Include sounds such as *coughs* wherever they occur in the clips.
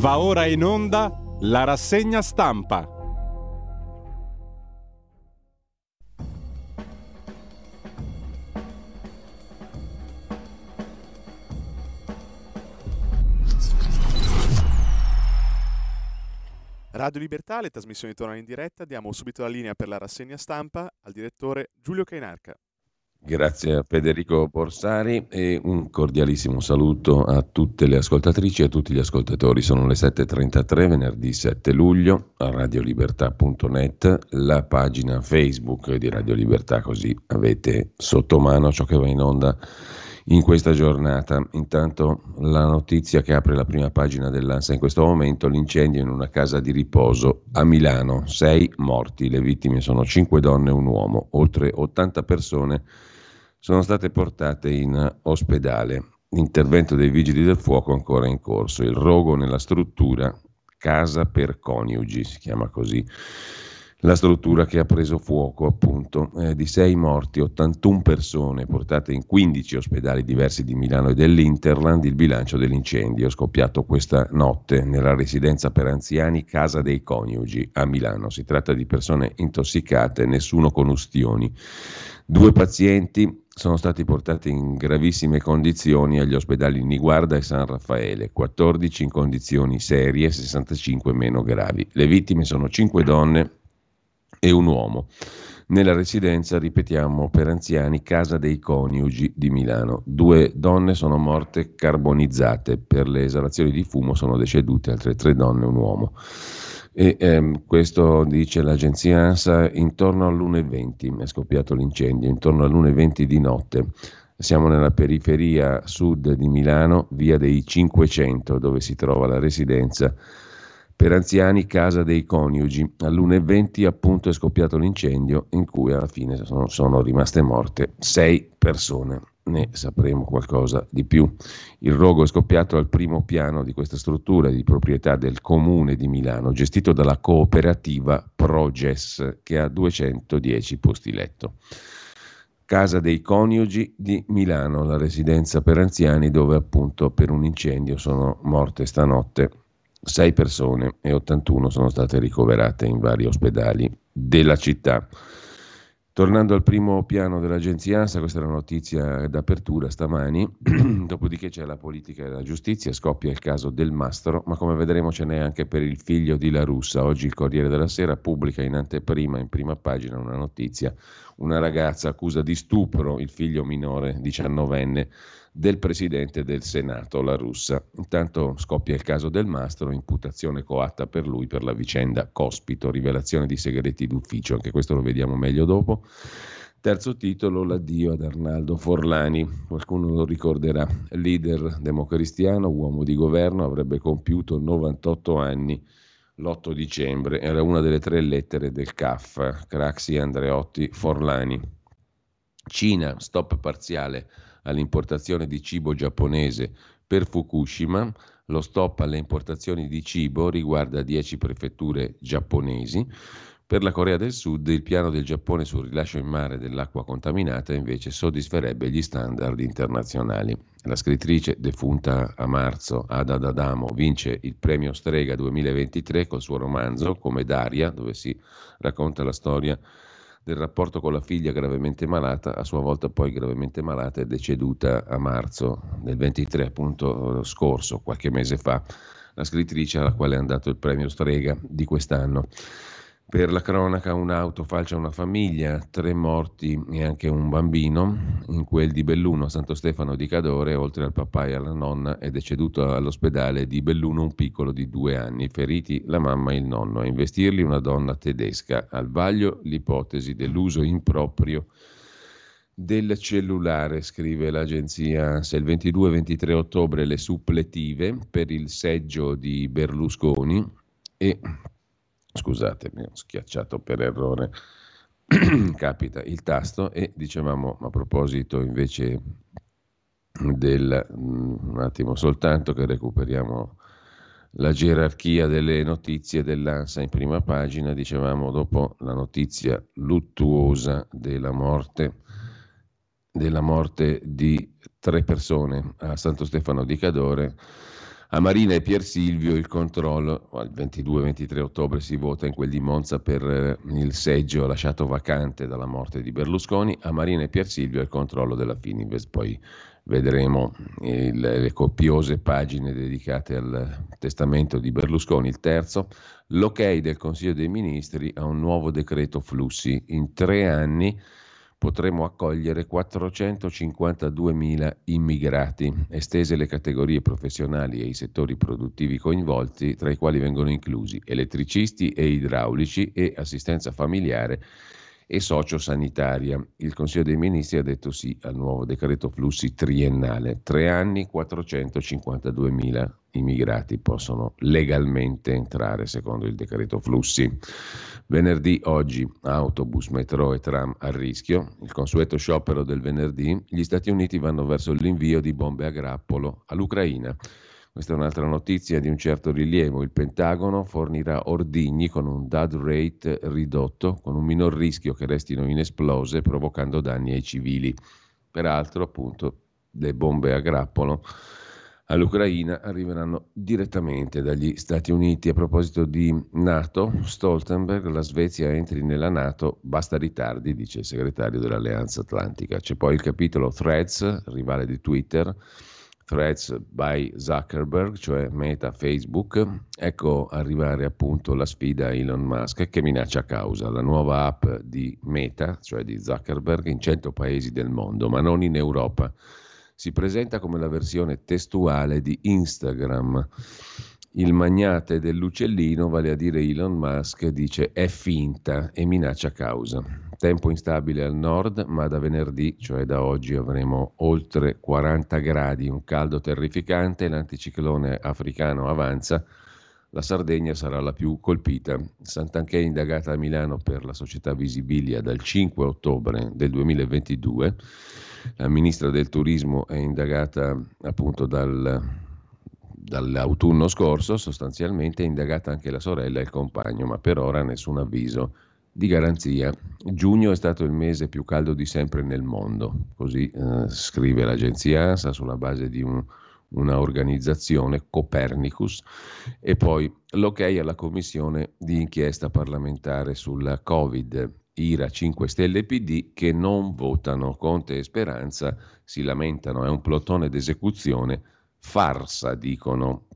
Va ora in onda la rassegna stampa. Radio Libertà, le trasmissioni tornano in diretta. Diamo subito la linea per la rassegna stampa al direttore Giulio Cainarca. Grazie a Federico Borsari e un cordialissimo saluto a tutte le ascoltatrici e a tutti gli ascoltatori. Sono le 7.33, venerdì 7 luglio, a radiolibertà.net, la pagina Facebook di Radio Libertà, così avete sotto mano ciò che va in onda in questa giornata. Intanto la notizia che apre la prima pagina dell'ANSA in questo momento, l'incendio in una casa di riposo a Milano, sei morti, le vittime sono cinque donne e un uomo, oltre 80 persone sono state portate in ospedale. L'intervento dei vigili del fuoco ancora in corso, il rogo nella struttura Casa per Coniugi, si chiama così la struttura che ha preso fuoco, appunto, eh, di 6 morti, 81 persone portate in 15 ospedali diversi di Milano e dell'Interland, il bilancio dell'incendio scoppiato questa notte nella residenza per anziani Casa dei Coniugi a Milano. Si tratta di persone intossicate, nessuno con ustioni. Due pazienti sono stati portati in gravissime condizioni agli ospedali Niguarda e San Raffaele, 14 in condizioni serie, 65 meno gravi. Le vittime sono 5 donne e un uomo. Nella residenza, ripetiamo, per anziani Casa dei Coniugi di Milano. Due donne sono morte carbonizzate, per le esalazioni di fumo sono decedute altre tre donne e un uomo. E, ehm, questo dice l'agenzia ANSA intorno all'1.20 è scoppiato l'incendio, intorno all'1.20 di notte. Siamo nella periferia sud di Milano, via dei 500, dove si trova la residenza per anziani Casa dei Coniugi. All'1.20 appunto è scoppiato l'incendio in cui alla fine sono, sono rimaste morte sei persone. Ne sapremo qualcosa di più. Il rogo è scoppiato al primo piano di questa struttura di proprietà del comune di Milano, gestito dalla cooperativa Proges, che ha 210 posti letto. Casa dei Coniugi di Milano, la residenza per anziani dove appunto per un incendio sono morte stanotte 6 persone e 81 sono state ricoverate in vari ospedali della città. Tornando al primo piano dell'agenzia ANSA, questa è la notizia d'apertura stamani, *clears throat* dopodiché c'è la politica e la giustizia, scoppia il caso del mastro, ma come vedremo ce n'è anche per il figlio di La Russa. Oggi il Corriere della Sera pubblica in anteprima, in prima pagina, una notizia, una ragazza accusa di stupro il figlio minore, diciannovenne, del presidente del Senato, la russa. Intanto scoppia il caso del mastro, imputazione coatta per lui per la vicenda Cospito, rivelazione di segreti d'ufficio, anche questo lo vediamo meglio dopo. Terzo titolo, l'addio ad Arnaldo Forlani, qualcuno lo ricorderà, leader democristiano, uomo di governo, avrebbe compiuto 98 anni l'8 dicembre, era una delle tre lettere del CAF, Craxi Andreotti Forlani. Cina, stop parziale all'importazione di cibo giapponese per Fukushima, lo stop alle importazioni di cibo riguarda 10 prefetture giapponesi. Per la Corea del Sud il piano del Giappone sul rilascio in mare dell'acqua contaminata invece soddisferebbe gli standard internazionali. La scrittrice defunta a marzo, Ada Dadamo, vince il premio Strega 2023 col suo romanzo Come Daria, dove si racconta la storia del rapporto con la figlia gravemente malata, a sua volta poi gravemente malata e deceduta a marzo del 23 appunto scorso, qualche mese fa, la scrittrice alla quale è andato il premio Strega di quest'anno. Per la cronaca un'auto falcia una famiglia, tre morti e anche un bambino. In quel di Belluno a Santo Stefano di Cadore, oltre al papà e alla nonna, è deceduto all'ospedale di Belluno un piccolo di due anni. Feriti la mamma e il nonno. A investirli una donna tedesca. Al vaglio l'ipotesi dell'uso improprio del cellulare, scrive l'agenzia Se il 22-23 ottobre le suppletive per il seggio di Berlusconi e Scusatemi, ho schiacciato per errore. *clears throat* Capita il tasto e dicevamo a proposito invece del mm, un attimo soltanto che recuperiamo la gerarchia delle notizie dell'ANSA in prima pagina, dicevamo dopo la notizia luttuosa della morte della morte di tre persone a Santo Stefano di Cadore A Marina e Pier Silvio il controllo, il 22-23 ottobre si vota in quel di Monza per eh, il seggio lasciato vacante dalla morte di Berlusconi, a Marina e Pier Silvio il controllo della Fininvest, poi vedremo il, le copiose pagine dedicate al testamento di Berlusconi, il terzo, l'ok del Consiglio dei Ministri a un nuovo decreto flussi. In tre anni potremo accogliere 452.000 immigrati, estese le categorie professionali e i settori produttivi coinvolti, tra i quali vengono inclusi elettricisti e idraulici e assistenza familiare e sociosanitaria. Il Consiglio dei Ministri ha detto sì al nuovo decreto flussi triennale. Tre anni, 452 mila immigrati possono legalmente entrare secondo il decreto flussi. Venerdì oggi autobus, metro e tram a rischio. Il consueto sciopero del venerdì. Gli Stati Uniti vanno verso l'invio di bombe a grappolo all'Ucraina. Questa è un'altra notizia di un certo rilievo. Il Pentagono fornirà ordigni con un dud rate ridotto, con un minor rischio che restino inesplose, provocando danni ai civili. Peraltro, appunto, le bombe a grappolo all'Ucraina arriveranno direttamente dagli Stati Uniti. A proposito di Nato, Stoltenberg, la Svezia entri nella Nato, basta ritardi, dice il segretario dell'Alleanza Atlantica. C'è poi il capitolo Threads, rivale di Twitter Threads by Zuckerberg, cioè Meta Facebook, ecco arrivare appunto la sfida a Elon Musk che minaccia causa la nuova app di Meta, cioè di Zuckerberg, in 100 paesi del mondo, ma non in Europa. Si presenta come la versione testuale di Instagram. Il magnate dell'uccellino, vale a dire Elon Musk, dice è finta e minaccia causa. Tempo instabile al nord, ma da venerdì, cioè da oggi, avremo oltre 40 gradi, un caldo terrificante, l'anticiclone africano avanza, la Sardegna sarà la più colpita. Sant'Anché è indagata a Milano per la società Visibilia dal 5 ottobre del 2022. La ministra del Turismo è indagata appunto dal dall'autunno scorso sostanzialmente è indagata anche la sorella e il compagno, ma per ora nessun avviso di garanzia. Giugno è stato il mese più caldo di sempre nel mondo, così eh, scrive l'agenzia ANSA sulla base di un, una organizzazione Copernicus e poi l'ok alla commissione di inchiesta parlamentare sulla Covid. IRA 5 Stelle PD che non votano. Conte e Speranza si lamentano, è un plotone d'esecuzione farsa, dicono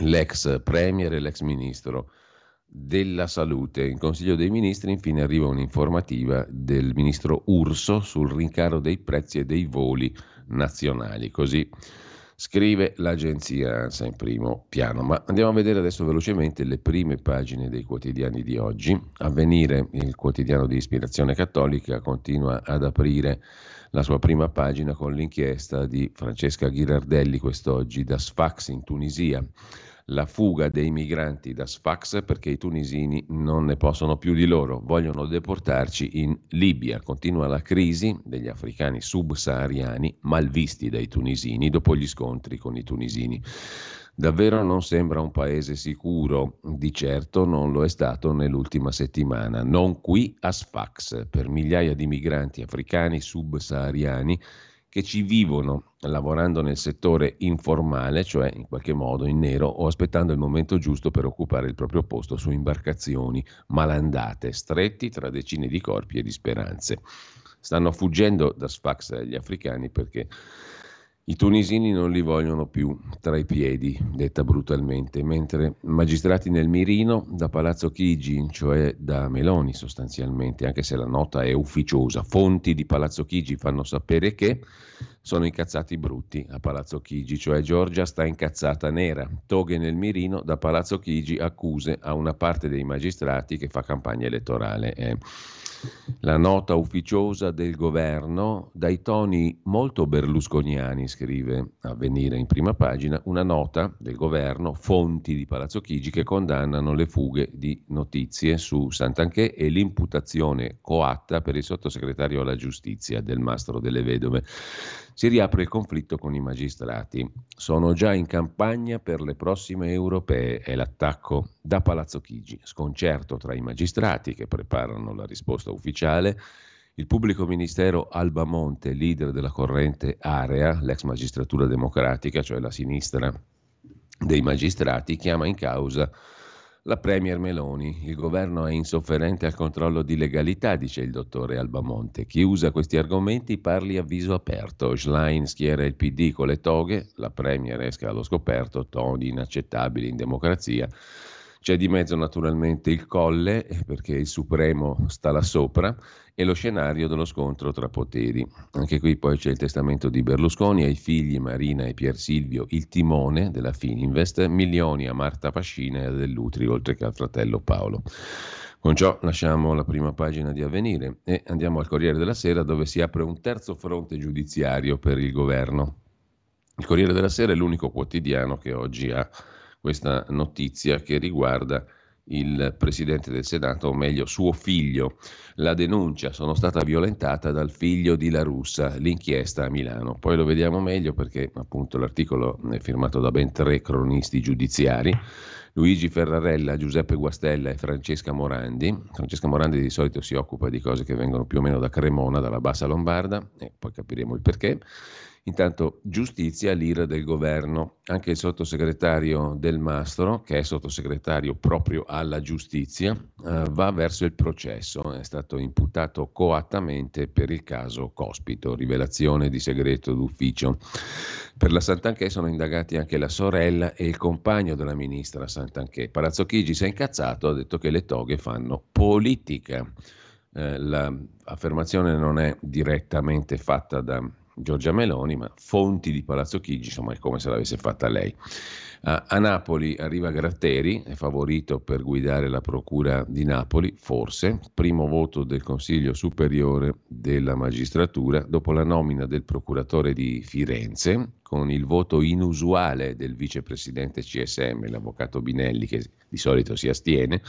l'ex premier e l'ex ministro della salute. In Consiglio dei Ministri infine arriva un'informativa del ministro Urso sul rincaro dei prezzi e dei voli nazionali. Così scrive l'agenzia ANSA in primo piano. Ma andiamo a vedere adesso velocemente le prime pagine dei quotidiani di oggi. Avvenire, il quotidiano di ispirazione cattolica, continua ad aprire la sua prima pagina con l'inchiesta di Francesca Ghirardelli quest'oggi da Sfax in Tunisia. La fuga dei migranti da Sfax perché i tunisini non ne possono più di loro, vogliono deportarci in Libia. Continua la crisi degli africani subsahariani malvisti dai tunisini dopo gli scontri con i tunisini. Davvero non sembra un paese sicuro, di certo non lo è stato nell'ultima settimana, non qui a Sfax, per migliaia di migranti africani subsahariani che ci vivono lavorando nel settore informale, cioè in qualche modo in nero, o aspettando il momento giusto per occupare il proprio posto su imbarcazioni malandate, stretti tra decine di corpi e di speranze. Stanno fuggendo da Sfax gli africani perché i tunisini non li vogliono più tra i piedi, detta brutalmente, mentre magistrati nel mirino da Palazzo Chigi, cioè da Meloni sostanzialmente, anche se la nota è ufficiosa, fonti di Palazzo Chigi fanno sapere che sono incazzati brutti a Palazzo Chigi, cioè Giorgia sta incazzata nera. Toghe nel mirino da Palazzo Chigi accuse a una parte dei magistrati che fa campagna elettorale. Eh la nota ufficiosa del governo, dai toni molto berlusconiani, scrive Avvenire in prima pagina, una nota del governo, fonti di Palazzo Chigi, che condannano le fughe di notizie su Sant'Anché e l'imputazione coatta per il sottosegretario alla giustizia del Mastro delle Vedove si riapre il conflitto con i magistrati. Sono già in campagna per le prossime europee, è l'attacco da Palazzo Chigi, sconcerto tra i magistrati che preparano la risposta ufficiale, il pubblico ministero Alba Monte, leader della corrente Area, l'ex magistratura democratica, cioè la sinistra dei magistrati chiama in causa la Premier Meloni. Il governo è insofferente al controllo di legalità, dice il dottore Albamonte. Chi usa questi argomenti parli a viso aperto. Schlein schiera il PD con le toghe, la Premier esca allo scoperto, toni inaccettabili in democrazia. C'è di mezzo naturalmente il colle, eh, perché il Supremo sta là sopra, e lo scenario dello scontro tra poteri. Anche qui poi c'è il testamento di Berlusconi ai figli Marina e Pier Silvio, il timone della Fininvest, milioni a Marta Pascina e a Dell'Utri, oltre che al fratello Paolo. Con ciò lasciamo la prima pagina di Avvenire e andiamo al Corriere della Sera dove si apre un terzo fronte giudiziario per il governo. Il Corriere della Sera è l'unico quotidiano che oggi ha questa notizia che riguarda il Presidente del Senato, o meglio suo figlio. La denuncia sono stata violentata dal figlio di La Russa, l'inchiesta a Milano. Poi lo vediamo meglio perché appunto l'articolo è firmato da ben tre cronisti giudiziari. Luigi Ferrarella, Giuseppe Guastella e Francesca Morandi. Francesca Morandi di solito si occupa di cose che vengono più o meno da Cremona, dalla bassa lombarda, e poi capiremo il perché. Intanto giustizia, l'ira del governo. Anche il sottosegretario Del Mastro, che è sottosegretario proprio alla giustizia, eh, va verso il processo. È stato imputato coattamente per il caso Cospito, rivelazione di segreto d'ufficio. Per la Santanchè sono indagati anche la sorella e il compagno della ministra Santanchè. Palazzo Chigi si è incazzato, ha detto che le toghe fanno politica. Eh, l'affermazione non è direttamente fatta da Giorgia Meloni, ma fonti di Palazzo Chigi, insomma è come se l'avesse fatta lei. Uh, a Napoli arriva Gratteri, è favorito per guidare la Procura di Napoli, forse, primo voto del Consiglio Superiore della Magistratura, dopo la nomina del procuratore di Firenze, con il voto inusuale del vicepresidente CSM, l'avvocato Binelli, che di solito si astiene.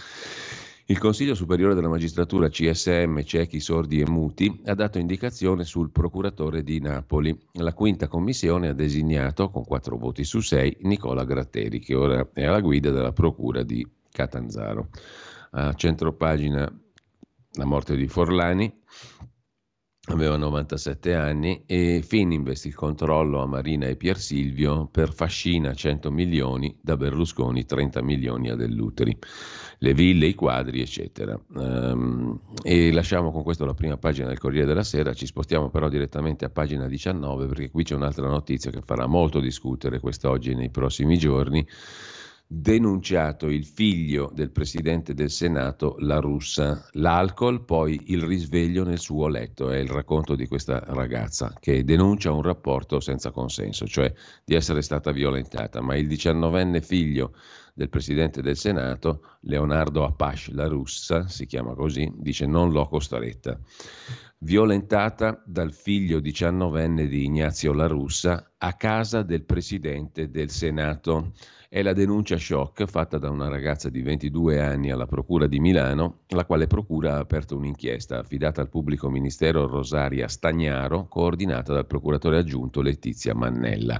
Il Consiglio Superiore della Magistratura CSM Ciechi Sordi e Muti ha dato indicazione sul procuratore di Napoli. La quinta commissione ha designato, con quattro voti su sei, Nicola Gratteri, che ora è alla guida della procura di Catanzaro. A centropagina la morte di Forlani, aveva 97 anni e Fininvest il controllo a Marina e Pier Silvio per Fascina 100 milioni, da Berlusconi 30 milioni a Dell'Uteri, le ville, i quadri eccetera. Um, e lasciamo con questo la prima pagina del Corriere della Sera, ci spostiamo però direttamente a pagina 19 perché qui c'è un'altra notizia che farà molto discutere quest'oggi e nei prossimi giorni denunciato il figlio del presidente del Senato, la russa. L'alcol, poi il risveglio nel suo letto. È il racconto di questa ragazza che denuncia un rapporto senza consenso, cioè di essere stata violentata. Ma il diciannovenne figlio del presidente del Senato, Leonardo Apache, la russa, si chiama così, dice non l'ho costretta. Violentata dal figlio diciannovenne di Ignazio La Russa a casa del presidente del Senato. È la denuncia shock fatta da una ragazza di 22 anni alla Procura di Milano, la quale Procura ha aperto un'inchiesta affidata al pubblico ministero Rosaria Stagnaro, coordinata dal procuratore aggiunto Letizia Mannella.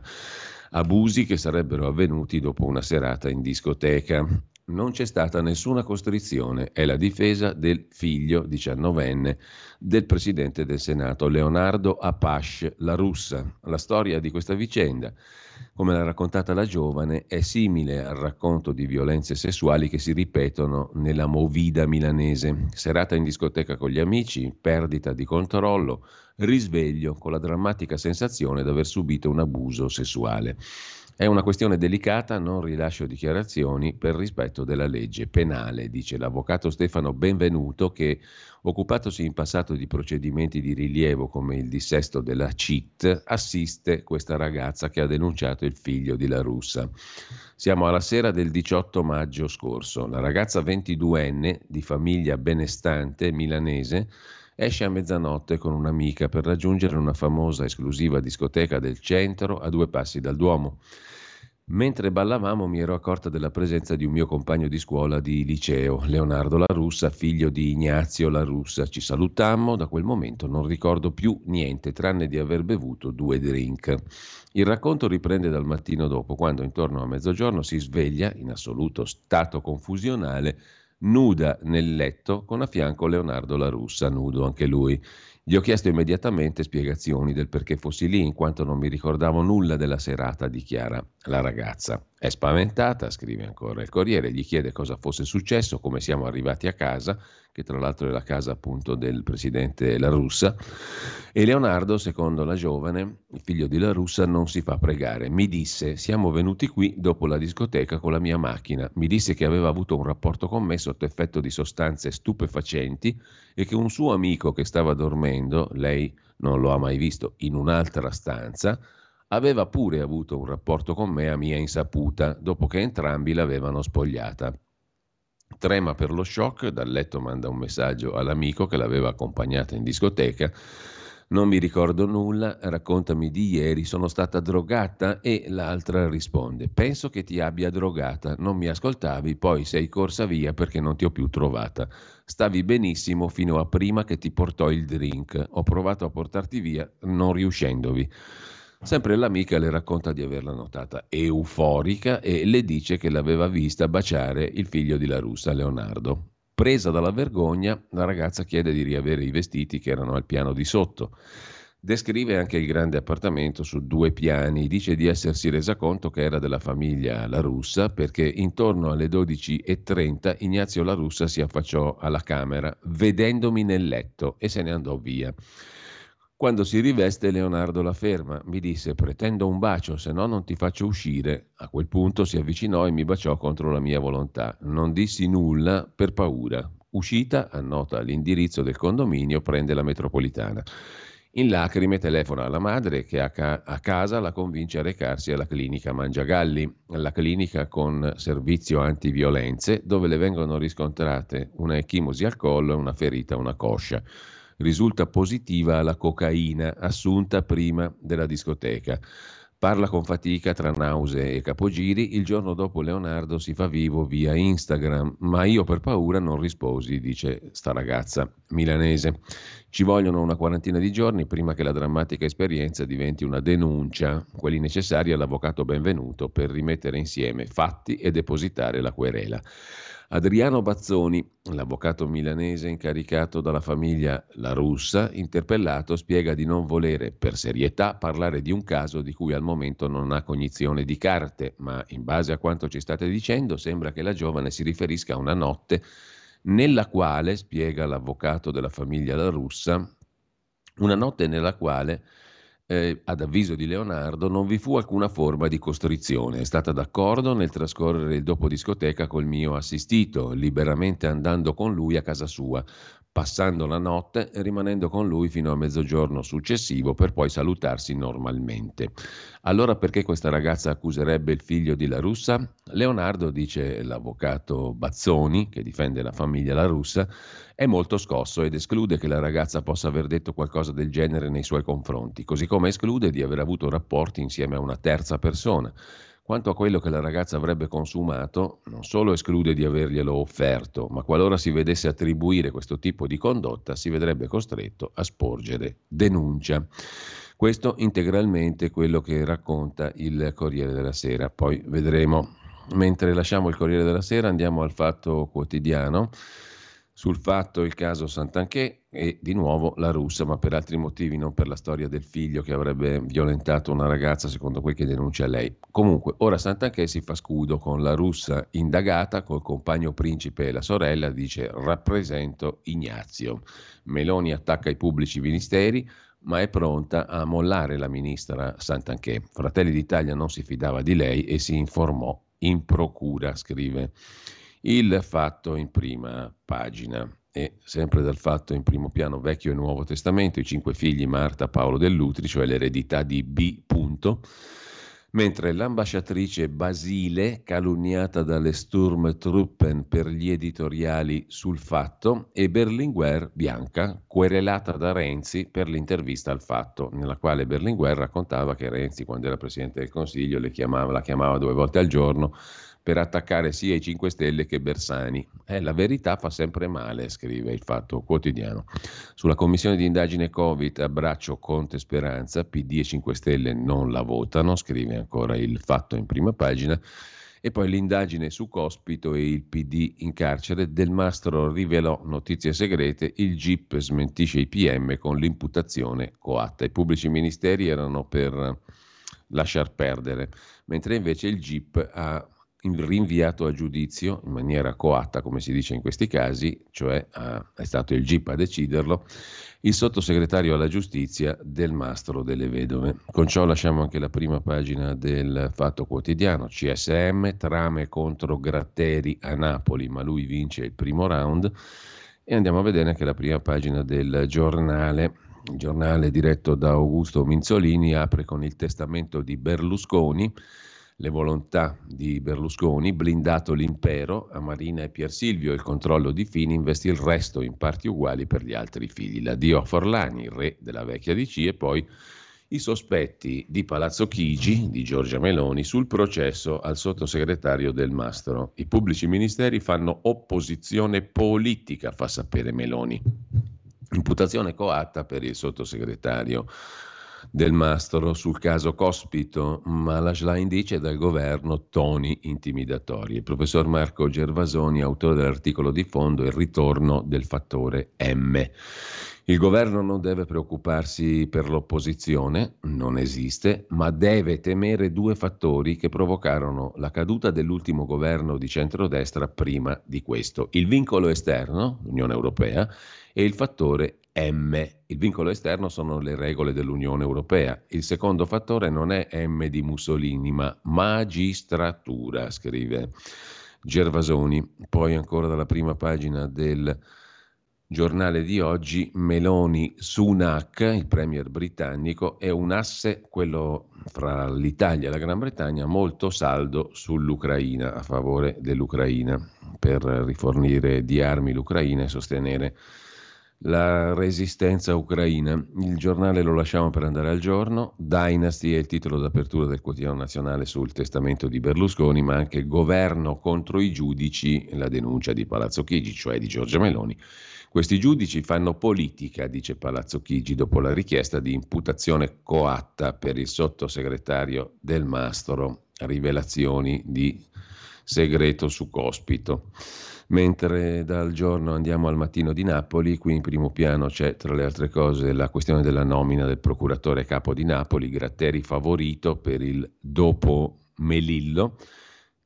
Abusi che sarebbero avvenuti dopo una serata in discoteca. Non c'è stata nessuna costrizione, è la difesa del figlio diciannovenne del presidente del Senato, Leonardo Apache, la russa. La storia di questa vicenda come l'ha raccontata la giovane, è simile al racconto di violenze sessuali che si ripetono nella movida milanese. Serata in discoteca con gli amici, perdita di controllo, risveglio con la drammatica sensazione di aver subito un abuso sessuale. È una questione delicata, non rilascio dichiarazioni per rispetto della legge penale, dice l'avvocato Stefano Benvenuto che, occupatosi in passato di procedimenti di rilievo come il dissesto della CIT, assiste questa ragazza che ha denunciato il figlio di La Russa. Siamo alla sera del 18 maggio scorso. La ragazza 22enne, di famiglia benestante milanese, esce a mezzanotte con un'amica per raggiungere una famosa esclusiva discoteca del centro a due passi dal Duomo. Mentre ballavamo mi ero accorta della presenza di un mio compagno di scuola di liceo, Leonardo La Russa, figlio di Ignazio La Russa. Ci salutammo, da quel momento non ricordo più niente tranne di aver bevuto due drink. Il racconto riprende dal mattino dopo, quando intorno a mezzogiorno si sveglia, in assoluto stato confusionale, nuda nel letto con a fianco Leonardo La Russa, nudo anche lui. Gli ho chiesto immediatamente spiegazioni del perché fossi lì, in quanto non mi ricordavo nulla della serata, dichiara la ragazza. È spaventata, scrive ancora il Corriere, gli chiede cosa fosse successo, come siamo arrivati a casa, che tra l'altro è la casa appunto del presidente La Russa, e Leonardo, secondo la giovane, il figlio di La Russa, non si fa pregare. Mi disse, siamo venuti qui dopo la discoteca con la mia macchina, mi disse che aveva avuto un rapporto con me sotto effetto di sostanze stupefacenti e che un suo amico che stava dormendo, lei non lo ha mai visto, in un'altra stanza, aveva pure avuto un rapporto con me a mia insaputa, dopo che entrambi l'avevano spogliata. Trema per lo shock, dal letto manda un messaggio all'amico che l'aveva accompagnata in discoteca. Non mi ricordo nulla, raccontami di ieri, sono stata drogata e l'altra risponde, penso che ti abbia drogata, non mi ascoltavi, poi sei corsa via perché non ti ho più trovata. Stavi benissimo fino a prima che ti portò il drink, ho provato a portarti via non riuscendovi. Sempre l'amica le racconta di averla notata euforica e le dice che l'aveva vista baciare il figlio di La Russa, Leonardo. Presa dalla vergogna, la ragazza chiede di riavere i vestiti che erano al piano di sotto. Descrive anche il grande appartamento su due piani, dice di essersi resa conto che era della famiglia La Russa perché intorno alle 12.30 Ignazio La Russa si affacciò alla camera vedendomi nel letto e se ne andò via. Quando si riveste Leonardo la ferma, mi disse pretendo un bacio, se no non ti faccio uscire. A quel punto si avvicinò e mi baciò contro la mia volontà. Non dissi nulla per paura. Uscita, annota l'indirizzo del condominio, prende la metropolitana. In lacrime telefona alla madre che a, ca- a, casa la convince a recarsi alla clinica Mangiagalli, la clinica con servizio antiviolenze, dove le vengono riscontrate una echimosi al collo e una ferita a una coscia risulta positiva alla cocaina assunta prima della discoteca. Parla con fatica tra nausee e capogiri. Il giorno dopo Leonardo si fa vivo via Instagram, ma io per paura non risposi, dice sta ragazza milanese. Ci vogliono una quarantina di giorni prima che la drammatica esperienza diventi una denuncia, quelli necessari all'avvocato benvenuto per rimettere insieme fatti e depositare la querela. Adriano Bazzoni, l'avvocato milanese incaricato dalla famiglia La Russa, interpellato, spiega di non volere per serietà parlare di un caso di cui al momento non ha cognizione di carte, ma in base a quanto ci state dicendo sembra che la giovane si riferisca a una notte nella quale, spiega l'avvocato della famiglia La Russa, una notte nella quale eh, ad avviso di Leonardo, non vi fu alcuna forma di costrizione. È stata d'accordo nel trascorrere il dopo discoteca col mio assistito, liberamente andando con lui a casa sua passando la notte e rimanendo con lui fino a mezzogiorno successivo per poi salutarsi normalmente. Allora perché questa ragazza accuserebbe il figlio di La Russa? Leonardo, dice l'avvocato Bazzoni, che difende la famiglia La Russa, è molto scosso ed esclude che la ragazza possa aver detto qualcosa del genere nei suoi confronti, così come esclude di aver avuto rapporti insieme a una terza persona. Quanto a quello che la ragazza avrebbe consumato, non solo esclude di averglielo offerto, ma qualora si vedesse attribuire questo tipo di condotta, si vedrebbe costretto a sporgere denuncia. Questo integralmente quello che racconta il Corriere della Sera. Poi vedremo, mentre lasciamo il Corriere della Sera, andiamo al Fatto Quotidiano sul fatto il caso Sant'Anché e di nuovo la russa, ma per altri motivi, non per la storia del figlio che avrebbe violentato una ragazza, secondo quel che denuncia lei. Comunque, ora Sant'Anché si fa scudo con la russa indagata, col compagno principe e la sorella, dice rappresento Ignazio. Meloni attacca i pubblici ministeri, ma è pronta a mollare la ministra Sant'Anché. Fratelli d'Italia non si fidava di lei e si informò in procura, scrive il fatto in prima pagina. E sempre dal fatto in primo piano Vecchio e Nuovo Testamento, i cinque figli Marta Paolo dell'Utri, cioè l'eredità di B. Punto, mentre l'ambasciatrice Basile, calunniata dalle Sturmtruppen per gli editoriali sul fatto, e Berlinguer Bianca, querelata da Renzi per l'intervista al fatto, nella quale Berlinguer raccontava che Renzi, quando era Presidente del Consiglio, chiamava, la chiamava due volte al giorno per attaccare sia i 5 Stelle che Bersani. Eh, la verità fa sempre male, scrive il Fatto Quotidiano. Sulla commissione di indagine Covid, abbraccio Conte Speranza, PD e 5 Stelle non la votano, scrive ancora il Fatto in prima pagina. E poi l'indagine su Cospito e il PD in carcere. Del Mastro rivelò notizie segrete, il GIP smentisce i PM con l'imputazione coatta. I pubblici ministeri erano per lasciar perdere, mentre invece il GIP ha rinviato a giudizio in maniera coatta, come si dice in questi casi, cioè uh, è stato il GIP a deciderlo, il sottosegretario alla giustizia del Mastro delle Vedove. Con ciò lasciamo anche la prima pagina del Fatto Quotidiano, CSM, trame contro Gratteri a Napoli, ma lui vince il primo round. E andiamo a vedere anche la prima pagina del giornale. Il giornale diretto da Augusto Minzolini apre con il testamento di Berlusconi le volontà di Berlusconi, blindato l'impero a Marina e Pier Silvio, il controllo di Fini investì il resto in parti uguali per gli altri figli. L'addio a Forlani, re della vecchia DC, e poi i sospetti di Palazzo Chigi, di Giorgia Meloni, sul processo al sottosegretario del Mastro. I pubblici ministeri fanno opposizione politica, fa sapere Meloni. Imputazione coatta per il sottosegretario del Mastro sul caso Cospito, ma la slide dice dal governo toni intimidatori. Il professor Marco Gervasoni, autore dell'articolo di fondo Il ritorno del fattore M. Il governo non deve preoccuparsi per l'opposizione, non esiste, ma deve temere due fattori che provocarono la caduta dell'ultimo governo di centrodestra prima di questo. Il vincolo esterno, l'Unione Europea, e il fattore M. Il vincolo esterno sono le regole dell'Unione Europea. Il secondo fattore non è M di Mussolini, ma magistratura, scrive Gervasoni. Poi ancora dalla prima pagina del giornale di oggi, Meloni Sunak, il premier britannico, è un asse, quello fra l'Italia e la Gran Bretagna, molto saldo sull'Ucraina, a favore dell'Ucraina, per rifornire di armi l'Ucraina e sostenere la resistenza ucraina. Il giornale lo lasciamo per andare al giorno. Dynasty è il titolo d'apertura del quotidiano nazionale sul testamento di Berlusconi, ma anche governo contro i giudici, la denuncia di Palazzo Chigi, cioè di Giorgia Meloni. Questi giudici fanno politica, dice Palazzo Chigi, dopo la richiesta di imputazione coatta per il sottosegretario del Mastro, rivelazioni di segreto su Cospito mentre dal giorno andiamo al mattino di Napoli, qui in primo piano c'è tra le altre cose la questione della nomina del procuratore capo di Napoli, Gratteri favorito per il dopo Melillo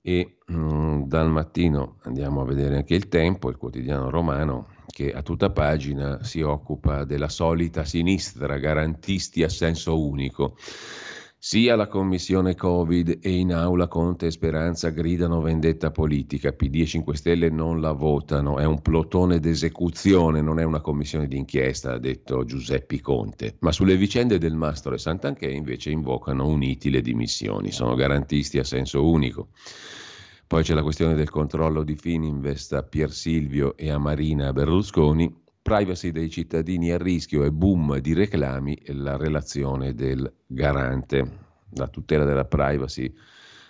e mh, mm, dal mattino andiamo a vedere anche il Tempo, il quotidiano romano che a tutta pagina si occupa della solita sinistra, garantisti a senso unico. Sia la commissione Covid e in aula Conte e Speranza gridano vendetta politica, PD e 5 Stelle non la votano, è un plotone d'esecuzione, non è una commissione d'inchiesta, ha detto Giuseppe Conte. Ma sulle vicende del Mastro e Sant'Anché invece invocano uniti le dimissioni, sono garantisti a senso unico. Poi c'è la questione del controllo di Fininvest a Pier Silvio e a Marina Berlusconi, privacy dei cittadini a rischio e boom di reclami la relazione del garante. La tutela della privacy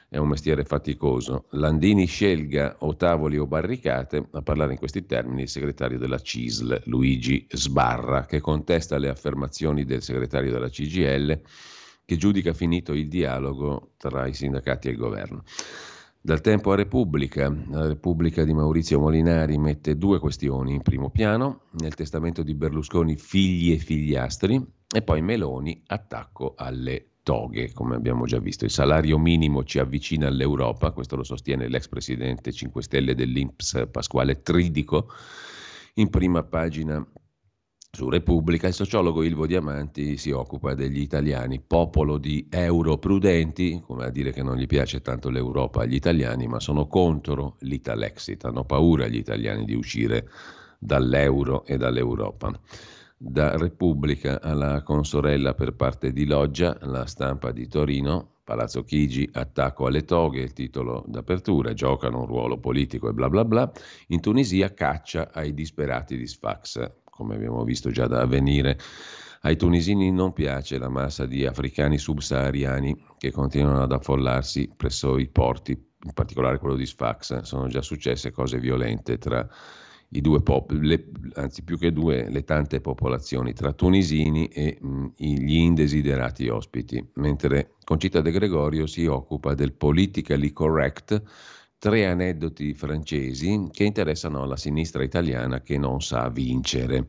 è un mestiere faticoso. Landini scelga o tavoli o barricate, a parlare in questi termini il segretario della CISL, Luigi Sbarra, che contesta le affermazioni del segretario della CGL, che giudica finito il dialogo tra i sindacati e il governo. Dal tempo a Repubblica, la Repubblica di Maurizio Molinari mette due questioni in primo piano, nel testamento di Berlusconi figli e figliastri e poi Meloni attacco alle toghe, come abbiamo già visto. Il salario minimo ci avvicina all'Europa, questo lo sostiene l'ex presidente 5 Stelle dell'Inps Pasquale Tridico, in prima pagina su Repubblica, il sociologo Ilvo Diamanti si occupa degli italiani, popolo di europrudenti, come a dire che non gli piace tanto l'Europa agli italiani, ma sono contro l'Italexit, hanno paura gli italiani di uscire dall'euro e dall'Europa. Da Repubblica alla consorella per parte di Loggia, la stampa di Torino, Palazzo Chigi, attacco alle toghe, il titolo d'apertura, giocano un ruolo politico e bla bla bla. In Tunisia caccia ai disperati di Sfax come abbiamo visto già da avvenire. Ai tunisini non piace la massa di africani subsahariani che continuano ad affollarsi presso i porti, in particolare quello di Sfax. Sono già successe cose violente tra i due pop- le, anzi più che due, le tante popolazioni tra tunisini e mh, gli indesiderati ospiti, mentre Concita De Gregorio si occupa del politically correct, tre aneddoti francesi che interessano la sinistra italiana che non sa vincere.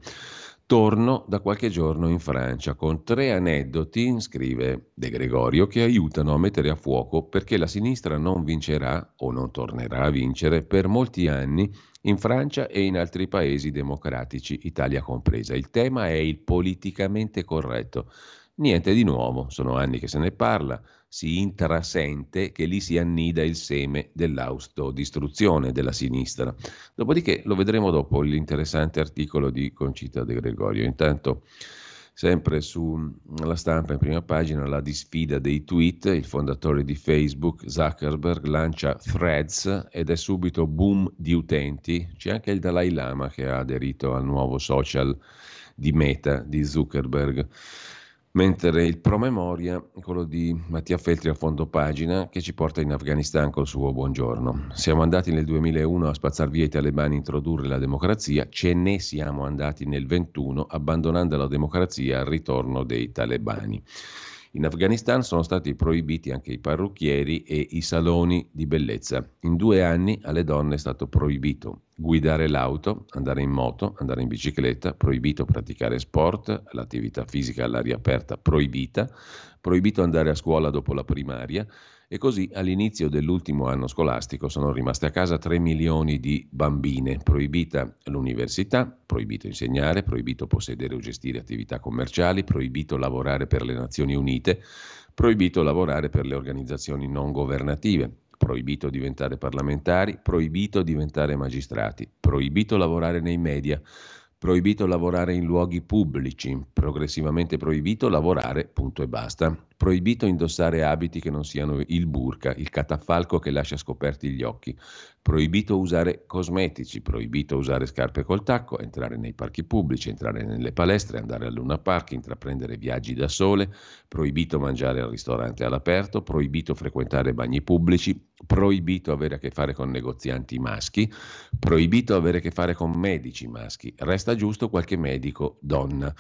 Torno da qualche giorno in Francia con tre aneddoti, scrive De Gregorio, che aiutano a mettere a fuoco perché la sinistra non vincerà o non tornerà a vincere per molti anni in Francia e in altri paesi democratici, Italia compresa. Il tema è il politicamente corretto. Niente di nuovo, sono anni che se ne parla, si intrasente che lì si annida il seme dell'autodistruzione della sinistra. Dopodiché lo vedremo dopo l'interessante articolo di Concita De Gregorio. Intanto sempre sulla stampa in prima pagina la disfida dei tweet, il fondatore di Facebook Zuckerberg lancia threads ed è subito boom di utenti, c'è anche il Dalai Lama che ha aderito al nuovo social di Meta di Zuckerberg mentre il promemoria è quello di Mattia Feltri a fondo pagina che ci porta in Afghanistan col suo buongiorno. Siamo andati nel 2001 a spazzar via i talebani introdurre la democrazia, ce ne siamo andati nel 21 abbandonando la democrazia al ritorno dei talebani. In Afghanistan sono stati proibiti anche i parrucchieri e i saloni di bellezza. In due anni alle donne è stato proibito guidare l'auto, andare in moto, andare in bicicletta, proibito praticare sport, l'attività fisica all'aria aperta proibita, proibito andare a scuola dopo la primaria, e così all'inizio dell'ultimo anno scolastico sono rimaste a casa 3 milioni di bambine. Proibita l'università, proibito insegnare, proibito possedere o gestire attività commerciali, proibito lavorare per le Nazioni Unite, proibito lavorare per le organizzazioni non governative, proibito diventare parlamentari, proibito diventare magistrati, proibito lavorare nei media, proibito lavorare in luoghi pubblici, progressivamente proibito lavorare, punto e basta. Proibito indossare abiti che non siano il burka, il catafalco che lascia scoperti gli occhi. Proibito usare cosmetici, proibito usare scarpe col tacco, entrare nei parchi pubblici, entrare nelle palestre, andare al Luna Park, intraprendere viaggi da sole. Proibito mangiare al ristorante all'aperto, proibito frequentare bagni pubblici, proibito avere a che fare con negozianti maschi, proibito avere a che fare con medici maschi. Resta giusto qualche medico donna.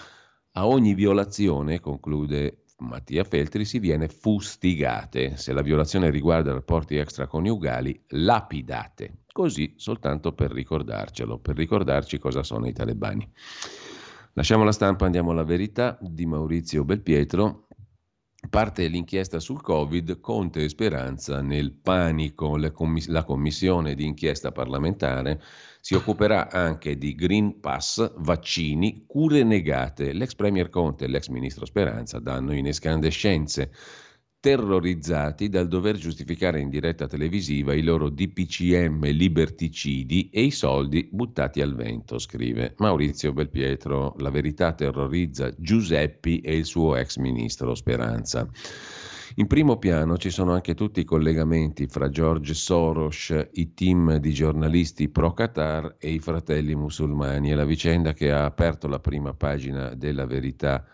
A ogni violazione, conclude Mattia Feltri si viene fustigate. Se la violazione riguarda rapporti extraconiugali, lapidate. Così soltanto per ricordarcelo, per ricordarci cosa sono i talebani. Lasciamo la stampa, andiamo alla verità di Maurizio Belpietro. Parte l'inchiesta sul Covid, Conte e Speranza nel panico, la commissione di inchiesta parlamentare si occuperà anche di Green Pass, vaccini, cure negate. L'ex Premier Conte e l'ex Ministro Speranza danno in escandescenze terrorizzati dal dover giustificare in diretta televisiva i loro DPCM liberticidi e i soldi buttati al vento, scrive Maurizio Belpietro. La verità terrorizza Giuseppi e il suo ex ministro Speranza. In primo piano ci sono anche tutti i collegamenti fra George Soros, i team di giornalisti pro Qatar e i fratelli musulmani. È la vicenda che ha aperto la prima pagina della verità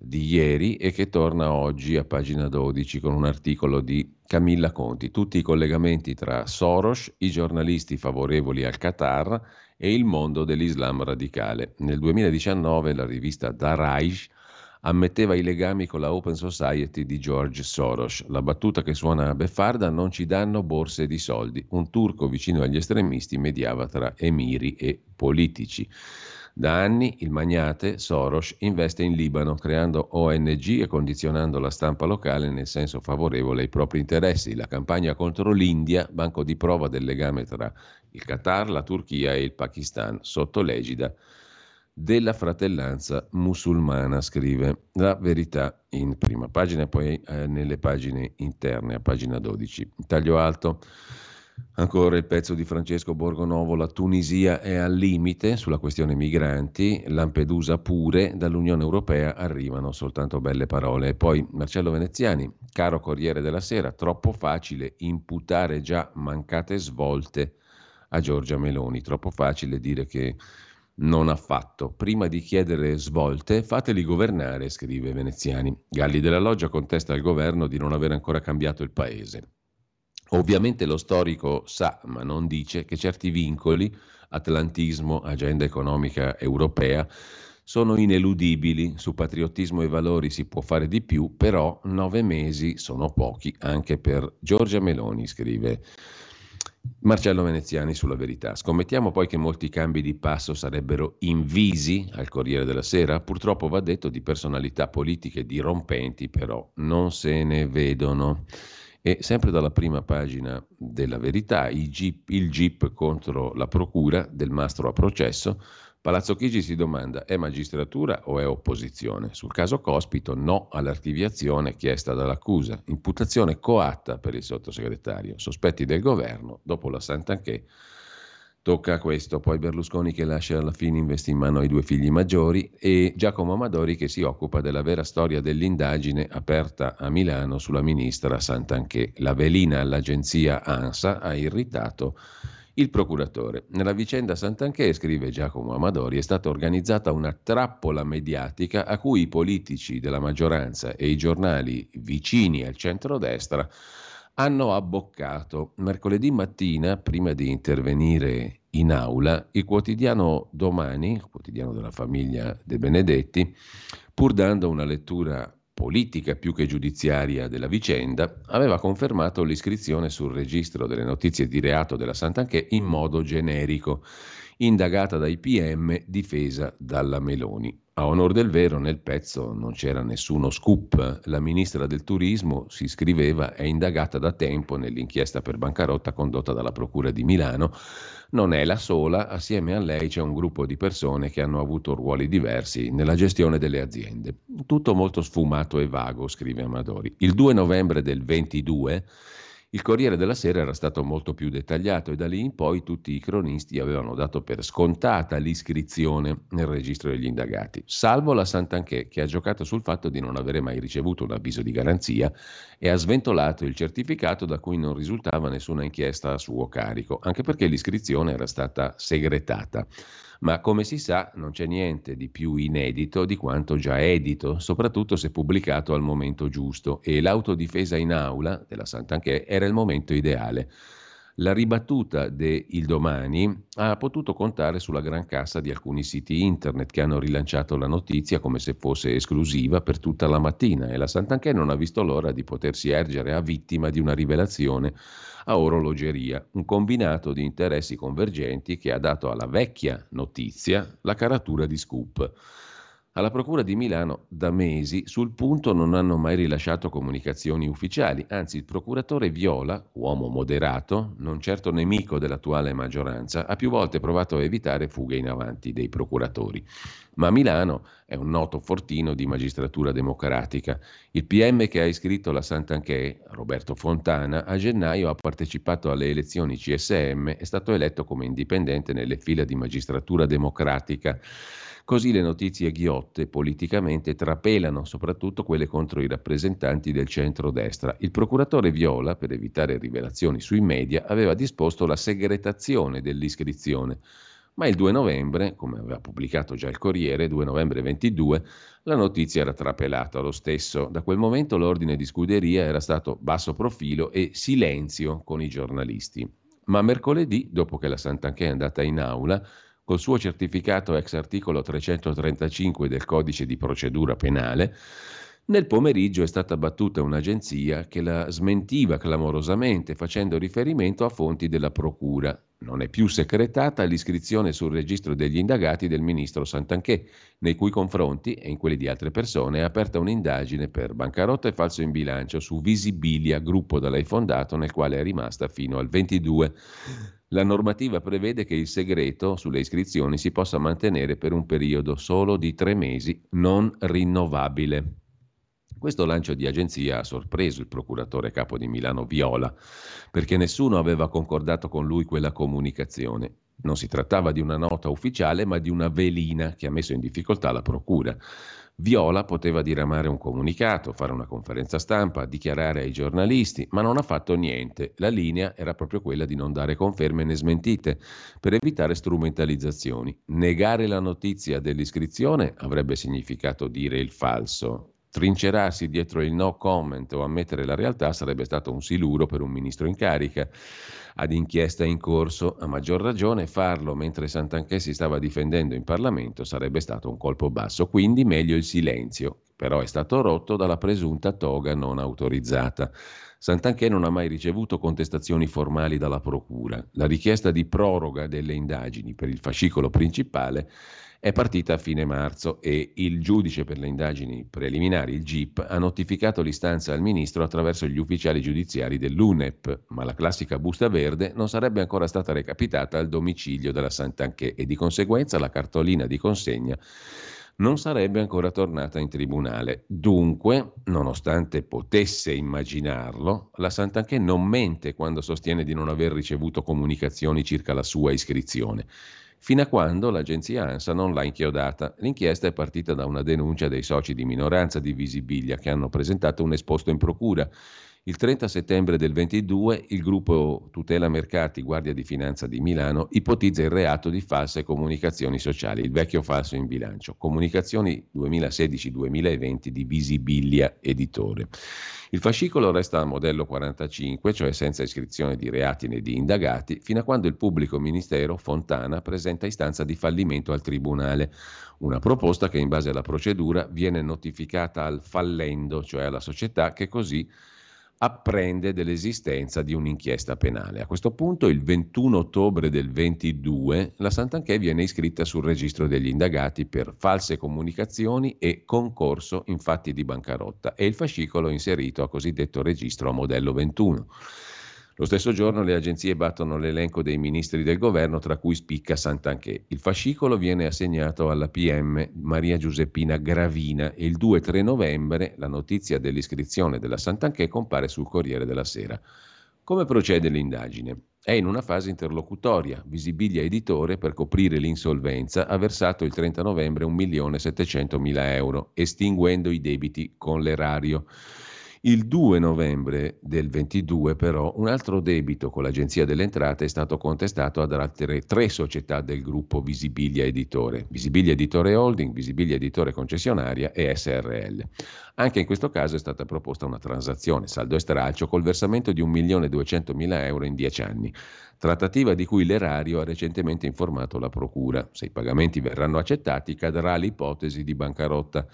di ieri e che torna oggi a pagina 12 con un articolo di Camilla Conti. Tutti i collegamenti tra Soros, i giornalisti favorevoli al Qatar e il mondo dell'Islam radicale. Nel 2019 la rivista Daraj ammetteva i legami con la Open Society di George Soros. La battuta che suona a beffarda non ci danno borse di soldi. Un turco vicino agli estremisti mediava tra emiri e politici. Da anni il magnate Soros investe in Libano, creando ONG e condizionando la stampa locale nel senso favorevole ai propri interessi. La campagna contro l'India, banco di prova del legame tra il Qatar, la Turchia e il Pakistan, sotto l'egida della fratellanza musulmana, scrive la verità in prima pagina e poi eh, nelle pagine interne, a pagina 12. Taglio alto. Ancora il pezzo di Francesco Borgonovo, la Tunisia è al limite sulla questione migranti, Lampedusa pure, dall'Unione Europea arrivano soltanto belle parole. E poi Marcello Veneziani, caro Corriere della Sera, troppo facile imputare già mancate svolte a Giorgia Meloni, troppo facile dire che non ha fatto. Prima di chiedere svolte, fateli governare, scrive Veneziani. Galli della Loggia contesta al governo di non aver ancora cambiato il paese. Ovviamente lo storico sa, ma non dice, che certi vincoli, atlantismo, agenda economica europea, sono ineludibili, su patriottismo e valori si può fare di più, però nove mesi sono pochi anche per Giorgia Meloni, scrive Marcello Veneziani sulla verità. Scommettiamo poi che molti cambi di passo sarebbero invisi al Corriere della Sera? Purtroppo va detto di personalità politiche dirompenti, però non se ne vedono. E sempre dalla prima pagina della verità, il GIP, contro la procura del mastro a processo Palazzo Chigi si domanda è magistratura o è opposizione? Sul caso Cospito no all'archiviazione chiesta dall'accusa, imputazione coatta per il sottosegretario, sospetti del governo, dopo la Sant'Anché tocca a questo, poi Berlusconi che lascia alla fine investe in mano i due figli maggiori e Giacomo Amadori che si occupa della vera storia dell'indagine aperta a Milano sulla ministra Sant'Anché. La velina all'agenzia ANSA ha irritato il procuratore. Nella vicenda Sant'Anché, scrive Giacomo Amadori, è stata organizzata una trappola mediatica a cui i politici della maggioranza e i giornali vicini al centrodestra hanno abboccato. Mercoledì mattina, prima di intervenire in aula, il quotidiano Domani, il quotidiano della famiglia De Benedetti, pur dando una lettura politica più che giudiziaria della vicenda, aveva confermato l'iscrizione sul registro delle notizie di reato della Sant'Anché in modo generico, indagata dai PM, difesa dalla Meloni. A onor del vero, nel pezzo non c'era nessuno scoop. La ministra del turismo, si scriveva, è indagata da tempo nell'inchiesta per bancarotta condotta dalla Procura di Milano non è la sola, assieme a lei c'è un gruppo di persone che hanno avuto ruoli diversi nella gestione delle aziende. Tutto molto sfumato e vago, scrive Amadori. Il 2 novembre del 22 il Corriere della Sera era stato molto più dettagliato e da lì in poi tutti i cronisti avevano dato per scontata l'iscrizione nel registro degli indagati, salvo la Sant'Anché che ha giocato sul fatto di non avere mai ricevuto un avviso di garanzia e ha sventolato il certificato da cui non risultava nessuna inchiesta a suo carico, anche perché l'iscrizione era stata segretata ma come si sa non c'è niente di più inedito di quanto già edito, soprattutto se pubblicato al momento giusto e l'autodifesa in aula della Sant'Anché era il momento ideale. La ribattuta de Il Domani ha potuto contare sulla gran cassa di alcuni siti internet che hanno rilanciato la notizia come se fosse esclusiva per tutta la mattina e la Sant'Anché non ha visto l'ora di potersi ergere a vittima di una rivelazione a orologeria, un combinato di interessi convergenti che ha dato alla vecchia notizia la caratura di scoop. Alla Procura di Milano da mesi sul punto non hanno mai rilasciato comunicazioni ufficiali, anzi il procuratore Viola, uomo moderato, non certo nemico dell'attuale maggioranza, ha più volte provato a evitare fughe in avanti dei procuratori. Ma Milano è un noto fortino di magistratura democratica. Il PM che ha iscritto la Sant'Anché, Roberto Fontana, a gennaio ha partecipato alle elezioni CSM e è stato eletto come indipendente nelle fila di magistratura democratica. Così le notizie ghiotte politicamente trapelano, soprattutto quelle contro i rappresentanti del centro-destra. Il procuratore Viola, per evitare rivelazioni sui media, aveva disposto la segretazione dell'iscrizione. Ma il 2 novembre, come aveva pubblicato già il Corriere, 2 novembre 22, la notizia era trapelata lo stesso. Da quel momento l'ordine di scuderia era stato basso profilo e silenzio con i giornalisti. Ma mercoledì, dopo che la Sant'Anché è andata in aula, col suo certificato ex articolo 335 del codice di procedura penale, nel pomeriggio è stata battuta un'agenzia che la smentiva clamorosamente facendo riferimento a fonti della Procura. Non è più secretata l'iscrizione sul registro degli indagati del ministro Santanché, nei cui confronti e in quelli di altre persone è aperta un'indagine per bancarotta e falso in bilancio su Visibilia, gruppo da lei fondato nel quale è rimasta fino al 22. La normativa prevede che il segreto sulle iscrizioni si possa mantenere per un periodo solo di tre mesi, non rinnovabile. Questo lancio di agenzia ha sorpreso il procuratore capo di Milano Viola, perché nessuno aveva concordato con lui quella comunicazione. Non si trattava di una nota ufficiale, ma di una velina che ha messo in difficoltà la procura. Viola poteva diramare un comunicato, fare una conferenza stampa, dichiarare ai giornalisti, ma non ha fatto niente. La linea era proprio quella di non dare conferme né smentite, per evitare strumentalizzazioni. Negare la notizia dell'iscrizione avrebbe significato dire il falso, Trincerarsi dietro il no comment o ammettere la realtà sarebbe stato un siluro per un ministro in carica ad inchiesta in corso. A maggior ragione farlo mentre Santanchè si stava difendendo in Parlamento sarebbe stato un colpo basso, quindi meglio il silenzio, però è stato rotto dalla presunta toga non autorizzata. Santanchè non ha mai ricevuto contestazioni formali dalla Procura. La richiesta di proroga delle indagini per il fascicolo principale è partita a fine marzo e il giudice per le indagini preliminari, il GIP, ha notificato l'istanza al ministro attraverso gli ufficiali giudiziari dell'UNEP, ma la classica busta verde non sarebbe ancora stata recapitata al domicilio della Santanchè e di conseguenza la cartolina di consegna non sarebbe ancora tornata in tribunale. Dunque, nonostante potesse immaginarlo, la Santanchè non mente quando sostiene di non aver ricevuto comunicazioni circa la sua iscrizione fino a quando l'agenzia ANSA non l'ha inchiodata. L'inchiesta è partita da una denuncia dei soci di minoranza di Visibilia che hanno presentato un esposto in procura il 30 settembre del 22 il gruppo Tutela Mercati Guardia di Finanza di Milano ipotizza il reato di false comunicazioni sociali, il vecchio falso in bilancio, comunicazioni 2016-2020 di Visibilia Editore. Il fascicolo resta a modello 45, cioè senza iscrizione di reati né di indagati, fino a quando il pubblico ministero Fontana presenta istanza di fallimento al Tribunale, una proposta che in base alla procedura viene notificata al fallendo, cioè alla società che così apprende dell'esistenza di un'inchiesta penale. A questo punto, il 21 ottobre del 22, la Sant'Anché viene iscritta sul registro degli indagati per false comunicazioni e concorso in fatti di bancarotta e il fascicolo inserito a cosiddetto registro a modello 21. Lo stesso giorno le agenzie battono l'elenco dei ministri del governo, tra cui spicca Sant'Anché. Il fascicolo viene assegnato alla PM Maria Giuseppina Gravina e il 2-3 novembre la notizia dell'iscrizione della Sant'Anché compare sul Corriere della Sera. Come procede l'indagine? È in una fase interlocutoria. Visibilia Editore, per coprire l'insolvenza, ha versato il 30 novembre 1.700.000 euro, estinguendo i debiti con l'erario. Il 2 novembre del 22 però un altro debito con l'Agenzia delle Entrate è stato contestato ad altre tre società del gruppo Visibilia Editore, Visibilia Editore Holding, Visibilia Editore Concessionaria e SRL. Anche in questo caso è stata proposta una transazione saldo e stralcio col versamento di 1.200.000 euro in 10 anni trattativa di cui l'erario ha recentemente informato la Procura. Se i pagamenti verranno accettati cadrà l'ipotesi di bancarotta.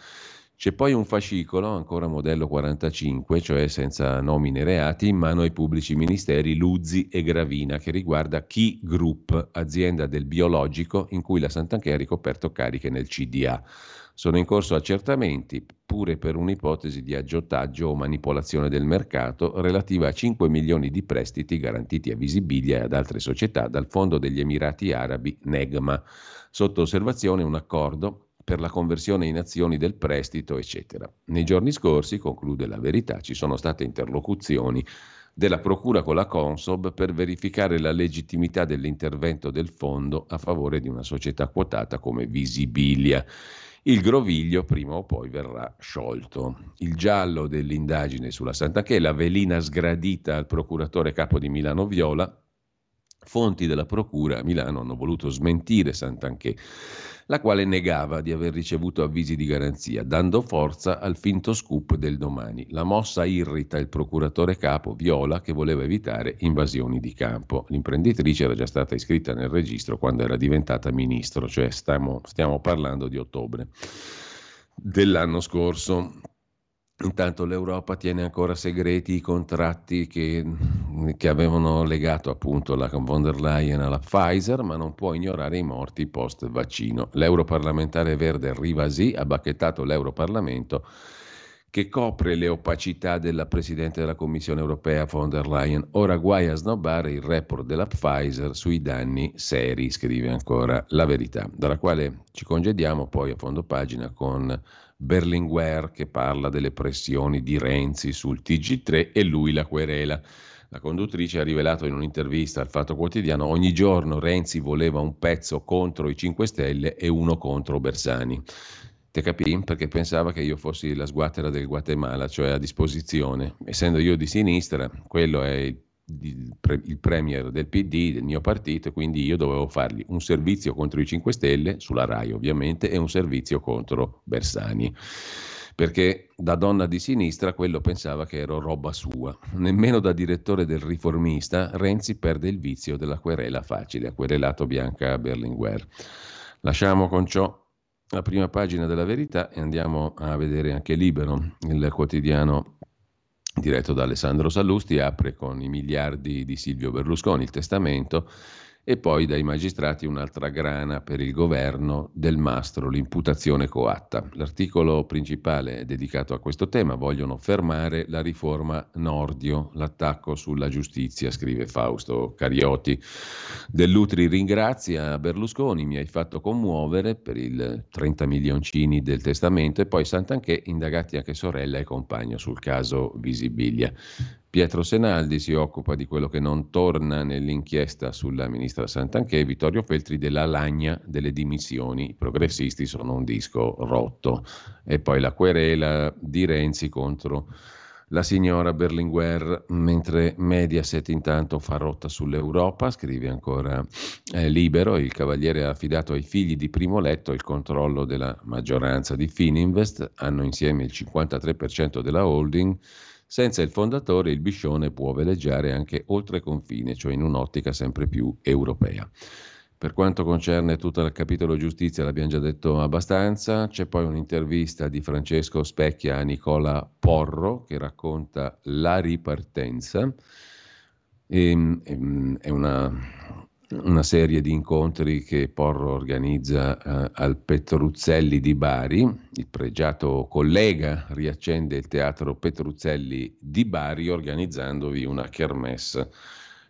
C'è poi un fascicolo, ancora modello 45, cioè senza nomine reati, in mano ai pubblici ministeri Luzzi e Gravina, che riguarda Key Group, azienda del biologico in cui la Sant'Anche ha ricoperto cariche nel CDA. Sono in corso accertamenti, pure per un'ipotesi di aggiotaggio o manipolazione del mercato, relativa a 5 milioni di prestiti garantiti a Visibilia e ad altre società dal Fondo degli Emirati Arabi Negma. Sotto osservazione un accordo per la conversione in azioni del prestito, eccetera. Nei giorni scorsi, conclude la verità, ci sono state interlocuzioni della Procura con la Consob per verificare la legittimità dell'intervento del fondo a favore di una società quotata come Visibilia. Il groviglio prima o poi verrà sciolto. Il giallo dell'indagine sulla Santa Che, la velina sgradita al procuratore capo di Milano Viola, fonti della Procura a Milano hanno voluto smentire Sant'Anché la quale negava di aver ricevuto avvisi di garanzia, dando forza al finto scoop del domani. La mossa irrita il procuratore capo Viola che voleva evitare invasioni di campo. L'imprenditrice era già stata iscritta nel registro quando era diventata ministro, cioè stiamo, stiamo parlando di ottobre dell'anno scorso. Intanto l'Europa tiene ancora segreti i contratti che, che, avevano legato appunto la von der Leyen alla Pfizer, ma non può ignorare i morti post vaccino. L'europarlamentare verde Rivasi ha bacchettato l'Europarlamento che copre le opacità della Presidente della Commissione europea von der Leyen. Ora guai a snobbare il report della Pfizer sui danni seri, scrive ancora la verità, dalla quale ci congediamo poi a fondo pagina con Berlinguer che parla delle pressioni di Renzi sul TG3 e lui la querela. La conduttrice ha rivelato in un'intervista al Fatto Quotidiano ogni giorno Renzi voleva un pezzo contro i 5 Stelle e uno contro Bersani. Te capì? Perché pensava che io fossi la sguattera del Guatemala, cioè a disposizione. Essendo io di sinistra, quello è il il premier del PD, del mio partito, quindi io dovevo fargli un servizio contro i 5 Stelle, sulla RAI ovviamente, e un servizio contro Bersani. perché da donna di sinistra quello pensava che ero roba sua. Nemmeno da direttore del riformista Renzi perde il vizio della querela facile, ha querelato Bianca Berlinguer. Lasciamo con ciò la prima pagina della verità e andiamo a vedere anche Libero, il quotidiano diretto da Alessandro Sallusti, apre con i miliardi di Silvio Berlusconi, il testamento e poi dai magistrati un'altra grana per il governo del mastro, l'imputazione coatta. L'articolo principale è dedicato a questo tema, vogliono fermare la riforma Nordio, l'attacco sulla giustizia, scrive Fausto Cariotti. Dell'Utri ringrazia Berlusconi, mi hai fatto commuovere per il 30 milioncini del testamento e poi Sant'Anché indagati anche sorella e compagno sul caso Visibilia. Pietro Senaldi si occupa di quello che non torna nell'inchiesta sulla ministra Santanchè, Vittorio Feltri della lagna delle dimissioni. I progressisti sono un disco rotto. E poi la querela di Renzi contro la signora Berlinguer, mentre Mediaset intanto fa rotta sull'Europa, scrive ancora eh, Libero, il cavaliere ha affidato ai figli di primo letto il controllo della maggioranza di Fininvest, hanno insieme il 53% della holding senza il fondatore il Biscione può veleggiare anche oltre confine, cioè in un'ottica sempre più europea. Per quanto concerne tutto il capitolo giustizia, l'abbiamo già detto abbastanza, c'è poi un'intervista di Francesco Specchia a Nicola Porro che racconta la ripartenza. E, ehm, ehm, è una, una serie di incontri che Porro organizza eh, al Petruzzelli di Bari. Il pregiato collega riaccende il teatro Petruzzelli di Bari organizzandovi una kermesse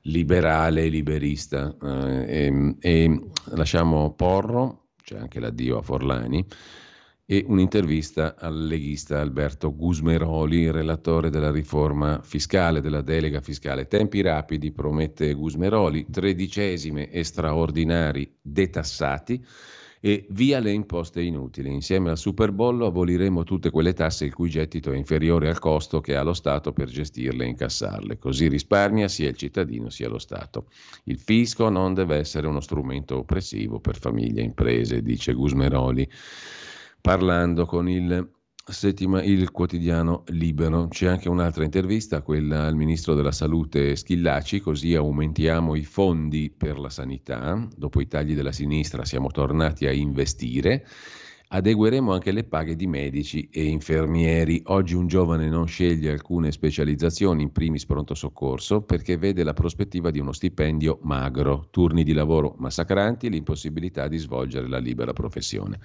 liberale e liberista. Eh, e, e lasciamo Porro, c'è anche l'addio a Forlani e un'intervista al leghista Alberto Gusmeroli, relatore della riforma fiscale, della delega fiscale. Tempi rapidi, promette Gusmeroli, tredicesime e straordinari detassati e via le imposte inutili. Insieme al Superbollo aboliremo tutte quelle tasse il cui gettito è inferiore al costo che ha lo Stato per gestirle e incassarle. Così risparmia sia il cittadino sia lo Stato. Il fisco non deve essere uno strumento oppressivo per famiglie e imprese, dice Gusmeroli parlando con il, settima, il quotidiano Libero. C'è anche un'altra intervista, quella al ministro della Salute Schillaci, così aumentiamo i fondi per la sanità. Dopo i tagli della sinistra siamo tornati a investire Adegueremo anche le paghe di medici e infermieri. Oggi un giovane non sceglie alcune specializzazioni, in primis pronto soccorso, perché vede la prospettiva di uno stipendio magro, turni di lavoro massacranti e l'impossibilità di svolgere la libera professione.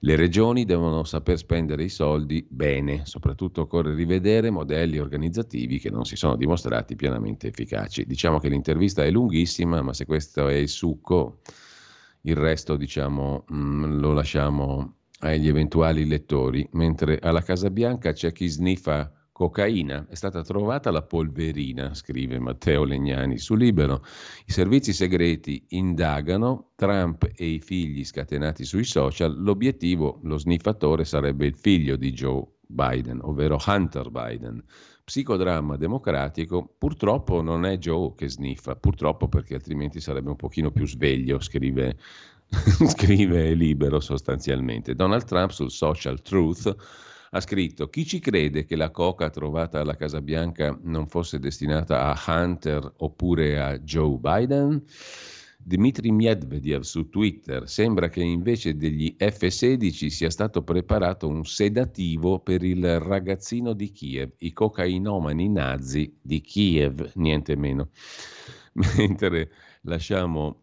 Le regioni devono saper spendere i soldi bene, soprattutto occorre rivedere modelli organizzativi che non si sono dimostrati pienamente efficaci. Diciamo che l'intervista è lunghissima, ma se questo è il succo, il resto diciamo mm, lo lasciamo agli eventuali lettori, mentre alla Casa Bianca c'è chi sniffa cocaina. È stata trovata la polverina, scrive Matteo Legnani su Libero. I servizi segreti indagano, Trump e i figli scatenati sui social, l'obiettivo, lo sniffatore sarebbe il figlio di Joe Biden, ovvero Hunter Biden. Psicodramma democratico, purtroppo non è Joe che sniffa, purtroppo perché altrimenti sarebbe un pochino più sveglio, scrive *laughs* scrive libero sostanzialmente. Donald Trump sul social Truth ha scritto chi ci crede che la coca trovata alla Casa Bianca non fosse destinata a Hunter oppure a Joe Biden? Dmitry Medvedev su Twitter sembra che invece degli F-16 sia stato preparato un sedativo per il ragazzino di Kiev, i cocainomani nazi di Kiev, niente meno. *laughs* Mentre lasciamo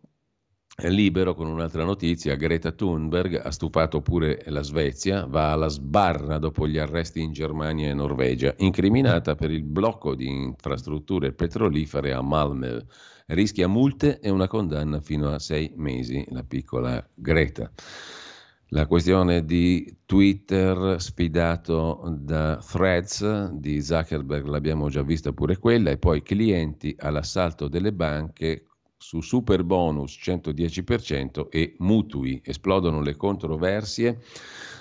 libero con un'altra notizia, Greta Thunberg ha stufato pure la Svezia, va alla sbarra dopo gli arresti in Germania e Norvegia, incriminata per il blocco di infrastrutture petrolifere a Malmö. Rischia multe e una condanna fino a sei mesi, la piccola Greta. La questione di Twitter sfidato da threads di Zuckerberg l'abbiamo già vista pure quella e poi clienti all'assalto delle banche su super bonus 110% e mutui. Esplodono le controversie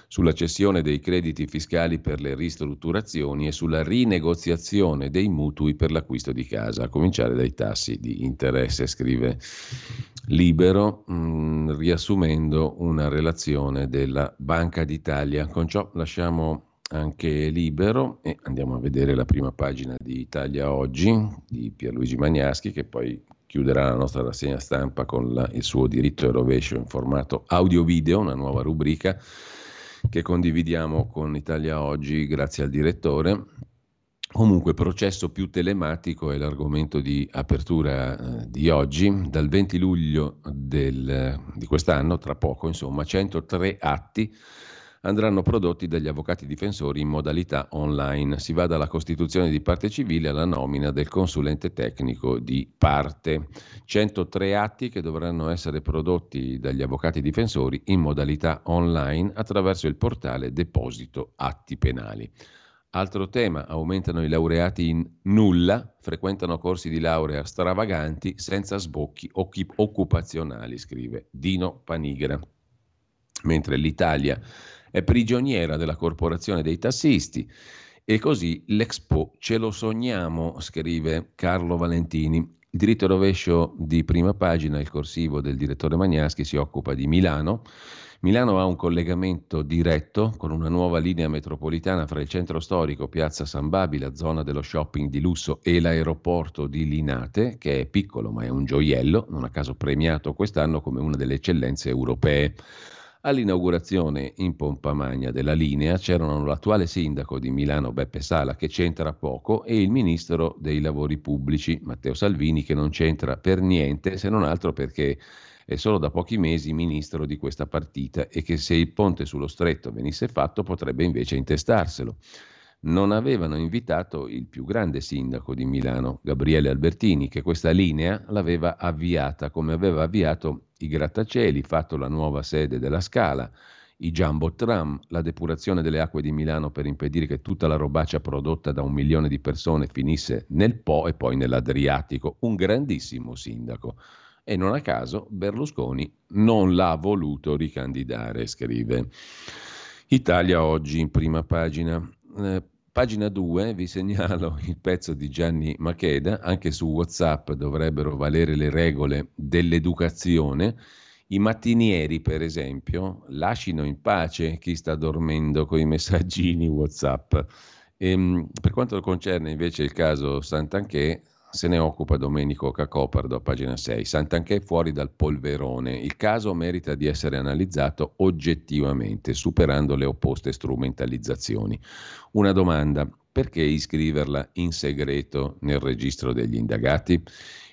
sulla cessione dei crediti fiscali per le ristrutturazioni e sulla rinegoziazione dei mutui per l'acquisto di casa, a cominciare dai tassi di interesse, scrive Libero, mh, mm, riassumendo una relazione della Banca d'Italia. Con ciò lasciamo anche libero e andiamo a vedere la prima pagina di Italia Oggi di Pierluigi Magnaschi che poi chiuderà la nostra rassegna stampa con la, il suo diritto e rovescio in formato audio-video, una nuova rubrica che condividiamo con Italia Oggi grazie al direttore. Comunque, processo più telematico è l'argomento di apertura eh, di oggi. Dal 20 luglio del, di quest'anno, tra poco, insomma, 103 atti andranno prodotti dagli avvocati difensori in modalità online. Si va dalla costituzione di parte civile alla nomina del consulente tecnico di parte. 103 atti che dovranno essere prodotti dagli avvocati difensori in modalità online attraverso il portale Deposito Atti Penali. Altro tema, aumentano i laureati in nulla, frequentano corsi di laurea stravaganti senza sbocchi occupazionali, scrive Dino Panigra. Mentre l'Italia è prigioniera della corporazione dei tassisti. E così l'Expo ce lo sogniamo, scrive Carlo Valentini. Il diritto rovescio di prima pagina, il corsivo del direttore Magnaschi, si occupa di Milano. Milano ha un collegamento diretto con una nuova linea metropolitana fra il centro storico Piazza San Babi, la zona dello shopping di lusso e l'aeroporto di Linate, che è piccolo ma è un gioiello, non a caso premiato quest'anno come una delle eccellenze europee. All'inaugurazione in pompa magna della linea c'erano l'attuale sindaco di Milano Beppe Sala che c'entra poco e il ministro dei lavori pubblici Matteo Salvini che non c'entra per niente se non altro perché è solo da pochi mesi ministro di questa partita e che se il ponte sullo stretto venisse fatto potrebbe invece intestarselo non avevano invitato il più grande sindaco di Milano, Gabriele Albertini, che questa linea l'aveva avviata, come aveva avviato i grattacieli, fatto la nuova sede della Scala, i jumbo tram, la depurazione delle acque di Milano per impedire che tutta la robaccia prodotta da un milione di persone finisse nel Po e poi nell'Adriatico. Un grandissimo sindaco. E non a caso Berlusconi non l'ha voluto ricandidare, scrive. Italia oggi in prima pagina. Eh, Pagina 2 vi segnalo *laughs* il pezzo di Gianni Macheda, anche su WhatsApp dovrebbero valere le regole dell'educazione. I mattinieri, per esempio, lasciano in pace chi sta dormendo con i messaggini *laughs* WhatsApp. E, ehm, per quanto concerne invece il caso Sant'Anché, se ne occupa Domenico Cacopardo a pagina 6. Sant'Anché fuori dal polverone. Il caso merita di essere analizzato oggettivamente, superando le opposte strumentalizzazioni. Una domanda, perché iscriverla in segreto nel registro degli indagati?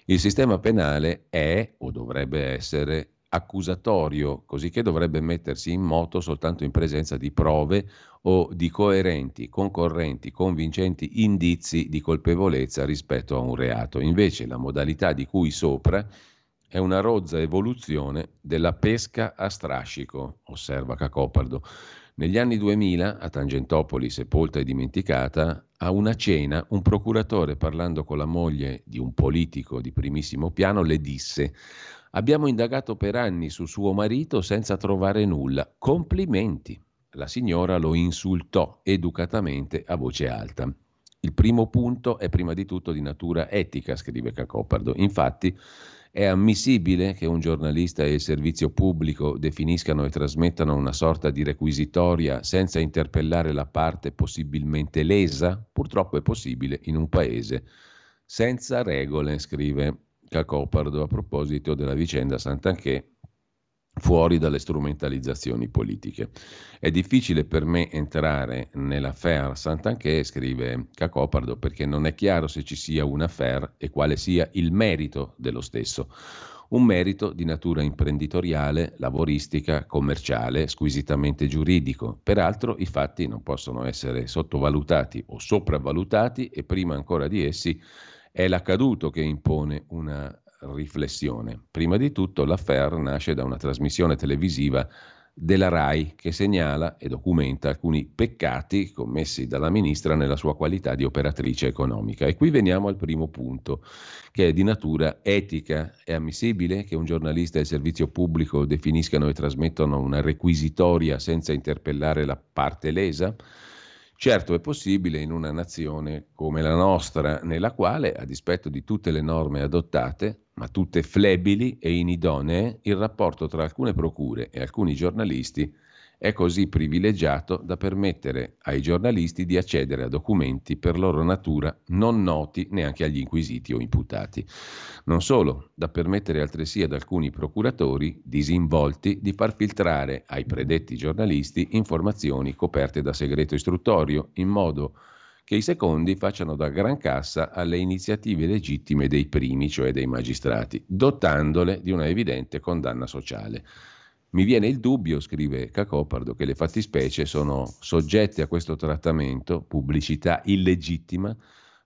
Il sistema penale è o dovrebbe essere accusatorio, così che dovrebbe mettersi in moto soltanto in presenza di prove o di coerenti, concorrenti, convincenti indizi di colpevolezza rispetto a un reato. Invece la modalità di cui sopra è una rozza evoluzione della pesca a strascico, osserva Cacopardo. Negli anni 2000, a Tangentopoli, sepolta e dimenticata, a una cena un procuratore, parlando con la moglie di un politico di primissimo piano, le disse Abbiamo indagato per anni su suo marito senza trovare nulla. Complimenti. La signora lo insultò educatamente a voce alta. Il primo punto è prima di tutto di natura etica, scrive Cacopardo. Infatti è ammissibile che un giornalista e il servizio pubblico definiscano e trasmettano una sorta di requisitoria senza interpellare la parte possibilmente lesa? Purtroppo è possibile in un paese senza regole, scrive Cacopardo a proposito della vicenda Sant'Anché fuori dalle strumentalizzazioni politiche. È difficile per me entrare nell'affaire Sant'Anché, scrive Cacopardo, perché non è chiaro se ci sia un affaire e quale sia il merito dello stesso. Un merito di natura imprenditoriale, lavoristica, commerciale, squisitamente giuridico. Peraltro i fatti non possono essere sottovalutati o sopravvalutati e prima ancora di essi è l'accaduto che impone una riflessione. Prima di tutto l'affair nasce da una trasmissione televisiva della RAI che segnala e documenta alcuni peccati commessi dalla ministra nella sua qualità di operatrice economica. E qui veniamo al primo punto, che è di natura etica. È ammissibile che un giornalista e il servizio pubblico definiscano e trasmettano una requisitoria senza interpellare la parte lesa? Certo è possibile in una nazione come la nostra, nella quale, a dispetto di tutte le norme adottate, ma tutte flebili e inidonee, il rapporto tra alcune procure e alcuni giornalisti è così privilegiato da permettere ai giornalisti di accedere a documenti per loro natura non noti neanche agli inquisiti o imputati. Non solo, da permettere altresì ad alcuni procuratori disinvolti di far filtrare ai predetti giornalisti informazioni coperte da segreto istruttorio, in modo che i secondi facciano da gran cassa alle iniziative legittime dei primi, cioè dei magistrati, dotandole di una evidente condanna sociale. Mi viene il dubbio, scrive Cacopardo, che le fattispecie sono soggette a questo trattamento, pubblicità illegittima,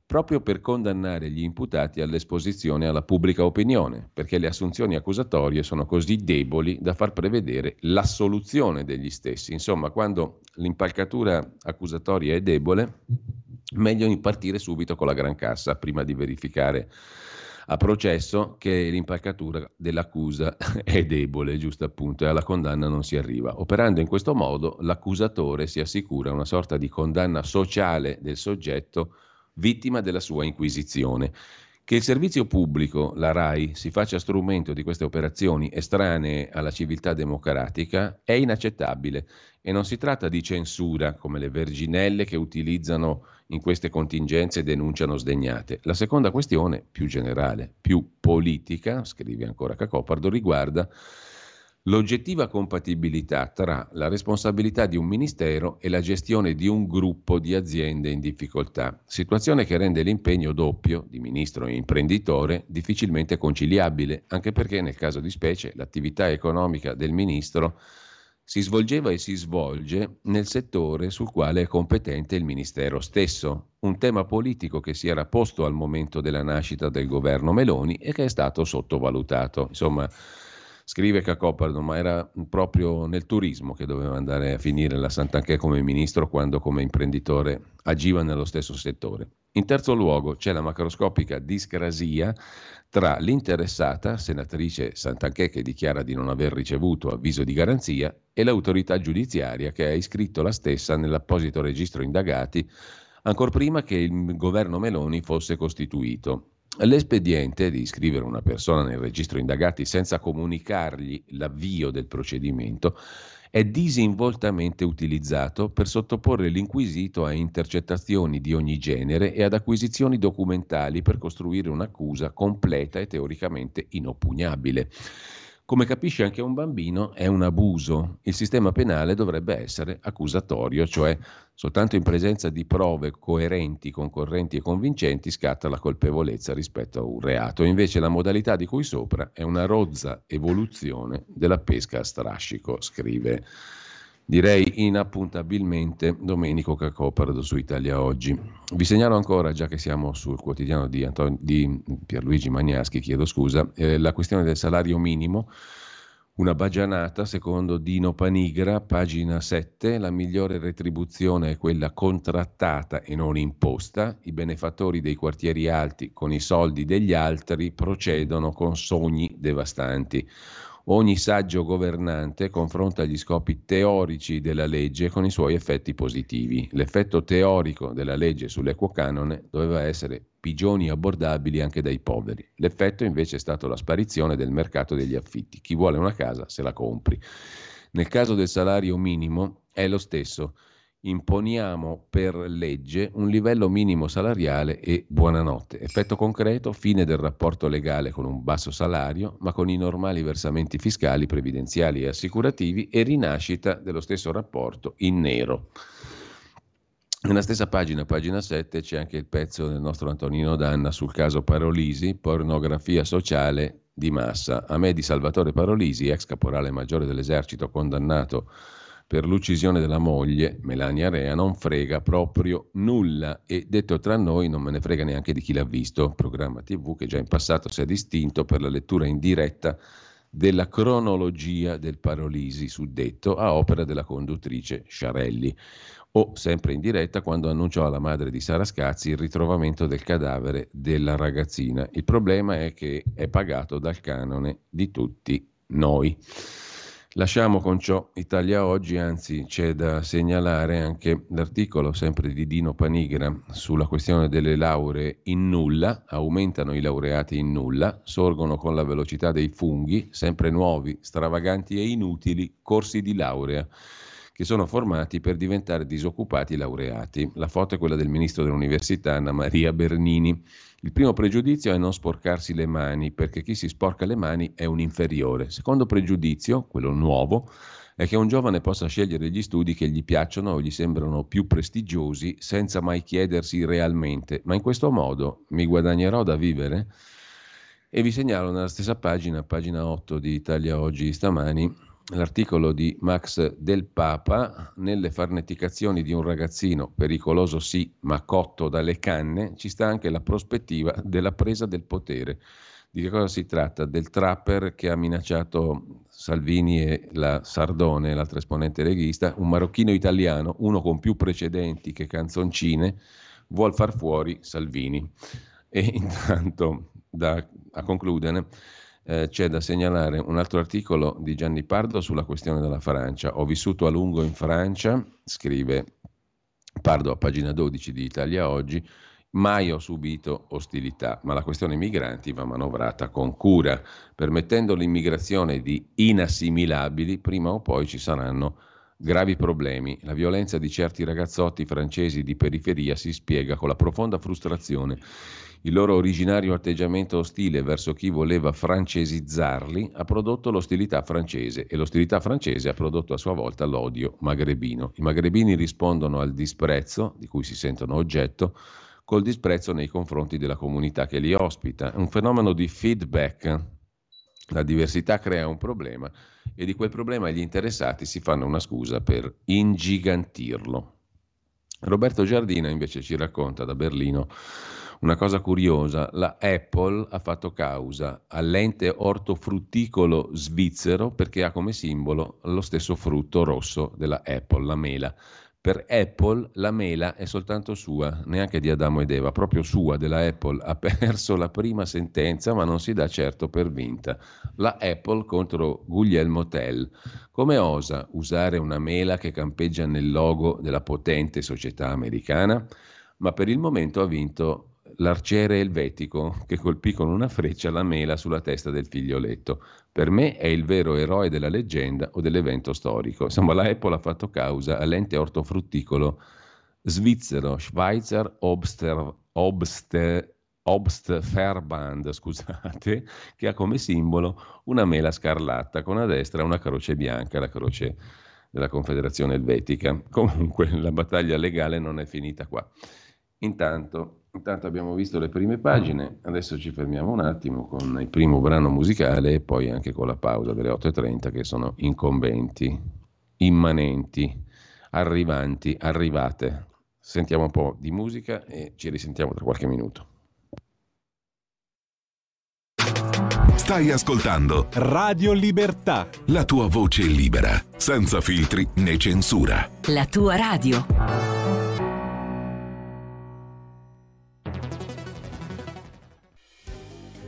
proprio per condannare gli imputati all'esposizione alla pubblica opinione, perché le assunzioni accusatorie sono così deboli da far prevedere l'assoluzione degli stessi. Insomma, quando l'impalcatura accusatoria è debole, meglio partire subito con la gran cassa prima di verificare a processo che l'impalcatura dell'accusa *laughs* è debole, giusto appunto, e alla condanna non si arriva. Operando in questo modo, l'accusatore si assicura una sorta di condanna sociale del soggetto vittima della sua inquisizione. Che il servizio pubblico, la RAI, si faccia strumento di queste operazioni estranee alla civiltà democratica è inaccettabile e non si tratta di censura come le verginelle che utilizzano in queste contingenze denunciano sdegnate. La seconda questione, più generale, più politica, scrive ancora Cacopardo, riguarda l'oggettiva compatibilità tra la responsabilità di un ministero e la gestione di un gruppo di aziende in difficoltà, situazione che rende l'impegno doppio di ministro e imprenditore difficilmente conciliabile, anche perché nel caso di specie l'attività economica del ministro si svolgeva e si svolge nel settore sul quale è competente il Ministero stesso, un tema politico che si era posto al momento della nascita del governo Meloni e che è stato sottovalutato. Insomma, Scrive Cacopardo, ma era proprio nel turismo che doveva andare a finire la Sant'Anché come ministro quando come imprenditore agiva nello stesso settore. In terzo luogo c'è la macroscopica discrasia tra l'interessata, senatrice Sant'Anché che dichiara di non aver ricevuto avviso di garanzia, e l'autorità giudiziaria che ha iscritto la stessa nell'apposito registro indagati ancor prima che il governo Meloni fosse costituito. L'espediente di iscrivere una persona nel registro indagati senza comunicargli l'avvio del procedimento è disinvoltamente utilizzato per sottoporre l'inquisito a intercettazioni di ogni genere e ad acquisizioni documentali per costruire un'accusa completa e teoricamente inoppugnabile. Come capisce anche un bambino, è un abuso. Il sistema penale dovrebbe essere accusatorio, cioè soltanto in presenza di prove coerenti, concorrenti e convincenti scatta la colpevolezza rispetto a un reato. Invece la modalità di cui sopra è una rozza evoluzione della pesca a strascico, scrive direi inappuntabilmente Domenico Cacopardo su Italia Oggi. Vi segnalo ancora, già che siamo sul quotidiano di, Anton- di Pierluigi Magnaschi, chiedo scusa, eh, la questione del salario minimo. Una bagianata, secondo Dino Panigra, pagina 7, la migliore retribuzione è quella contrattata e non imposta. I benefattori dei quartieri alti con i soldi degli altri procedono con sogni devastanti. Ogni saggio governante confronta gli scopi teorici della legge con i suoi effetti positivi. L'effetto teorico della legge sull'equo canone doveva essere pigioni abbordabili anche dai poveri. L'effetto invece è stato la sparizione del mercato degli affitti. Chi vuole una casa se la compri. Nel caso del salario minimo è lo stesso imponiamo per legge un livello minimo salariale e buonanotte. Effetto concreto, fine del rapporto legale con un basso salario, ma con i normali versamenti fiscali, previdenziali e assicurativi e rinascita dello stesso rapporto in nero. Nella stessa pagina, pagina 7, c'è anche il pezzo del nostro Antonino Danna sul caso Parolisi, pornografia sociale di massa. A me di Salvatore Parolisi, ex caporale maggiore dell'esercito condannato per l'uccisione della moglie, Melania Rea, non frega proprio nulla e detto tra noi non me ne frega neanche di chi l'ha visto, programma TV che già in passato si è distinto per la lettura in diretta della cronologia del Parolisi suddetto a opera della conduttrice Sciarelli o sempre in diretta quando annunciò alla madre di Sara Scazzi il ritrovamento del cadavere della ragazzina. Il problema è che è pagato dal canone di tutti noi. Lasciamo con ciò Italia Oggi, anzi c'è da segnalare anche l'articolo sempre di Dino Panigra sulla questione delle lauree in nulla, aumentano i laureati in nulla, sorgono con la velocità dei funghi, sempre nuovi, stravaganti e inutili corsi di laurea che sono formati per diventare disoccupati laureati. La foto è quella del ministro dell'università Anna Maria Bernini. Il primo pregiudizio è non sporcarsi le mani, perché chi si sporca le mani è un inferiore. Secondo pregiudizio, quello nuovo, è che un giovane possa scegliere gli studi che gli piacciono o gli sembrano più prestigiosi senza mai chiedersi realmente, ma in questo modo mi guadagnerò da vivere? E vi segnalo nella stessa pagina, pagina 8 di Italia Oggi stamani, l'articolo di Max Del Papa, nelle farneticazioni di un ragazzino, pericoloso sì, ma cotto dalle canne, ci sta anche la prospettiva della presa del potere. Di che cosa si tratta? Del trapper che ha minacciato Salvini e la Sardone, l'altra esponente leghista, un marocchino italiano, uno con più precedenti che canzoncine, vuol far fuori Salvini. E intanto, da, a concludere, eh, c'è da segnalare un altro articolo di Gianni Pardo sulla questione della Francia. Ho vissuto a lungo in Francia, scrive Pardo a pagina 12 di Italia Oggi, Mai ho subito ostilità, ma la questione migranti va manovrata con cura, permettendo l'immigrazione di inassimilabili, prima o poi ci saranno gravi problemi. La violenza di certi ragazzotti francesi di periferia si spiega con la profonda frustrazione. Il loro originario atteggiamento ostile verso chi voleva francesizzarli ha prodotto l'ostilità francese e l'ostilità francese ha prodotto a sua volta l'odio magrebino. I magrebini rispondono al disprezzo di cui si sentono oggetto col disprezzo nei confronti della comunità che li ospita. È un fenomeno di feedback. La diversità crea un problema e di quel problema gli interessati si fanno una scusa per ingigantirlo. Roberto Giardina invece ci racconta da Berlino una cosa curiosa, la Apple ha fatto causa all'ente ortofrutticolo svizzero perché ha come simbolo lo stesso frutto rosso della Apple, la mela. Per Apple la mela è soltanto sua, neanche di Adamo ed Eva, proprio sua, della Apple. Ha *laughs* perso la prima sentenza, ma non si dà certo per vinta. La Apple contro Guglielmo Tell. Come osa usare una mela che campeggia nel logo della potente società americana? Ma per il momento ha vinto l'arciere elvetico che colpì con una freccia la mela sulla testa del figlioletto. Per me è il vero eroe della leggenda o dell'evento storico. Insomma, la Apple ha fatto causa all'ente ortofrutticolo svizzero Schweizer Obster, Obster, Obstverband, scusate, che ha come simbolo una mela scarlatta con a destra una croce bianca, la croce della Confederazione Elvetica. Comunque la battaglia legale non è finita qua. Intanto, intanto, abbiamo visto le prime pagine, adesso ci fermiamo un attimo con il primo brano musicale e poi anche con la pausa delle 8.30 che sono incombenti, immanenti, arrivanti, arrivate. Sentiamo un po' di musica e ci risentiamo tra qualche minuto. Stai ascoltando Radio Libertà. La tua voce libera, senza filtri né censura. La tua radio.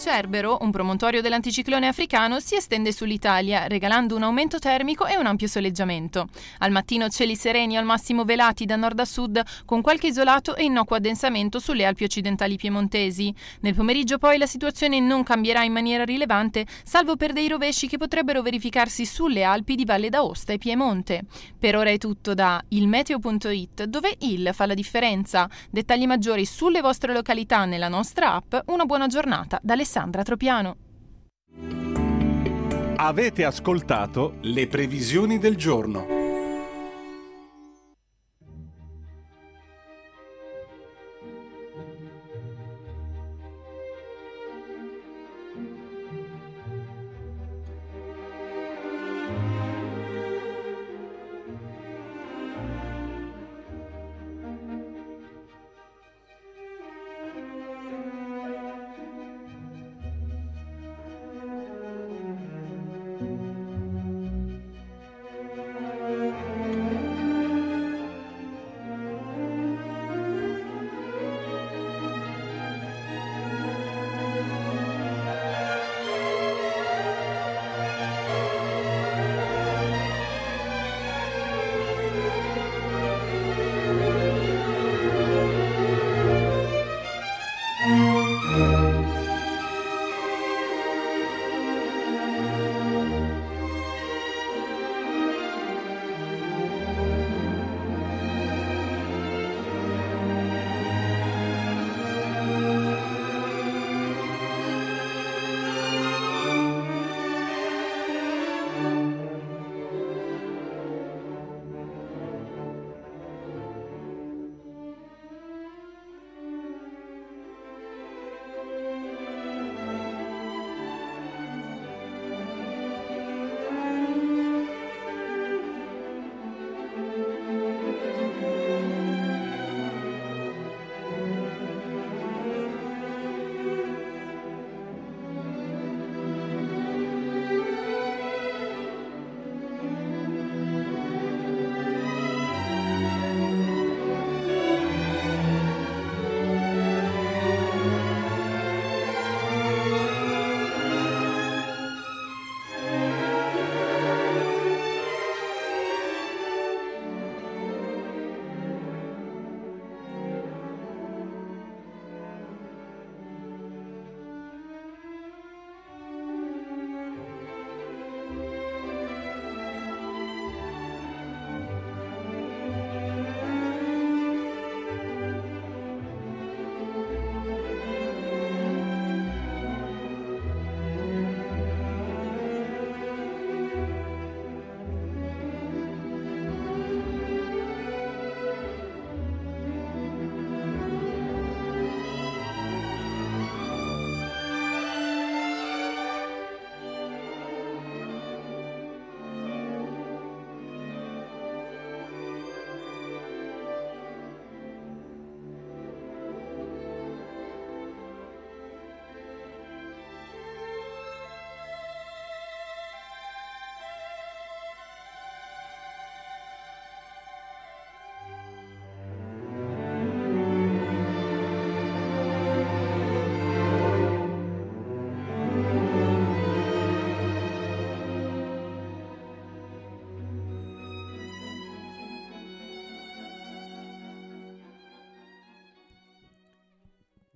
Cerbero, un promontorio dell'anticiclone africano, si estende sull'Italia, regalando un aumento termico e un ampio soleggiamento. Al mattino cieli sereni al massimo velati da nord a sud, con qualche isolato e innocuo addensamento sulle Alpi occidentali piemontesi. Nel pomeriggio poi la situazione non cambierà in maniera rilevante, salvo per dei rovesci che potrebbero verificarsi sulle Alpi di Valle d'Aosta e Piemonte. Per ora è tutto da ilmeteo.it, dove il fa la differenza. Dettagli maggiori sulle vostre località nella nostra app. Una buona giornata dalle Alessandra Tropiano. Avete ascoltato le previsioni del giorno.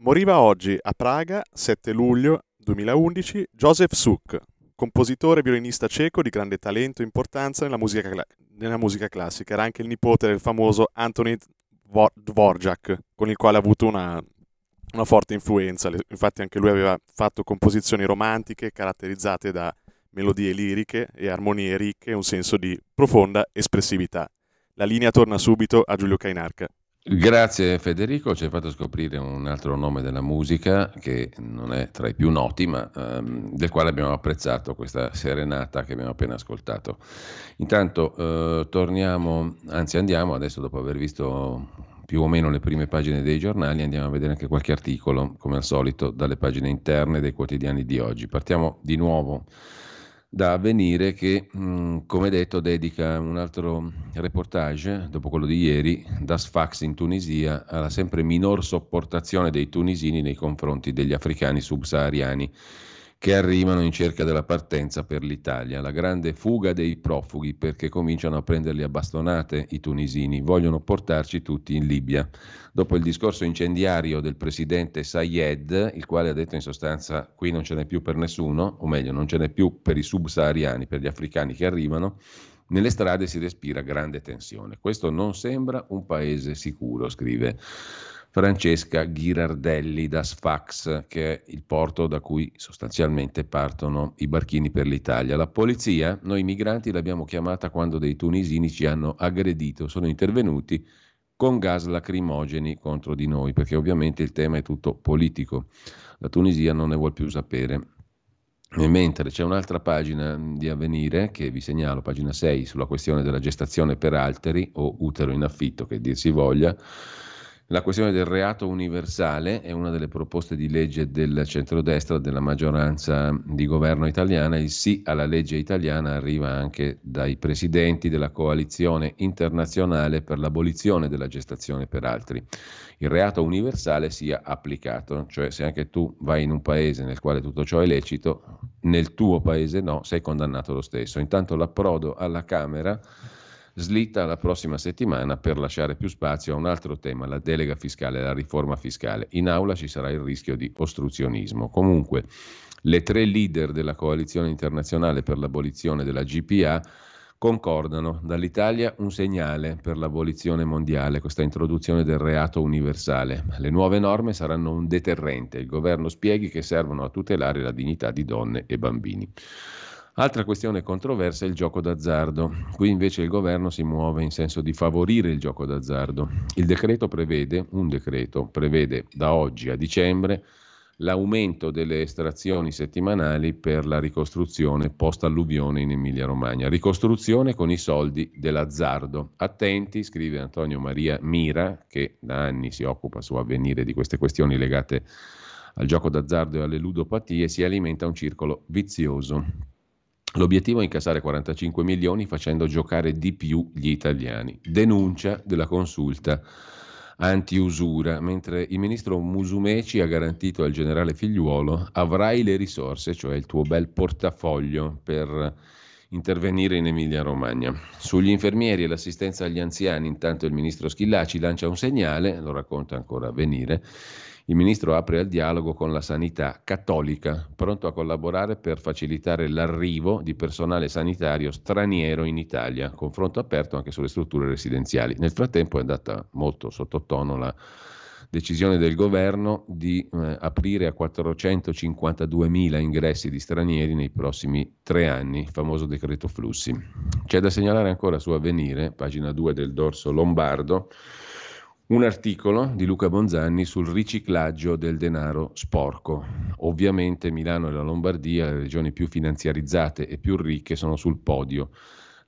Moriva oggi a Praga, 7 luglio 2011, Joseph Suk, compositore e violinista ceco di grande talento e importanza nella musica, nella musica classica. Era anche il nipote del famoso Anthony Dvorak, con il quale ha avuto una, una forte influenza. Infatti anche lui aveva fatto composizioni romantiche caratterizzate da melodie liriche e armonie ricche e un senso di profonda espressività. La linea torna subito a Giulio Cainarca. Grazie Federico, ci hai fatto scoprire un altro nome della musica che non è tra i più noti, ma um, del quale abbiamo apprezzato questa serenata che abbiamo appena ascoltato. Intanto uh, torniamo, anzi andiamo adesso dopo aver visto più o meno le prime pagine dei giornali, andiamo a vedere anche qualche articolo, come al solito, dalle pagine interne dei quotidiani di oggi. Partiamo di nuovo da avvenire che, mh, come detto, dedica un altro reportage, dopo quello di ieri, da Sfax in Tunisia alla sempre minor sopportazione dei tunisini nei confronti degli africani subsahariani che arrivano in cerca della partenza per l'Italia. La grande fuga dei profughi perché cominciano a prenderli a bastonate i tunisini, vogliono portarci tutti in Libia. Dopo il discorso incendiario del presidente Sayed, il quale ha detto in sostanza qui non ce n'è più per nessuno, o meglio non ce n'è più per i subsahariani, per gli africani che arrivano, nelle strade si respira grande tensione. Questo non sembra un paese sicuro, scrive Francesca Ghirardelli da Sfax, che è il porto da cui sostanzialmente partono i barchini per l'Italia. La polizia, noi migranti l'abbiamo chiamata quando dei tunisini ci hanno aggredito, sono intervenuti con gas lacrimogeni contro di noi, perché ovviamente il tema è tutto politico. La Tunisia non ne vuol più sapere. E mentre c'è un'altra pagina di avvenire che vi segnalo, pagina 6, sulla questione della gestazione per alteri o utero in affitto, che dir si voglia, la questione del reato universale è una delle proposte di legge del centrodestra, della maggioranza di governo italiana. Il sì alla legge italiana arriva anche dai presidenti della coalizione internazionale per l'abolizione della gestazione per altri. Il reato universale sia applicato, cioè se anche tu vai in un paese nel quale tutto ciò è lecito, nel tuo paese no, sei condannato lo stesso. Intanto l'approdo alla Camera slitta la prossima settimana per lasciare più spazio a un altro tema, la delega fiscale, la riforma fiscale. In aula ci sarà il rischio di ostruzionismo. Comunque, le tre leader della coalizione internazionale per l'abolizione della GPA concordano dall'Italia un segnale per l'abolizione mondiale, questa introduzione del reato universale. Le nuove norme saranno un deterrente, il governo spieghi che servono a tutelare la dignità di donne e bambini. Altra questione controversa è il gioco d'azzardo. Qui invece il governo si muove in senso di favorire il gioco d'azzardo. Il decreto prevede, un decreto prevede da oggi a dicembre l'aumento delle estrazioni settimanali per la ricostruzione post-alluvione in Emilia-Romagna. Ricostruzione con i soldi dell'azzardo. Attenti, scrive Antonio Maria Mira, che da anni si occupa su avvenire di queste questioni legate al gioco d'azzardo e alle ludopatie, si alimenta un circolo vizioso. L'obiettivo è incassare 45 milioni facendo giocare di più gli italiani. Denuncia della consulta anti-usura, mentre il ministro Musumeci ha garantito al generale Figliuolo avrai le risorse, cioè il tuo bel portafoglio per intervenire in Emilia-Romagna. Sugli infermieri e l'assistenza agli anziani, intanto il ministro Schillaci lancia un segnale, lo racconta ancora a venire, il ministro apre al dialogo con la sanità cattolica, pronto a collaborare per facilitare l'arrivo di personale sanitario straniero in Italia, confronto aperto anche sulle strutture residenziali. Nel frattempo è andata molto sottotono la decisione del governo di eh, aprire a 452.000 ingressi di stranieri nei prossimi tre anni, il famoso decreto flussi. C'è da segnalare ancora su Avvenire, pagina 2 del dorso lombardo, un articolo di Luca Bonzanni sul riciclaggio del denaro sporco. Ovviamente Milano e la Lombardia, le regioni più finanziarizzate e più ricche, sono sul podio.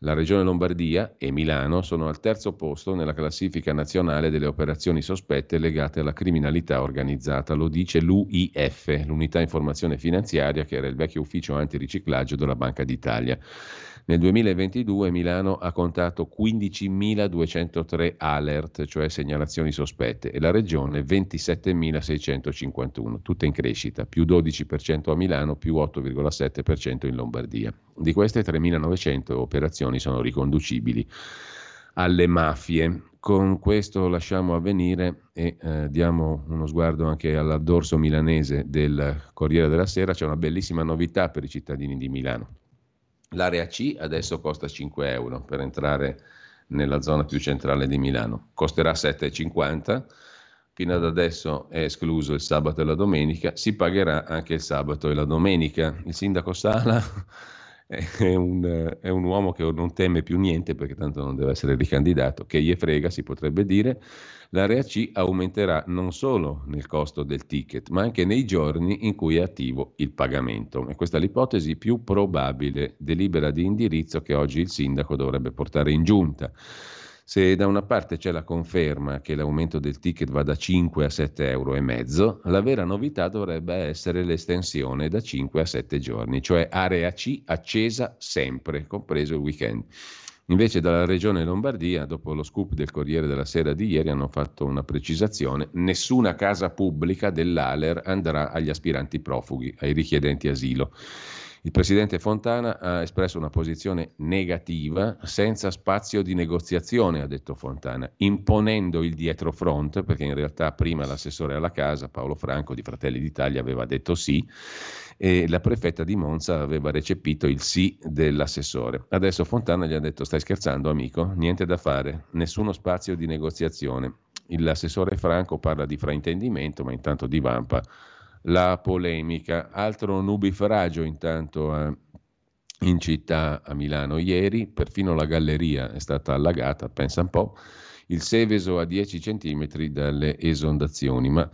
La regione Lombardia e Milano sono al terzo posto nella classifica nazionale delle operazioni sospette legate alla criminalità organizzata, lo dice l'UIF, l'Unità Informazione Finanziaria, che era il vecchio ufficio antiriciclaggio della Banca d'Italia. Nel 2022 Milano ha contato 15.203 alert, cioè segnalazioni sospette, e la regione 27.651, tutte in crescita, più 12% a Milano, più 8,7% in Lombardia. Di queste 3.900 operazioni sono riconducibili alle mafie con questo lasciamo avvenire e eh, diamo uno sguardo anche al dorso milanese del Corriere della Sera. C'è una bellissima novità per i cittadini di Milano. L'area C adesso costa 5 euro per entrare nella zona più centrale di Milano. Costerà 7,50. Fino ad adesso è escluso il sabato e la domenica, si pagherà anche il sabato e la domenica. Il sindaco Sala *laughs* è un, è un, uomo che non teme più niente perché tanto non deve essere ricandidato, che gli frega si potrebbe dire, l'area C aumenterà non solo nel costo del ticket, ma anche nei giorni in cui è attivo il pagamento. E questa è l'ipotesi più probabile, delibera di indirizzo che oggi il sindaco dovrebbe portare in giunta. Se da una parte c'è la conferma che l'aumento del ticket va da 5 a 7 euro la vera novità dovrebbe essere l'estensione da 5 a 7 giorni, cioè area C accesa sempre, compreso il weekend. Invece dalla regione Lombardia, dopo lo scoop del Corriere della Sera di ieri, hanno fatto una precisazione, nessuna casa pubblica dell'Aler andrà agli aspiranti profughi, ai richiedenti asilo. Il presidente Fontana ha espresso una posizione negativa senza spazio di negoziazione, ha detto Fontana, imponendo il dietro front, perché in realtà prima l'assessore alla casa, Paolo Franco di Fratelli d'Italia, aveva detto sì e la prefetta di Monza aveva recepito il sì dell'assessore. Adesso Fontana gli ha detto stai scherzando amico, niente da fare, nessuno spazio di negoziazione. L'assessore Franco parla di fraintendimento, ma intanto divampa la polemica. Altro nubifragio intanto eh, in città a Milano ieri, perfino la galleria è stata allagata, pensa un po', il Seveso a 10 cm dalle esondazioni, ma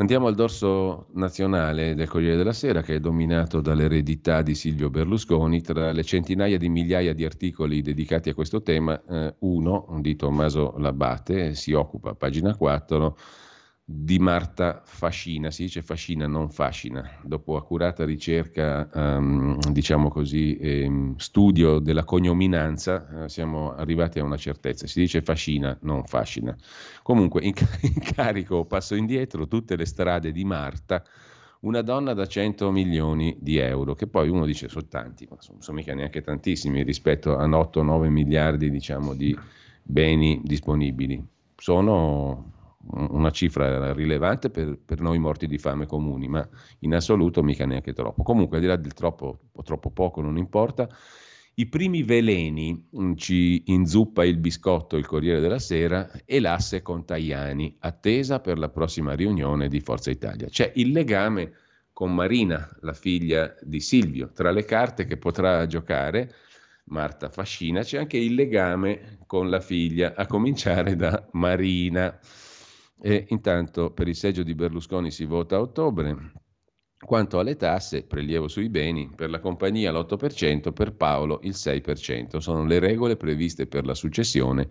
Andiamo al dorso nazionale del Corriere della Sera, che è dominato dall'eredità di Silvio Berlusconi. Tra le centinaia di migliaia di articoli dedicati a questo tema, eh, uno di Tommaso Labate si occupa, pagina 4, di Marta Fascina, si dice Fascina, non Fascina, dopo accurata ricerca, um, diciamo così, ehm, studio della cognominanza, eh, siamo arrivati a una certezza, si dice Fascina, non Fascina. Comunque, in, *laughs* in carico, passo indietro, tutte le strade di Marta, una donna da 100 milioni di euro, che poi uno dice sono tanti, ma sono, sono mica neanche tantissimi rispetto a 8-9 miliardi, diciamo, di beni disponibili. Sono una cifra rilevante per, per, noi morti di fame comuni, ma in assoluto mica neanche troppo. Comunque, al di là del troppo o troppo poco, non importa. I primi veleni mm, ci inzuppa il biscotto il Corriere della Sera e l'asse con Tajani, attesa per la prossima riunione di Forza Italia. C'è il legame con Marina, la figlia di Silvio. Tra le carte che potrà giocare Marta Fascina c'è anche il legame con la figlia, a cominciare da Marina. E intanto per il seggio di Berlusconi si vota a ottobre. Quanto alle tasse, prelievo sui beni, per la compagnia l'8%, per Paolo il 6%. Sono le regole previste per la successione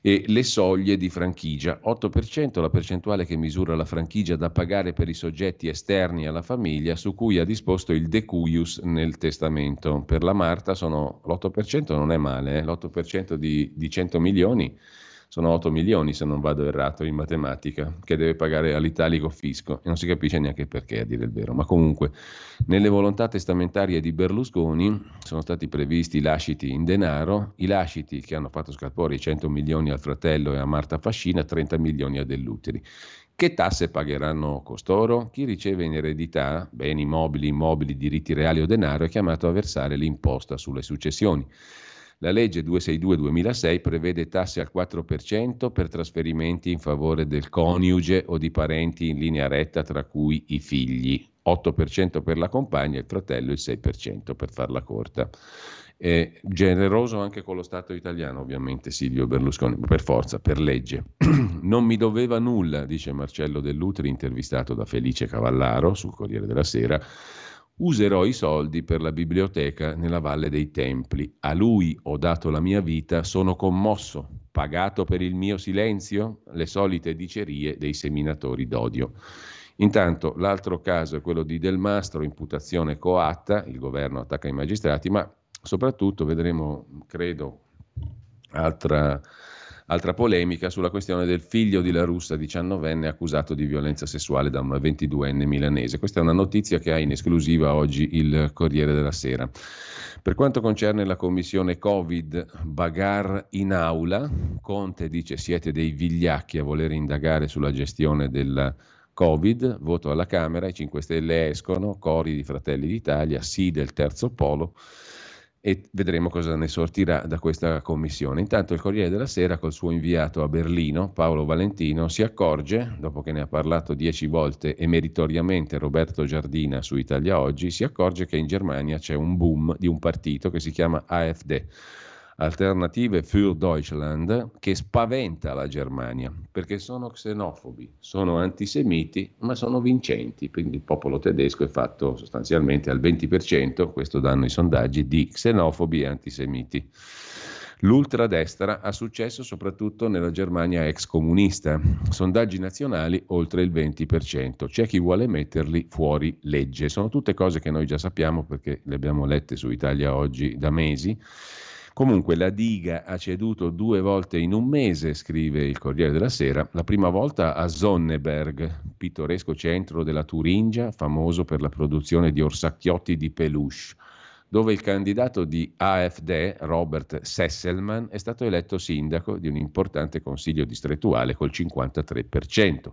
e le soglie di franchigia. 8% la percentuale che misura la franchigia da pagare per i soggetti esterni alla famiglia su cui ha disposto il decuius nel testamento. Per la Marta sono, l'8% non è male, eh? l'8% di, di 100 milioni sono 8 milioni se non vado errato in matematica, che deve pagare all'italico fisco e non si capisce neanche perché a dire il vero, ma comunque nelle volontà testamentarie di Berlusconi sono stati previsti lasciti in denaro, i lasciti che hanno fatto scappare i 100 milioni al fratello e a Marta Fascina, 30 milioni a Dell'Uteri. Che tasse pagheranno costoro? Chi riceve in eredità beni mobili, immobili, diritti reali o denaro è chiamato a versare l'imposta sulle successioni. La legge 262-2006 prevede tasse al 4% per trasferimenti in favore del coniuge o di parenti in linea retta, tra cui i figli, 8% per la compagna e il fratello il 6% per farla corta. È generoso anche con lo Stato italiano, ovviamente, Silvio Berlusconi, per forza, per legge. *clears throat* non mi doveva nulla, dice Marcello Dell'Utri, intervistato da Felice Cavallaro sul Corriere della Sera userò i soldi per la biblioteca nella Valle dei Templi. A lui ho dato la mia vita, sono commosso, pagato per il mio silenzio, le solite dicerie dei seminatori d'odio. Intanto l'altro caso è quello di Del Mastro, imputazione coatta, il governo attacca i magistrati, ma soprattutto vedremo, credo, altra Altra polemica sulla questione del figlio di La Russa, 19enne, accusato di violenza sessuale da una 22enne milanese. Questa è una notizia che ha in esclusiva oggi il Corriere della Sera. Per quanto concerne la commissione Covid, bagar in aula, Conte dice siete dei vigliacchi a voler indagare sulla gestione della Covid, voto alla Camera, i 5 Stelle escono, cori di Fratelli d'Italia, sì del terzo polo e vedremo cosa ne sortirà da questa commissione. Intanto il Corriere della Sera col suo inviato a Berlino, Paolo Valentino, si accorge, dopo che ne ha parlato dieci volte e meritoriamente Roberto Giardina su Italia Oggi, si accorge che in Germania c'è un boom di un partito che si chiama AfD Alternative für Deutschland che spaventa la Germania perché sono xenofobi, sono antisemiti, ma sono vincenti. Quindi il popolo tedesco è fatto sostanzialmente al 20%, questo danno i sondaggi, di xenofobi e antisemiti. L'ultradestra ha successo soprattutto nella Germania ex comunista. Sondaggi nazionali oltre il 20%. C'è chi vuole metterli fuori legge. Sono tutte cose che noi già sappiamo perché le abbiamo lette su Italia oggi da mesi Comunque la diga ha ceduto due volte in un mese, scrive il Corriere della Sera, la prima volta a Sonneberg, pittoresco centro della Turingia, famoso per la produzione di orsacchiotti di peluche, dove il candidato di AfD, Robert Sesselman, è stato eletto sindaco di un importante consiglio distrettuale col 53%.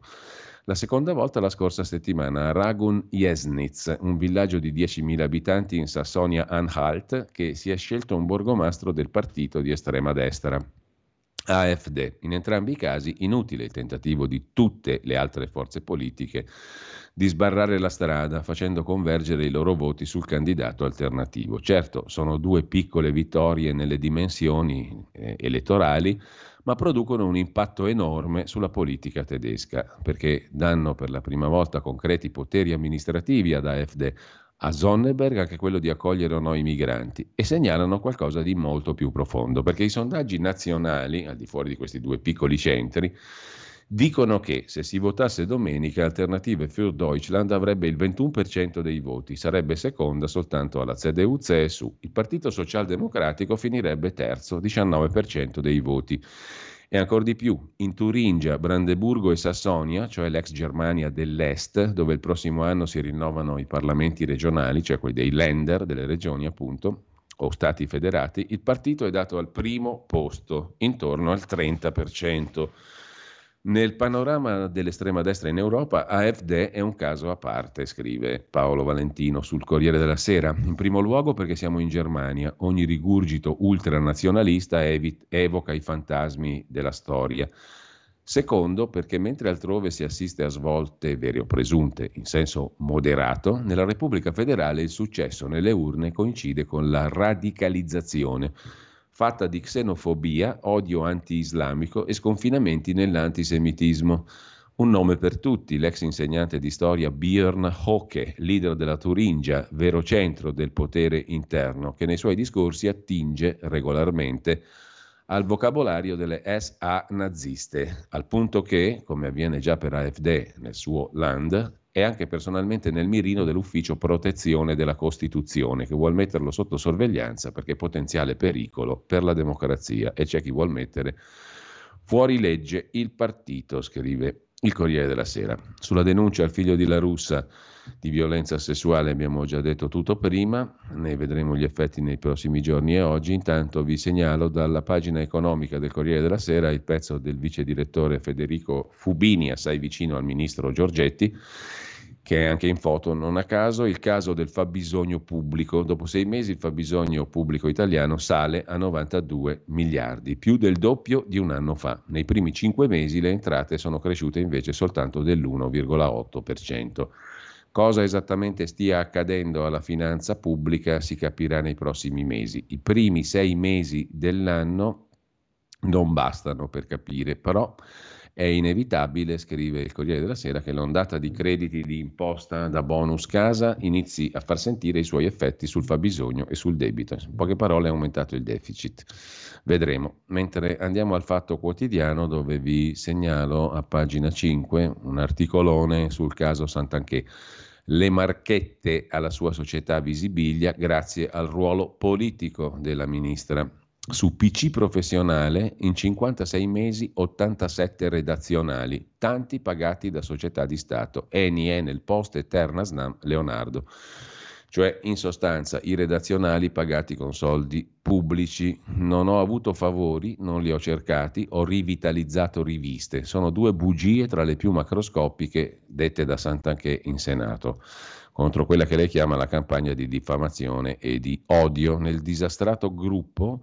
La seconda volta la scorsa settimana a Ragun-Jesnitz, un villaggio di 10.000 abitanti in Sassonia-Anhalt, che si è scelto un borgomastro del partito di estrema destra. AfD. In entrambi i casi inutile il tentativo di tutte le altre forze politiche di sbarrare la strada facendo convergere i loro voti sul candidato alternativo. Certo, sono due piccole vittorie nelle dimensioni eh, elettorali, ma producono un impatto enorme sulla politica tedesca, perché danno per la prima volta concreti poteri amministrativi ad AfD, a Sonneberg anche quello di accogliere o no i migranti e segnalano qualcosa di molto più profondo, perché i sondaggi nazionali, al di fuori di questi due piccoli centri, dicono che se si votasse domenica Alternative für Deutschland avrebbe il 21% dei voti, sarebbe seconda soltanto alla CDU-CSU. Il Partito Socialdemocratico finirebbe terzo, 19% dei voti. E ancora di più, in Turingia, Brandeburgo e Sassonia, cioè l'ex Germania dell'Est, dove il prossimo anno si rinnovano i parlamenti regionali, cioè quelli dei Länder, delle regioni appunto, o stati federati, il partito è dato al primo posto, intorno al 30%. Nel panorama dell'estrema destra in Europa, AfD è un caso a parte, scrive Paolo Valentino sul Corriere della Sera. In primo luogo perché siamo in Germania. Ogni rigurgito ultranazionalista evi- evoca i fantasmi della storia. Secondo, perché mentre altrove si assiste a svolte vere o presunte in senso moderato, nella Repubblica federale il successo nelle urne coincide con la radicalizzazione fatta di xenofobia, odio anti-islamico e sconfinamenti nell'antisemitismo. Un nome per tutti, l'ex insegnante di storia Björn Hocke, leader della Turingia, vero centro del potere interno, che nei suoi discorsi attinge regolarmente al vocabolario delle SA naziste, al punto che, come avviene già per AfD nel suo Land, è anche personalmente nel mirino dell'ufficio protezione della Costituzione, che vuol metterlo sotto sorveglianza perché è potenziale pericolo per la democrazia e c'è chi vuol mettere fuori legge il partito, scrive il Corriere della Sera. Sulla denuncia al figlio di La Russa di violenza sessuale abbiamo già detto tutto prima, ne vedremo gli effetti nei prossimi giorni e oggi. Intanto vi segnalo dalla pagina economica del Corriere della Sera il pezzo del vice direttore Federico Fubini, assai vicino al ministro Giorgetti, che è anche in foto non a caso, il caso del fabbisogno pubblico. Dopo sei mesi il fabbisogno pubblico italiano sale a 92 miliardi, più del doppio di un anno fa. Nei primi cinque mesi le entrate sono cresciute invece soltanto dell'1,8%. Cosa esattamente stia accadendo alla finanza pubblica si capirà nei prossimi mesi. I primi sei mesi dell'anno non bastano per capire, però è inevitabile, scrive il Corriere della Sera, che l'ondata di crediti di imposta da bonus casa inizi a far sentire i suoi effetti sul fabbisogno e sul debito. In poche parole è aumentato il deficit. Vedremo. Mentre andiamo al fatto quotidiano dove vi segnalo a pagina 5 un articolone sul caso Sant'Anché le marchette alla sua società Visibilia grazie al ruolo politico della ministra su PC professionale in 56 mesi 87 redazionali, tanti pagati da società di Stato, Eni, Enel, Poste, Eterna, Snam, Leonardo. Cioè, in sostanza, i redazionali pagati con soldi pubblici. Non ho avuto favori, non li ho cercati, ho rivitalizzato riviste. Sono due bugie tra le più macroscopiche dette da Sant'Anché in Senato contro quella che lei chiama la campagna di diffamazione e di odio nel disastrato gruppo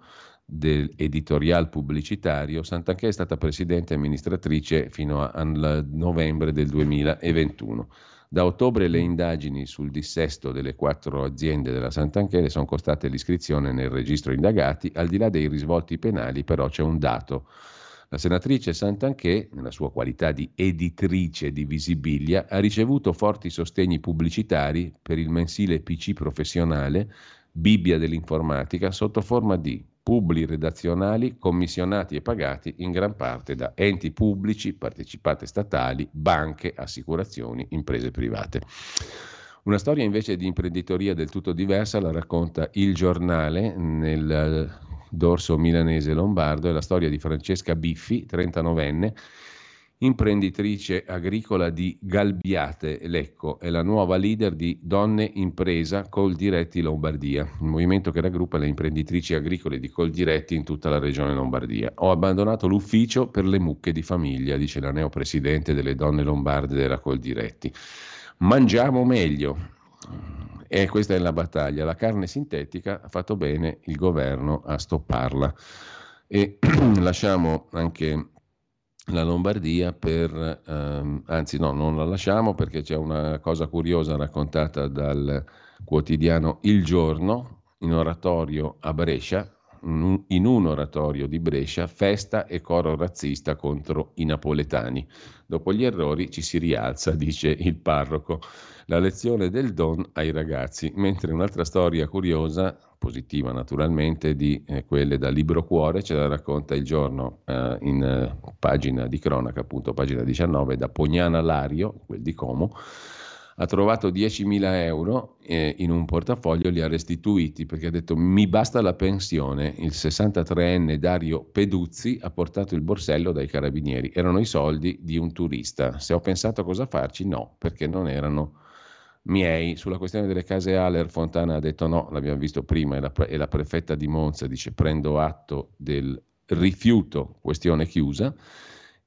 dell'editorial pubblicitario, Sant'Anché è stata presidente e amministratrice fino al novembre del 2021. Da ottobre le indagini sul dissesto delle quattro aziende della Sant'Anché sono costate l'iscrizione nel registro indagati, al di là dei risvolti penali però c'è un dato. La senatrice Sant'Anché, nella sua qualità di editrice di Visibilia, ha ricevuto forti sostegni pubblicitari per il mensile PC professionale Bibbia dell'informatica sotto forma di publi redazionali commissionati e pagati in gran parte da enti pubblici, partecipate statali, banche, assicurazioni, imprese private. Una storia invece di imprenditoria del tutto diversa la racconta Il Giornale nel dorso milanese lombardo, è la storia di Francesca Biffi, 39enne, imprenditrice agricola di Galbiate Lecco, è la nuova leader di Donne Impresa Coldiretti Lombardia, un movimento che raggruppa le imprenditrici agricole di Coldiretti in tutta la regione Lombardia. Ho abbandonato l'ufficio per le mucche di famiglia, dice la neopresidente delle donne lombarde della Coldiretti. Mangiamo meglio. E questa è la battaglia. La carne sintetica ha fatto bene il governo a stopparla. E *clears throat* lasciamo anche la Lombardia per, ehm, anzi no, non la lasciamo perché c'è una cosa curiosa raccontata dal quotidiano Il Giorno in oratorio a Brescia, in un oratorio di Brescia, festa e coro razzista contro i napoletani. Dopo gli errori ci si rialza, *laughs* dice il parroco. La lezione del don ai ragazzi, mentre un'altra storia curiosa positiva naturalmente, di eh, quelle da Libro Cuore, ce la racconta il giorno eh, in eh, pagina di cronaca, appunto pagina 19, da Pognana Lario, quel di Como, ha trovato 10.000 euro eh, in un portafoglio, li ha restituiti perché ha detto mi basta la pensione. Il 63enne Dario Peduzzi ha portato il borsello dai carabinieri, erano i soldi di un turista. Se ho pensato a cosa farci, no, perché non erano miei. Sulla questione delle case Aller, Fontana ha detto no, l'abbiamo visto prima, e la, e la prefetta di Monza dice prendo atto del rifiuto, questione chiusa.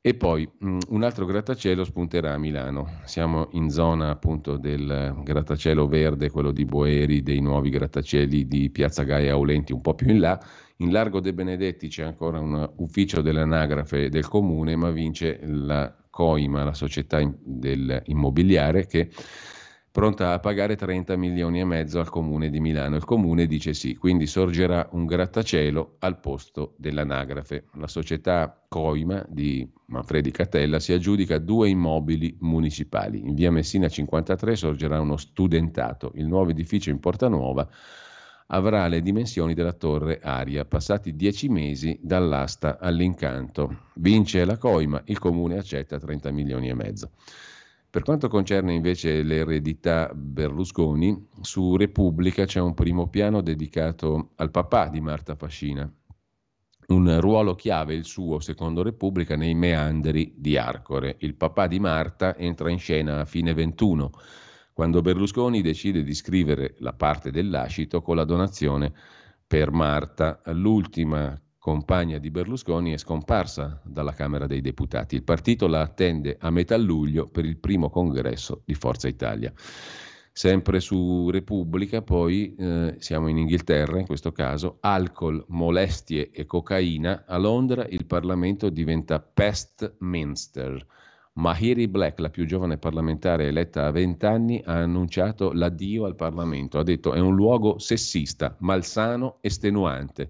E poi mh, un altro grattacielo spunterà a Milano. Siamo in zona appunto del grattacielo verde, quello di Boeri, dei nuovi grattacieli di Piazza Gaia Aulenti, un po' più in là. In Largo dei Benedetti c'è ancora un ufficio dell'anagrafe del comune, ma vince la COIMA, la società in, del immobiliare, che pronta a pagare 30 milioni e mezzo al comune di Milano. Il comune dice sì, quindi sorgerà un grattacielo al posto dell'anagrafe. La società Coima di Manfredi Catella si aggiudica due immobili municipali. In via Messina 53 sorgerà uno studentato. Il nuovo edificio in Porta Nuova avrà le dimensioni della torre Aria, passati dieci mesi dall'asta all'incanto. Vince la Coima, il comune accetta 30 milioni e mezzo. Per quanto concerne invece l'eredità Berlusconi, su Repubblica c'è un primo piano dedicato al papà di Marta Fascina. Un ruolo chiave il suo, secondo Repubblica, nei meandri di Arcore. Il papà di Marta entra in scena a fine 21, quando Berlusconi decide di scrivere la parte del lascito con la donazione per Marta. L'ultima compagna di Berlusconi, è scomparsa dalla Camera dei Deputati. Il partito la attende a metà luglio per il primo congresso di Forza Italia. Sempre su Repubblica, poi eh, siamo in Inghilterra in questo caso, alcol, molestie e cocaina, a Londra il Parlamento diventa Pestminster. Mahiri Black, la più giovane parlamentare eletta a 20 anni, ha annunciato l'addio al Parlamento. Ha detto è un luogo sessista, malsano, estenuante.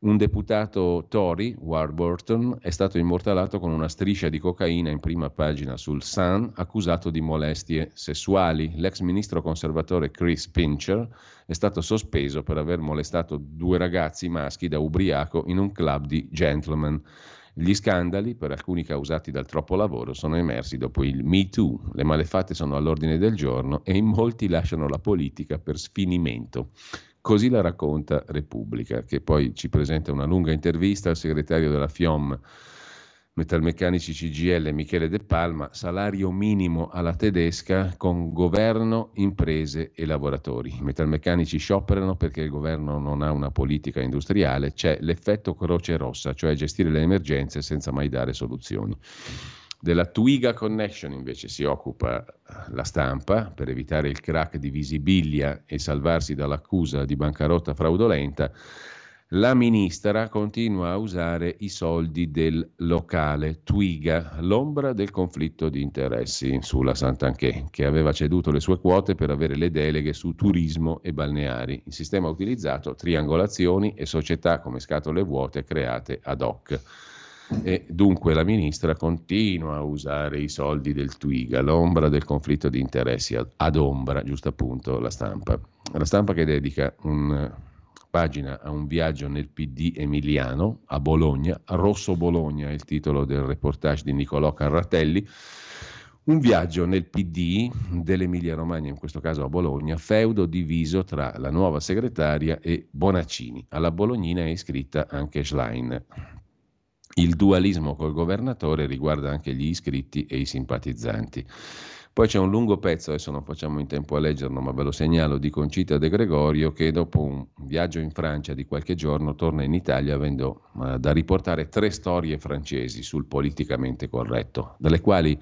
Un deputato Tory, Warburton, è stato immortalato con una striscia di cocaina in prima pagina sul Sun, accusato di molestie sessuali. L'ex ministro conservatore Chris Pincher è stato sospeso per aver molestato due ragazzi maschi da ubriaco in un club di gentlemen. Gli scandali, per alcuni causati dal troppo lavoro, sono emersi dopo il Me Too. Le malefatte sono all'ordine del giorno e in molti lasciano la politica per sfinimento. Così la racconta Repubblica, che poi ci presenta una lunga intervista al segretario della FIOM Metalmeccanici CGL Michele De Palma, salario minimo alla tedesca con governo, imprese e lavoratori. I metalmeccanici scioperano perché il governo non ha una politica industriale, c'è l'effetto croce rossa, cioè gestire le emergenze senza mai dare soluzioni. Della Twiga Connection invece si occupa la stampa per evitare il crack di Visibilia e salvarsi dall'accusa di bancarotta fraudolenta la ministra continua a usare i soldi del locale Twiga, l'ombra del conflitto di interessi sulla Sant'Anché, che aveva ceduto le sue quote per avere le deleghe su turismo e balneari. Il sistema ha utilizzato triangolazioni e società come scatole vuote create ad hoc. E dunque la ministra continua a usare i soldi del Twiga, l'ombra del conflitto di interessi ad, ombra, giusto appunto la stampa. La stampa che dedica un pagina a un viaggio nel PD emiliano a Bologna, Rosso Bologna è il titolo del reportage di Niccolò Carratelli. Un viaggio nel PD dell'Emilia Romagna, in questo caso a Bologna, feudo diviso tra la nuova segretaria e Bonaccini. Alla Bolognina è iscritta anche Schlein. Il dualismo col governatore riguarda anche gli iscritti e i simpatizzanti. Poi c'è un lungo pezzo, adesso non facciamo in tempo a leggerlo, ma ve lo segnalo, di Concita De Gregorio che dopo un viaggio in Francia di qualche giorno torna in Italia avendo uh, da riportare tre storie francesi sul politicamente corretto, dalle quali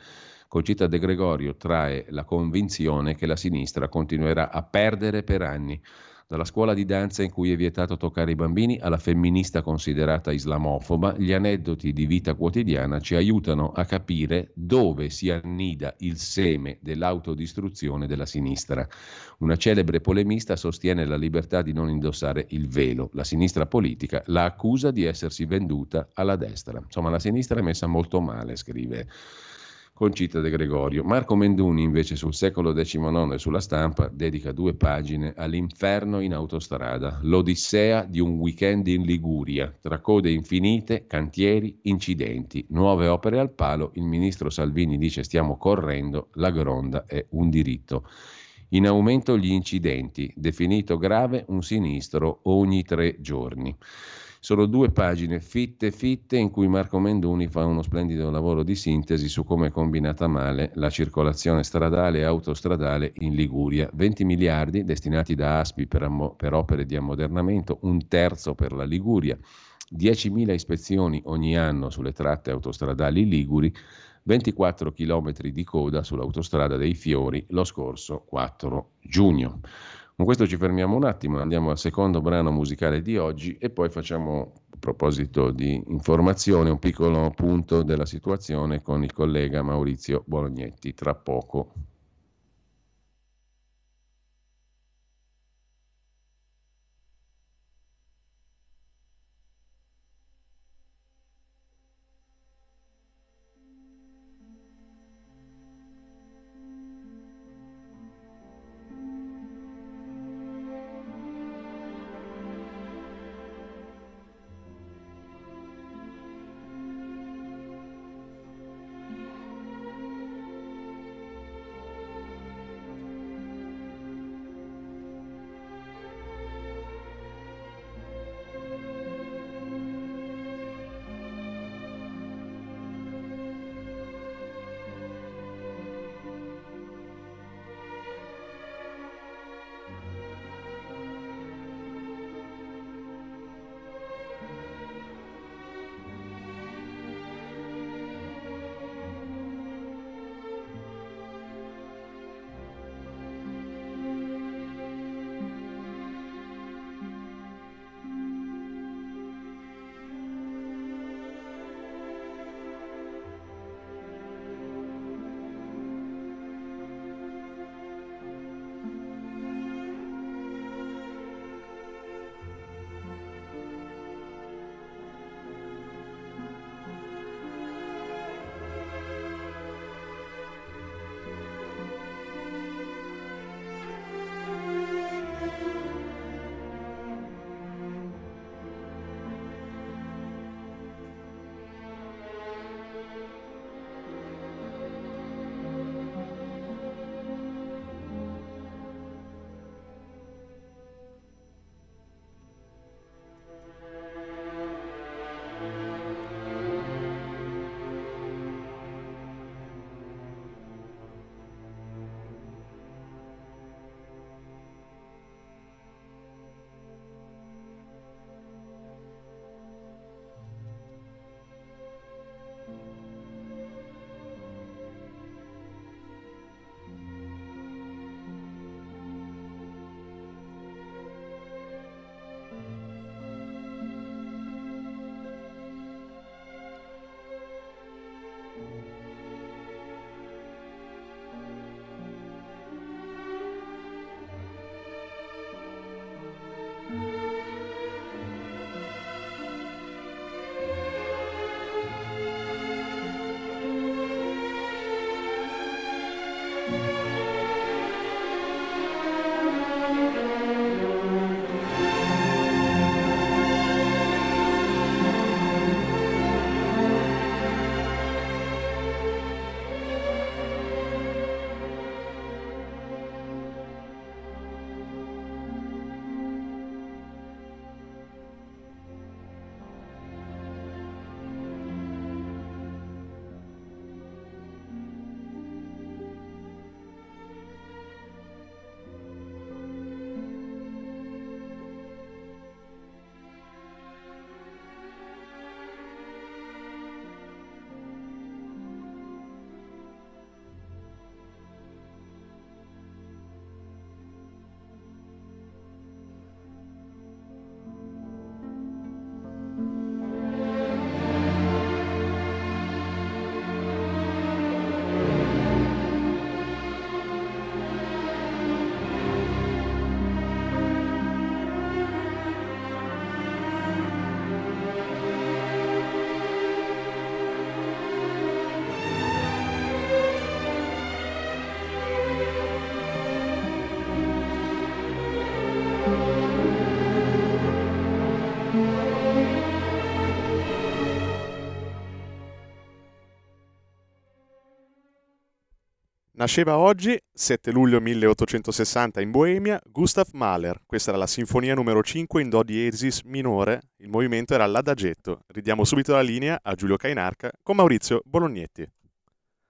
Concita De Gregorio trae la convinzione che la sinistra continuerà a perdere per anni dalla scuola di danza in cui è vietato toccare i bambini alla femminista considerata islamofoba, gli aneddoti di vita quotidiana ci aiutano a capire dove si annida il seme dell'autodistruzione della sinistra. Una celebre polemista sostiene la libertà di non indossare il velo. La sinistra politica la accusa di essersi venduta alla destra. Insomma, la sinistra è messa molto male, scrive Concita De Gregorio. Marco Menduni invece sul secolo XIX e sulla stampa dedica due pagine all'inferno in autostrada, l'odissea di un weekend in Liguria, tra code infinite, cantieri, incidenti, nuove opere al palo, il ministro Salvini dice stiamo correndo, la gronda è un diritto. In aumento gli incidenti, definito grave un sinistro ogni tre giorni. Sono due pagine fitte fitte in cui Marco Menduni fa uno splendido lavoro di sintesi su come è combinata male la circolazione stradale e autostradale in Liguria. 20 miliardi destinati da ASPI per, ammo- per opere di ammodernamento, un terzo per la Liguria, 10.000 ispezioni ogni anno sulle tratte autostradali liguri, 24 km di coda sull'autostrada dei Fiori lo scorso 4 giugno. Con questo ci fermiamo un attimo, andiamo al secondo brano musicale di oggi e poi facciamo, a proposito di informazione, un piccolo punto della situazione con il collega Maurizio Bolognetti. Tra poco. Nasceva oggi, 7 luglio 1860 in Boemia, Gustav Mahler. Questa era la sinfonia numero 5 in Do diesis minore. Il movimento era l'adagetto. Ridiamo subito la linea a Giulio Cainarca con Maurizio Bolognetti.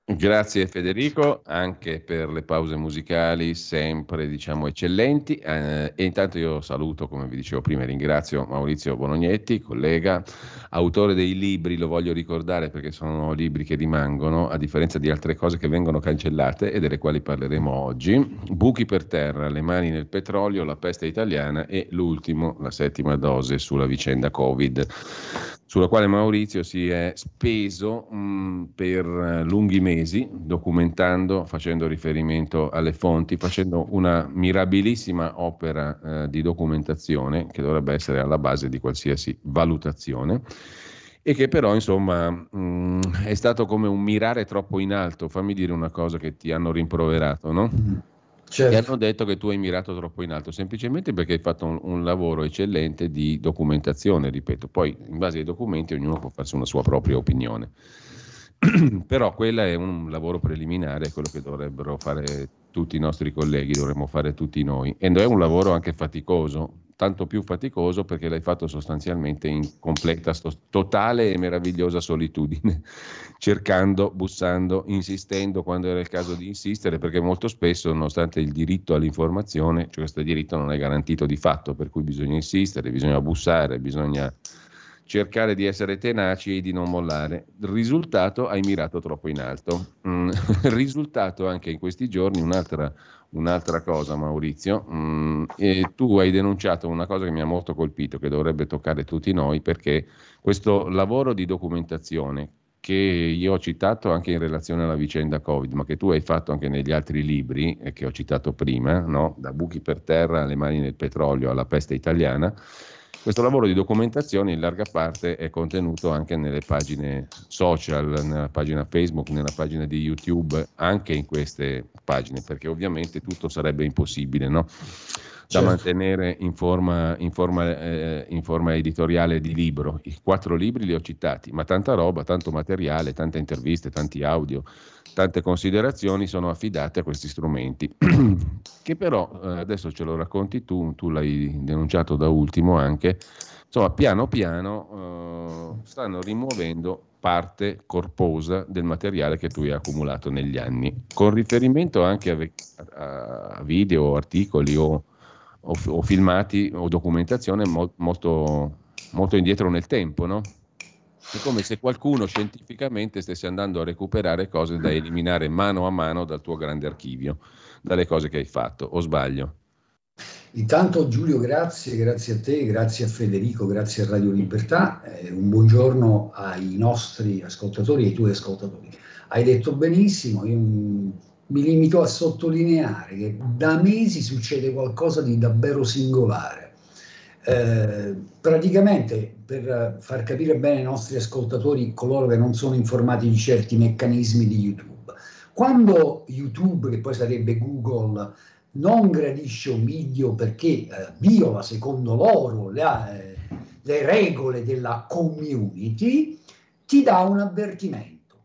Grazie Federico, anche per le pause musicali sempre diciamo eccellenti. Eh, e intanto io saluto come vi dicevo prima e ringrazio Maurizio Bonognetti, collega, autore dei libri, lo voglio ricordare perché sono libri che rimangono a differenza di altre cose che vengono cancellate e delle quali parleremo oggi, Buchi per terra, Le mani nel petrolio, La peste italiana e l'ultimo, la settima dose sulla vicenda Covid sulla quale Maurizio si è speso mh, per lunghi mesi documentando, facendo riferimento alle fonti, facendo una mirabilissima opera eh, di documentazione che dovrebbe essere alla base di qualsiasi valutazione e che però insomma mh, è stato come un mirare troppo in alto. Fammi dire una cosa che ti hanno rimproverato, no? Certo. E hanno detto che tu hai mirato troppo in alto, semplicemente perché hai fatto un, un, lavoro eccellente di documentazione, ripeto, poi in base ai documenti ognuno può farsi una sua propria opinione. *clears throat* Però quella è un lavoro preliminare, quello che dovrebbero fare tutti i nostri colleghi, dovremmo fare tutti noi. Ed è un lavoro anche faticoso, tanto più faticoso perché l'hai fatto sostanzialmente in completa, totale e meravigliosa solitudine, *laughs* cercando, bussando, insistendo quando era il caso di insistere, perché molto spesso, nonostante il diritto all'informazione, cioè questo diritto non è garantito di fatto, per cui bisogna insistere, bisogna bussare, bisogna cercare di essere tenaci e di non mollare. Risultato hai mirato troppo in alto. Mm, *laughs* risultato anche in questi giorni, un'altra un'altra cosa, Maurizio. Mm, tu hai denunciato una cosa che mi ha molto colpito, che dovrebbe toccare tutti noi, perché questo lavoro di documentazione che io ho citato anche in relazione alla vicenda Covid, ma che tu hai fatto anche negli altri libri e che ho citato prima, no? da buchi per terra alle mani nel petrolio alla peste italiana, questo lavoro di documentazione in larga parte è contenuto anche nelle pagine social, nella pagina Facebook, nella pagina di YouTube, anche in queste pagine, perché ovviamente tutto sarebbe impossibile, no? da certo. mantenere in forma, in, forma, eh, in forma, editoriale di libro. I quattro libri li ho citati, ma tanta roba, tanto materiale, tante interviste, tanti audio, tante considerazioni sono affidate a questi strumenti, *clears throat* che però, eh, adesso ce lo racconti tu, tu l'hai denunciato da ultimo anche, insomma, piano piano eh, stanno rimuovendo parte corposa del materiale che tu hai accumulato negli anni, con riferimento anche a, a video, articoli o, o, o, filmati o documentazione mo, molto, molto indietro nel tempo, no? È come se qualcuno scientificamente stesse andando a recuperare cose da eliminare mano a mano dal tuo grande archivio, dalle cose che hai fatto, o sbaglio? Intanto Giulio, grazie, grazie a te, grazie a Federico, grazie a Radio Libertà, eh, un buongiorno ai nostri ascoltatori e ai tuoi ascoltatori. Hai detto benissimo, io mi limito a sottolineare che da mesi succede qualcosa di davvero singolare eh, praticamente per far capire bene ai nostri ascoltatori, coloro che non sono informati di certi meccanismi di YouTube, quando YouTube, che poi sarebbe Google, non gradisce un video perché eh, viola secondo loro le, eh, le regole della community, ti dà un avvertimento.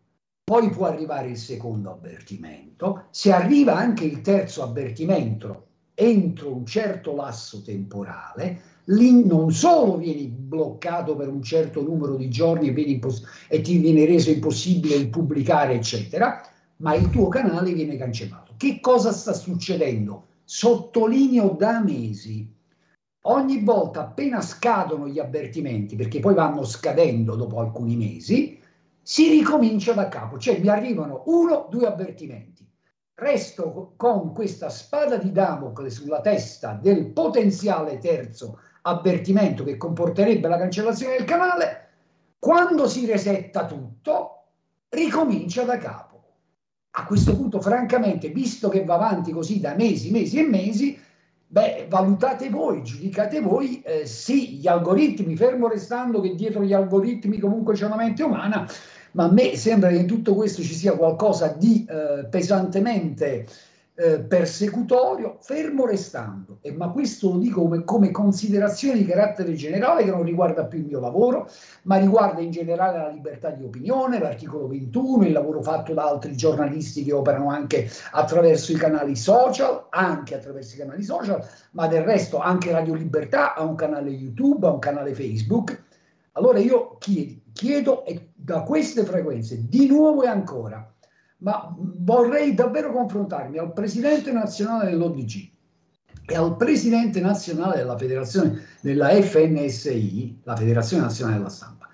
Poi può arrivare il secondo avvertimento. Se arriva anche il terzo avvertimento entro un certo lasso temporale, lì non solo vieni bloccato per un certo numero di giorni e, imposs- e ti viene reso impossibile il pubblicare, eccetera, ma il tuo canale viene cancellato. Che cosa sta succedendo? Sottolineo da mesi. Ogni volta appena scadono gli avvertimenti, perché poi vanno scadendo dopo alcuni mesi, si ricomincia da capo, cioè mi arrivano uno, due avvertimenti. Resto con questa spada di Damocle sulla testa del potenziale terzo avvertimento che comporterebbe la cancellazione del canale, quando si resetta tutto, ricomincia da capo. A questo punto, francamente, visto che va avanti così da mesi, mesi e mesi, beh, valutate voi, giudicate voi, eh, sì, gli algoritmi, fermo restando che dietro gli algoritmi comunque c'è una mente umana, ma a me sembra che in tutto questo ci sia qualcosa di eh, pesantemente eh, persecutorio, fermo restando, e, ma questo lo dico come, come, considerazione di carattere generale che non riguarda più il mio lavoro, ma riguarda in generale la libertà di opinione, l'articolo 21, il lavoro fatto da altri giornalisti che operano anche attraverso i canali social, anche attraverso i canali social, ma del resto anche Radio Libertà ha un canale YouTube, ha un canale Facebook. Allora io chiedo, chiedo da queste frequenze di nuovo e ancora ma vorrei davvero confrontarmi al presidente nazionale dell'ODG e al presidente nazionale della federazione della FNSI, la Federazione Nazionale della Stampa.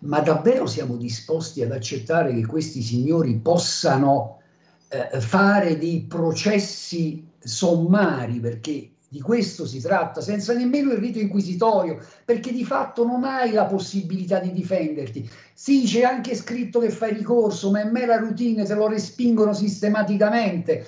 Ma davvero siamo disposti ad accettare che questi signori possano eh, fare dei processi sommari perché di questo si tratta, senza nemmeno il rito inquisitorio, perché di fatto non hai la possibilità di difenderti. Sì, c'è anche scritto che fai ricorso, ma è mera routine, te lo respingono sistematicamente.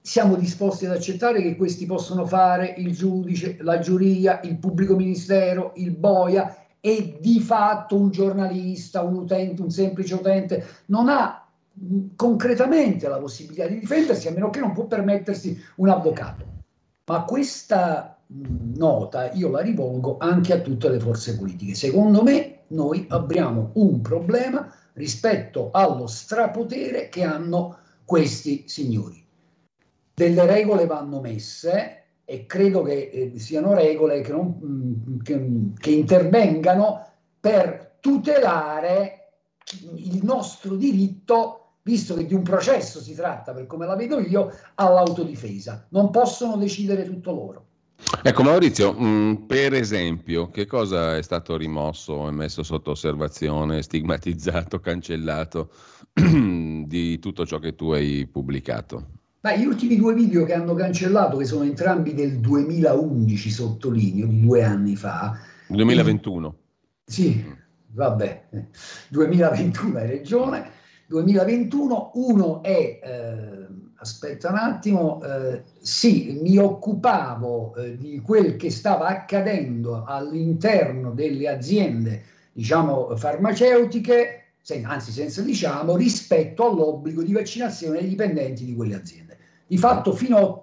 Siamo disposti ad accettare che questi possono fare il giudice, la giuria, il pubblico ministero, il boia e di fatto un giornalista, un utente, un semplice utente non ha concretamente la possibilità di difendersi a meno che non può permettersi un avvocato. Ma questa nota io la rivolgo anche a tutte le forze politiche. Secondo me noi abbiamo un problema rispetto allo strapotere che hanno questi signori. Delle regole vanno messe e credo che eh, siano regole che, non, che, che intervengano per tutelare il nostro diritto visto che di un processo si tratta, per come la vedo io, all'autodifesa. Non possono decidere tutto loro. Ecco Maurizio, mh, mm, per esempio, che cosa è stato rimosso e messo sotto osservazione, stigmatizzato, cancellato *clears throat* di tutto ciò che tu hai pubblicato? Beh, gli ultimi due video che hanno cancellato, che sono entrambi del 2011, sottolineo, di due anni fa. 2021. Sì, vabbè, 2021 hai ragione 2021, uno è, eh, aspetta un attimo, eh, sì, mi occupavo eh, di quel che stava accadendo all'interno delle aziende, diciamo, farmaceutiche, sen- anzi senza diciamo, rispetto all'obbligo di vaccinazione dei dipendenti di quelle aziende. Di fatto fino,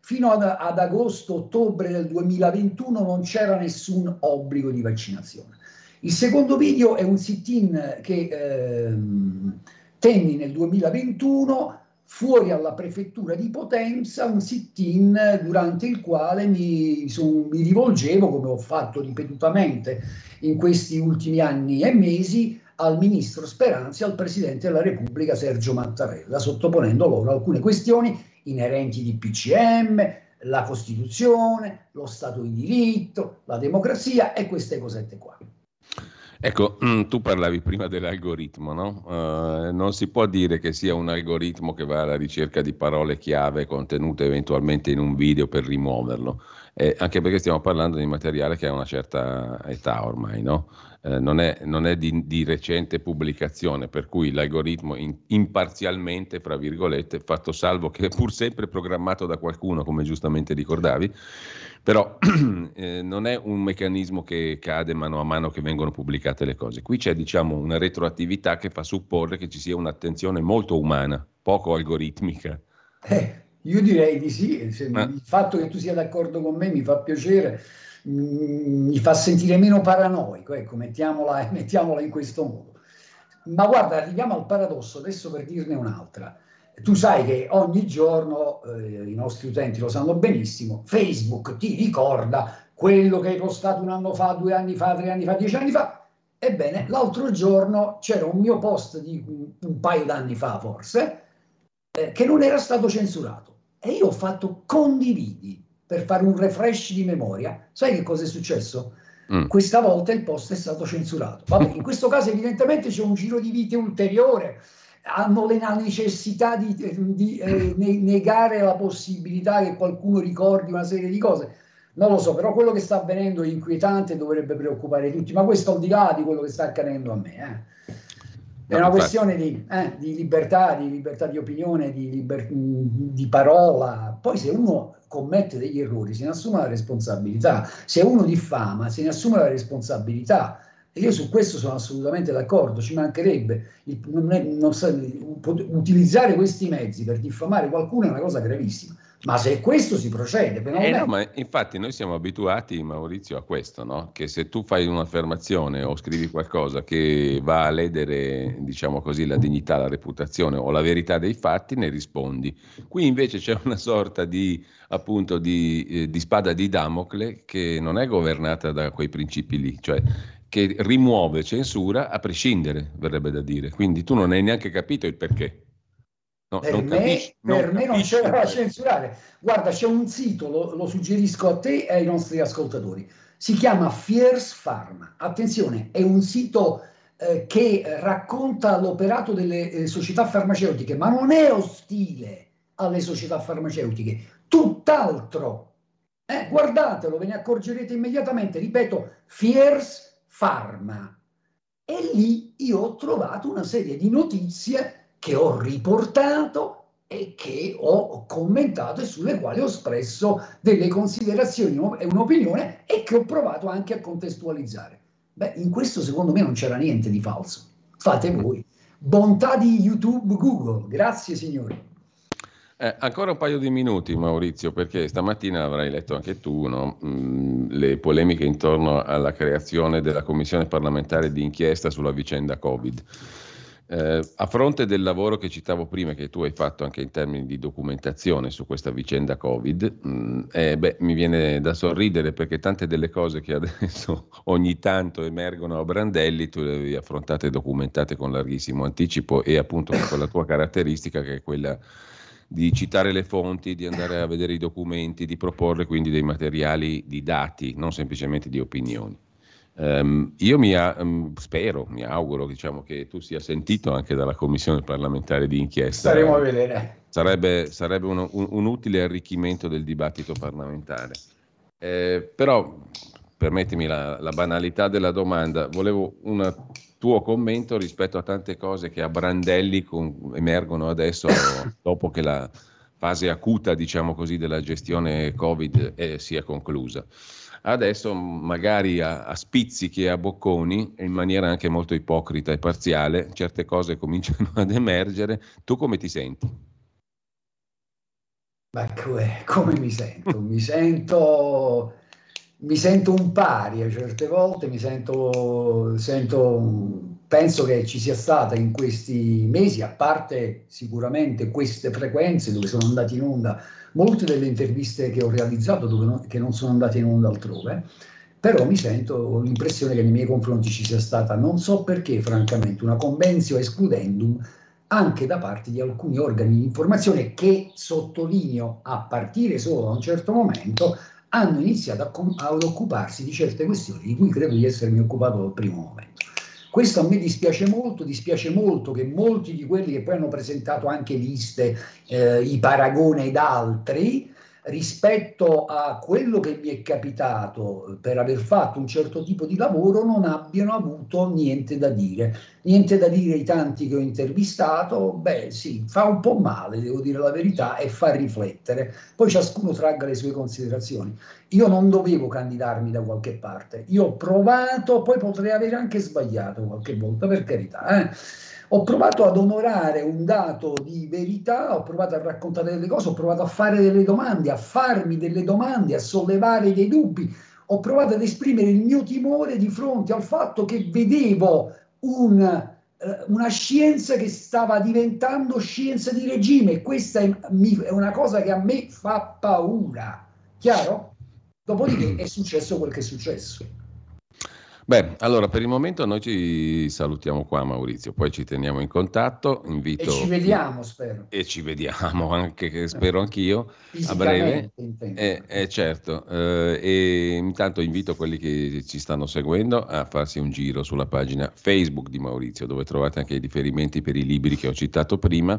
fino ad, ad agosto-ottobre del 2021 non c'era nessun obbligo di vaccinazione. Il secondo video è un sit-in che... Ehm, tenni nel 2021 fuori alla prefettura di Potenza un sit-in durante il quale mi, son, mi, rivolgevo, come ho fatto ripetutamente in questi ultimi anni e mesi, al ministro Speranzi e al presidente della Repubblica Sergio Mattarella, sottoponendo loro alcune questioni inerenti di PCM, la Costituzione, lo Stato di diritto, la democrazia e queste cosette qua. Ecco, mm, tu parlavi prima dell'algoritmo, no? Uh, non si può dire che sia un algoritmo che va alla ricerca di parole chiave contenute eventualmente in un video per rimuoverlo, eh, anche perché stiamo parlando di materiale che ha una certa età ormai, no? Eh, non, è, non è, di, di, recente pubblicazione, per cui l'algoritmo in, imparzialmente, fra virgolette, fatto salvo che è pur sempre programmato da qualcuno, come giustamente ricordavi, però *clears throat* eh, non è un meccanismo che cade mano a mano che vengono pubblicate le cose. Qui c'è diciamo una retroattività che fa supporre che ci sia un'attenzione molto umana, poco algoritmica. Eh, io direi di sì, Ma... il fatto che tu sia d'accordo con me mi fa piacere, mm, mi fa sentire meno paranoico, ecco, mettiamola, *laughs* mettiamola in questo modo. Ma guarda, arriviamo al paradosso, adesso per dirne un'altra. Tu sai che ogni giorno, eh, i nostri utenti lo sanno benissimo, Facebook ti ricorda quello che hai postato un anno fa, due anni fa, tre anni fa, dieci anni fa. Ebbene, l'altro giorno c'era un mio post di un, un paio d'anni fa forse, eh, che non era stato censurato. E io ho fatto condividi per fare un refresh di memoria. Sai che cosa è successo? Mm. Questa volta il post è stato censurato. Vabbè, in questo caso evidentemente c'è un giro di vite ulteriore hanno la necessità di, di eh, negare la possibilità che qualcuno ricordi una serie di cose. Non lo so, però quello che sta avvenendo è inquietante e dovrebbe preoccupare tutti, ma questo al di là di quello che sta accadendo a me. Eh. È una questione di, eh, di, libertà, di libertà di opinione, di, liber- di parola. Poi se uno commette degli errori se ne assume la responsabilità, se uno diffama se ne assume la responsabilità E io su questo sono assolutamente d'accordo, ci mancherebbe. Il, non è, non, utilizzare questi mezzi per diffamare qualcuno è una cosa gravissima. Ma se questo si procede, eh no, ma infatti noi siamo abituati, Maurizio, a questo, no? che se tu fai un'affermazione o scrivi qualcosa che va a ledere, diciamo così, la dignità, la reputazione o la verità dei fatti, ne rispondi. Qui invece c'è una sorta di, appunto, di, eh, di spada di Damocle che non è governata da quei principi lì, cioè che rimuove censura a prescindere, verrebbe da dire. Quindi tu non hai neanche capito il perché. No, per non me, capisci, per non me non c'era da censurare. Guarda, c'è un sito, lo, lo, suggerisco a te e ai nostri ascoltatori. Si chiama Fierce Pharma. Attenzione, è un sito eh, che racconta l'operato delle eh, società farmaceutiche, ma non è ostile alle società farmaceutiche, tutt'altro. Eh, guardatelo, ve ne accorgerete immediatamente. Ripeto, Fierce Pharma. E lì io ho trovato una serie di notizie che ho riportato e che ho commentato e sulle quali ho espresso delle considerazioni e un'opinione e che ho provato anche a contestualizzare. Beh, in questo secondo me non c'era niente di falso. Fate voi. Bontà di YouTube, Google. Grazie signori. Eh, ancora un paio di minuti Maurizio, perché stamattina avrai letto anche tu no? mm, le polemiche intorno alla creazione della commissione parlamentare di inchiesta sulla vicenda Covid. Eh, a fronte del lavoro che citavo prima, che tu hai fatto anche in termini di documentazione su questa vicenda Covid, mh, mm, eh, beh, mi viene da sorridere perché tante delle cose che adesso *laughs* ogni tanto emergono a Brandelli tu le avevi affrontate e documentate con larghissimo anticipo e appunto con la tua caratteristica che è quella di citare le fonti, di andare a vedere i documenti, di proporre quindi dei materiali di dati, non semplicemente di opinioni. Um, io mi um, spero, mi auguro diciamo, che tu sia sentito anche dalla commissione parlamentare di inchiesta. Staremo a vedere. Sarebbe, sarebbe un, un, un, utile arricchimento del dibattito parlamentare. Eh, però, permettimi la, la, banalità della domanda, volevo un tuo commento rispetto a tante cose che a Brandelli con, emergono adesso *coughs* dopo che la fase acuta, diciamo così, della gestione Covid eh, sia conclusa. Adesso magari a, a spizzichi e a bocconi, in maniera anche molto ipocrita e parziale, certe cose cominciano *laughs* ad emergere. Tu come ti senti? Ma come, come mi sento? mi sento mi sento un pari a certe volte, mi sento, sento, penso che ci sia stata in questi mesi, a parte sicuramente queste frequenze dove sono andati in onda molte delle interviste che ho realizzato non, che non sono andate in onda altrove, però mi sento l'impressione che nei miei confronti ci sia stata, non so perché, francamente, una convenzio excludendum anche da parte di alcuni organi di informazione che, sottolineo, a partire solo da un certo momento, hanno iniziato ad occuparsi di certe questioni di cui credo di essermi occupato dal primo momento. Questo a me dispiace molto, dispiace molto che molti di quelli che poi hanno presentato anche liste, eh, i Paragone ed altri, rispetto a quello che mi è capitato per aver fatto un certo tipo di lavoro non abbiano avuto niente da dire. Niente da dire ai tanti che ho intervistato, beh sì, fa un po' male, devo dire la verità, e fa riflettere. Poi ciascuno tragga le sue considerazioni. Io non dovevo candidarmi da qualche parte, io ho provato, poi potrei aver anche sbagliato qualche volta, per carità. Eh? Ho provato ad onorare un dato di verità, ho provato a raccontare delle cose, ho provato a fare delle domande, a farmi delle domande, a sollevare dei dubbi, ho provato ad esprimere il mio timore di fronte al fatto che vedevo un, eh, una scienza che stava diventando scienza di regime. Questa è, è una cosa che a me fa paura. Chiaro? Dopodiché è successo quel che è successo. Beh, allora per il momento noi ci salutiamo qua Maurizio, poi ci teniamo in contatto, invito... E ci vediamo, spero. E ci vediamo anche, spero anch'io, a breve. Eh, eh, certo, eh, e intanto invito quelli che ci stanno seguendo a farsi un giro sulla pagina Facebook di Maurizio, dove trovate anche i riferimenti per i libri che ho citato prima,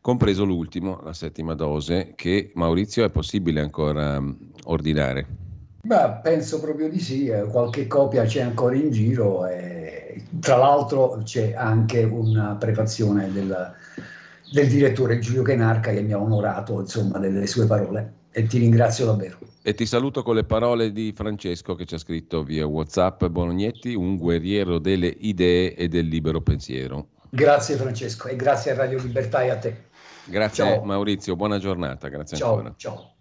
compreso l'ultimo, la settima dose, che Maurizio è possibile ancora mm, ordinare. Beh, penso proprio di sì, eh, qualche copia c'è ancora in giro e tra l'altro c'è anche una prefazione del, del direttore Giulio Kenarca che mi ha onorato insomma delle sue parole. e ti ringrazio davvero. E ti saluto con le parole di Francesco che ci ha scritto via WhatsApp Bolognetti, un guerriero delle idee e del libero pensiero. Grazie Francesco e grazie a Radio Libertà e a te. Grazie ciao. Maurizio, buona giornata, grazie ciao, ancora. Ciao.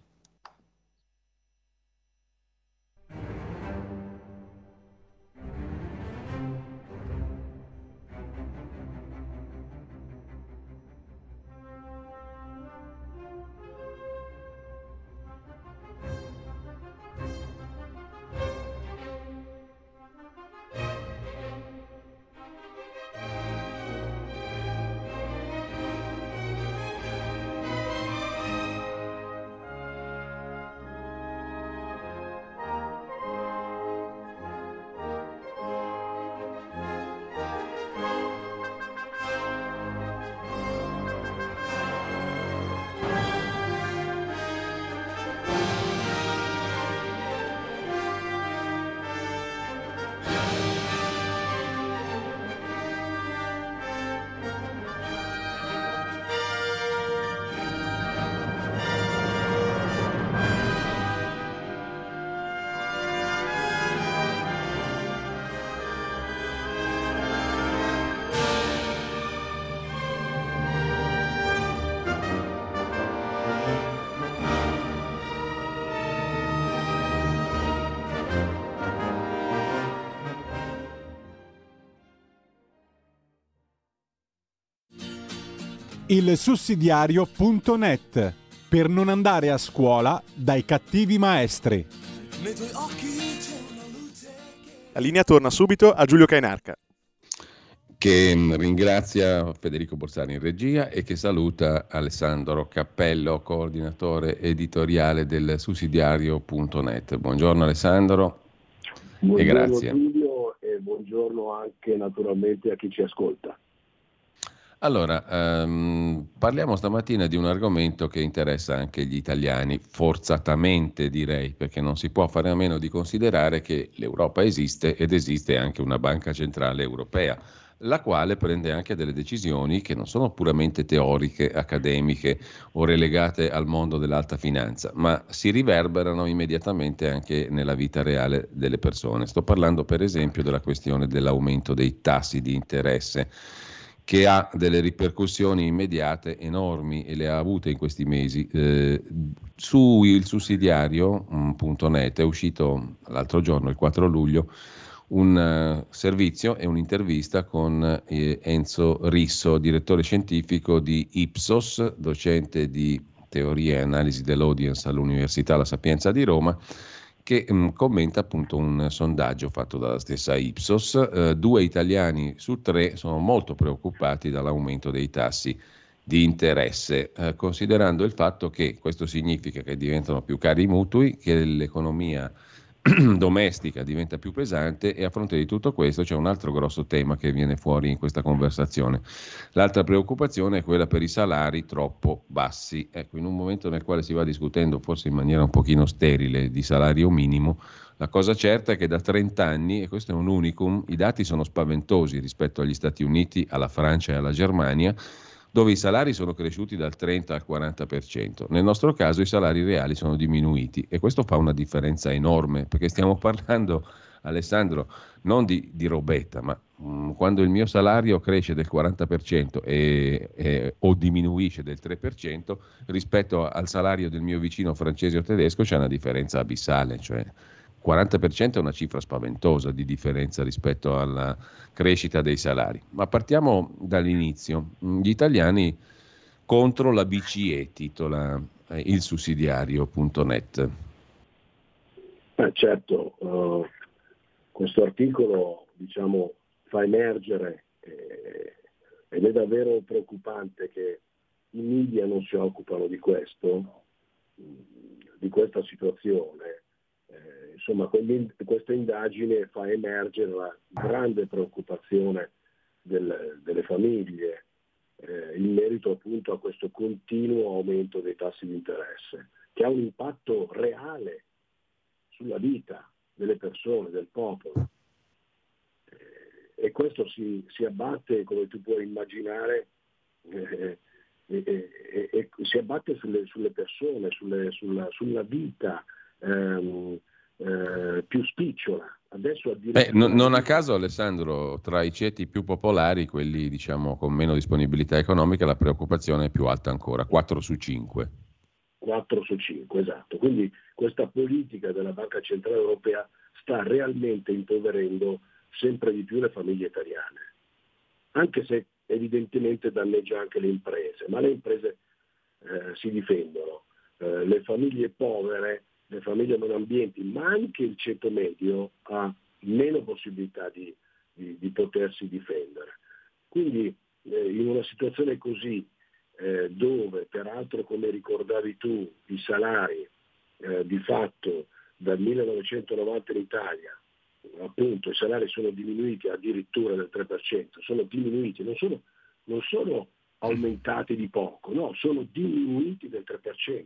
Il sussidiario.net per non andare a scuola dai cattivi maestri. La linea torna subito a Giulio Cainarca che ringrazia Federico Borsani in regia e che saluta Alessandro Cappello, coordinatore editoriale del sussidiario.net. Buongiorno Alessandro buongiorno e grazie. Giulio e buongiorno anche naturalmente a chi ci ascolta. Allora, ehm, parliamo stamattina di un argomento che interessa anche gli italiani, forzatamente direi, perché non si può fare a meno di considerare che l'Europa esiste ed esiste anche una banca centrale europea, la quale prende anche delle decisioni che non sono puramente teoriche, accademiche o relegate al mondo dell'alta finanza, ma si riverberano immediatamente anche nella vita reale delle persone. Sto parlando per esempio della questione dell'aumento dei tassi di interesse che ha delle ripercussioni immediate enormi e le ha avute in questi mesi. Eh, su il sussidiario.net è uscito l'altro giorno, il 4 luglio, un uh, servizio e un'intervista con eh, Enzo Risso, direttore scientifico di Ipsos, docente di teoria e analisi dell'audience all'Università La Sapienza di Roma che mh, mm, commenta appunto un sondaggio fatto dalla stessa Ipsos. Eh, due italiani su tre sono molto preoccupati dall'aumento dei tassi di interesse, eh, considerando il fatto che questo significa che diventano più cari i mutui, che l'economia *clears throat* domestica diventa più pesante e a fronte di tutto questo c'è un altro grosso tema che viene fuori in questa conversazione. L'altra preoccupazione è quella per i salari troppo bassi. Ecco, in un momento nel quale si va discutendo forse in maniera un pochino sterile di salario minimo, la cosa certa è che da 30 anni, e questo è un unicum, i dati sono spaventosi rispetto agli Stati Uniti, alla Francia e alla Germania, dove i salari sono cresciuti dal 30 al 40%. Nel nostro caso i salari reali sono diminuiti e questo fa una differenza enorme perché stiamo *laughs* parlando, Alessandro, non di, di robetta, ma mh, mm, quando il mio salario cresce del 40% e, e, o diminuisce del 3% rispetto al salario del mio vicino francese o tedesco c'è una differenza abissale, cioè 40% è una cifra spaventosa di differenza rispetto alla crescita dei salari. Ma partiamo dall'inizio. Gli italiani contro la BCE, titola eh, il sussidiario.net. Eh, certo, uh, questo articolo diciamo, fa emergere eh, ed è davvero preoccupante che i media non si occupano di questo, di questa situazione insomma, questa indagine fa emergere la grande preoccupazione del, delle famiglie eh, in merito appunto a questo continuo aumento dei tassi di interesse, che ha un impatto reale sulla vita delle persone, del popolo. Eh, e questo si, si, abbatte, come tu puoi immaginare, eh, e, e, e si abbatte sulle, sulle persone, sulle, sulla, sulla, vita ehm, eh, più spicciola. Adesso Beh, non, non a caso Alessandro, tra i ceti più popolari, quelli diciamo con meno disponibilità economica, la preoccupazione è più alta ancora, 4 su 5. 4 su 5, esatto. Quindi questa politica della Banca Centrale Europea sta realmente impoverendo sempre di più le famiglie italiane, anche se evidentemente danneggia anche le imprese, ma le imprese eh, si difendono. Eh, le famiglie povere, le famiglie non ambienti, ma anche il ceto medio ha meno possibilità di, di, di potersi difendere. Quindi eh, in una situazione così, eh, dove peraltro come ricordavi tu i salari eh, di fatto dal 1990 in Italia appunto i salari sono diminuiti addirittura del 3%, sono diminuiti, non sono, non sono aumentati di poco, no, sono diminuiti del 3%,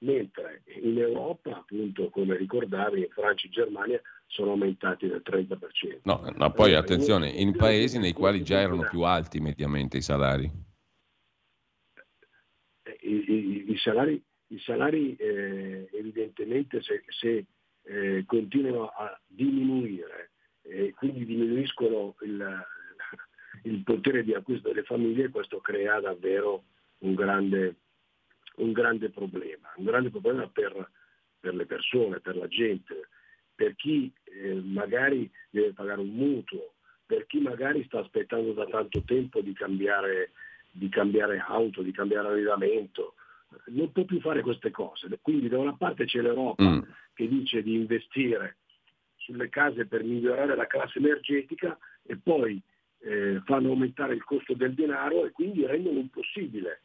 mentre in Europa, appunto come ricordavi, in Francia e Germania sono aumentati del 30%. No, no poi allora, attenzione, in paesi nei quali già erano più alti mediamente i salari. Eh, I, i, i salari, i salari eh, evidentemente se, se eh, continuano a diminuire e quindi diminuiscono il, il, potere di acquisto delle famiglie questo crea davvero un grande, un grande problema, un grande problema per, per, le persone, per la gente, per chi eh, magari deve pagare un mutuo, per chi magari sta aspettando da tanto tempo di cambiare, di cambiare auto, di cambiare arredamento, non può più fare queste cose. Quindi da una parte c'è l'Europa mm. che dice di investire sulle case per migliorare la classe energetica e poi eh, fanno aumentare il costo del denaro e quindi rendono impossibile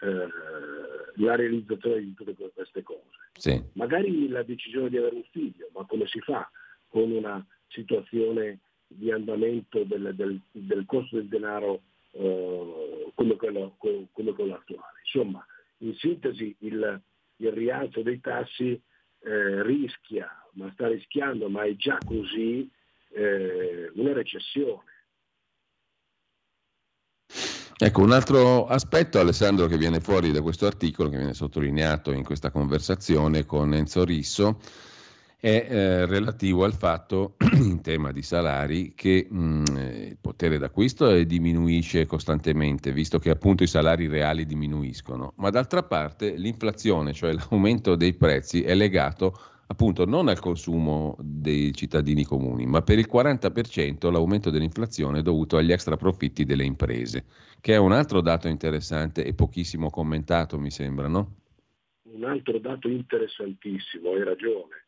eh, la realizzazione di tutte queste cose. Sì. Magari la decisione di avere un figlio, ma come si fa con una situazione di andamento del, del, del costo del denaro eh, come, quello, come quello attuale? Insomma, in sintesi il, il rialzo dei tassi eh, rischia, ma sta rischiando, ma è già così, eh, una recessione. Ecco, un altro aspetto, Alessandro, che viene fuori da questo articolo, che viene sottolineato in questa conversazione con Enzo Risso, è eh, relativo al fatto, *clears throat* in tema di salari, che mh, mm, il potere d'acquisto diminuisce costantemente, visto che appunto i salari reali diminuiscono, ma d'altra parte l'inflazione, cioè l'aumento dei prezzi, è legato appunto non al consumo dei cittadini comuni, ma per il 40% l'aumento dell'inflazione è dovuto agli extra profitti delle imprese, che è un altro dato interessante e pochissimo commentato, mi sembra, no? Un altro dato interessantissimo, hai ragione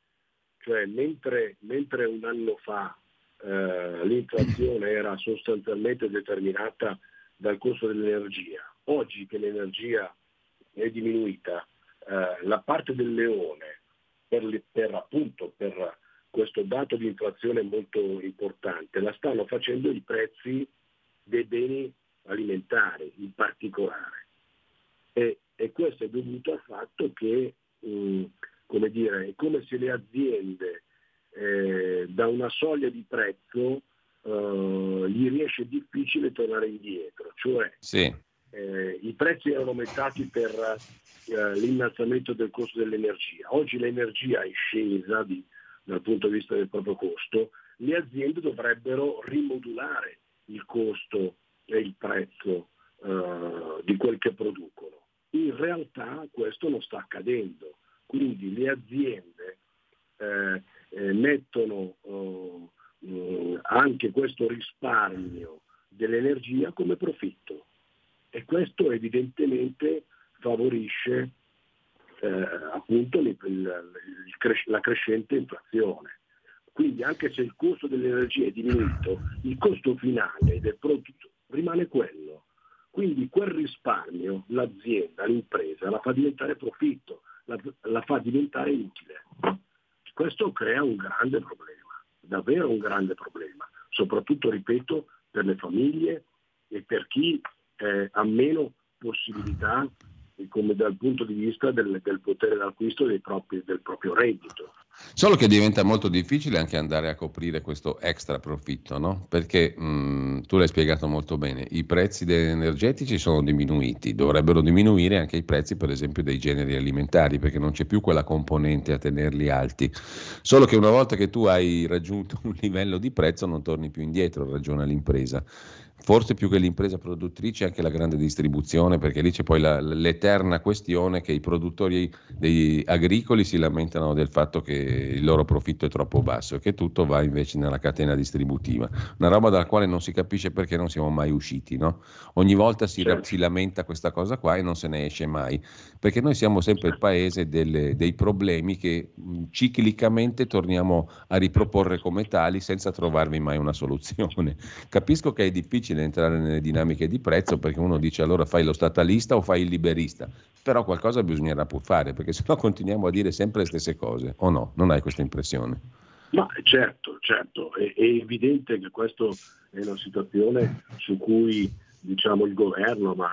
cioè mentre, mentre un anno fa eh, l'inflazione era sostanzialmente determinata dal costo dell'energia, oggi che l'energia è diminuita, eh, la parte del leone per, per, appunto per questo dato di inflazione molto importante la stanno facendo i prezzi dei beni alimentari in particolare. E, e questo è dovuto al fatto che mh, come dire, è come se le aziende eh, da una soglia di prezzo eh, gli riesce difficile tornare indietro, cioè sì. Eh, i prezzi erano aumentati per eh, l'innalzamento del costo dell'energia, oggi l'energia è scesa di, dal punto di vista del proprio costo, le aziende dovrebbero rimodulare il costo e il prezzo eh, di quel che producono. In realtà questo non sta accadendo. Quindi le aziende eh, eh, mettono eh, anche questo risparmio dell'energia come profitto e questo evidentemente favorisce eh, appunto il, il, il, la crescente inflazione. Quindi anche se il costo dell'energia è diminuito, il costo finale del prodotto rimane quello. Quindi quel risparmio l'azienda, l'impresa la fa diventare profitto la, la fa diventare utile. Questo crea un grande problema, davvero un grande problema, soprattutto, ripeto, per le famiglie e per chi eh, ha meno possibilità come dal punto di vista del, del potere d'acquisto propri, del proprio reddito. Solo che diventa molto difficile anche andare a coprire questo extra profitto, no? Perché mh, tu l'hai spiegato molto bene, i prezzi energetici sono diminuiti, dovrebbero diminuire anche i prezzi per esempio dei generi alimentari, perché non c'è più quella componente a tenerli alti. Solo che una volta che tu hai raggiunto *laughs* un livello di prezzo non torni più indietro, ragiona l'impresa forse più che l'impresa produttrice anche la grande distribuzione, perché lì c'è poi la, l'eterna questione che i produttori agricoli si lamentano del fatto che il loro profitto è troppo basso e che tutto va invece nella catena distributiva, una roba dalla quale non si capisce perché non siamo mai usciti, no? Ogni volta si, certo. si, lamenta questa cosa qua e non se ne esce mai, perché noi siamo sempre il paese delle, dei problemi che ciclicamente torniamo a riproporre come tali senza trovarvi mai una soluzione. *laughs* Capisco che è difficile entrare nelle dinamiche di prezzo perché uno dice allora fai lo statalista o fai il liberista, però qualcosa bisognerà pur fare perché *laughs* sennò continuiamo a dire sempre le stesse cose, o no? Non hai questa impressione? Ma certo, certo, è, è evidente che questa è una situazione su cui diciamo, il governo, ma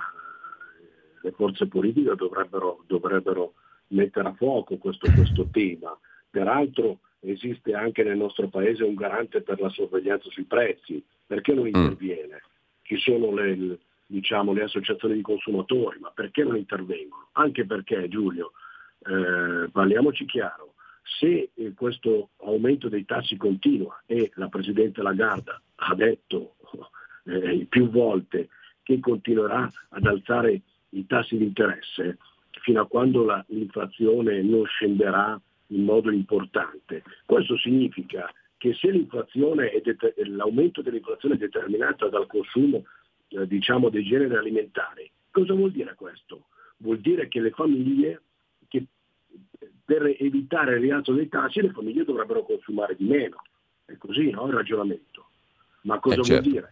le forze politiche dovrebbero, dovrebbero mettere a fuoco questo, questo tema. Peraltro esiste anche nel nostro paese un garante per la sorveglianza sui prezzi, perché non mm. interviene? Chi sono le, diciamo, le associazioni di consumatori, ma perché non intervengono? Anche perché, Giulio, eh, parliamoci chiaro, se eh, questo aumento dei tassi continua e la Presidente Lagarda ha detto eh, più volte che continuerà ad alzare i tassi di interesse fino a quando la, l'inflazione non scenderà in modo importante. Questo significa che se det- l'aumento dell'inflazione è determinato dal consumo eh, diciamo, dei generi alimentari, cosa vuol dire questo? Vuol dire che le famiglie, che per evitare il rialzo dei tassi, le famiglie dovrebbero consumare di meno. È così no? il ragionamento. Ma cosa eh, certo. vuol dire?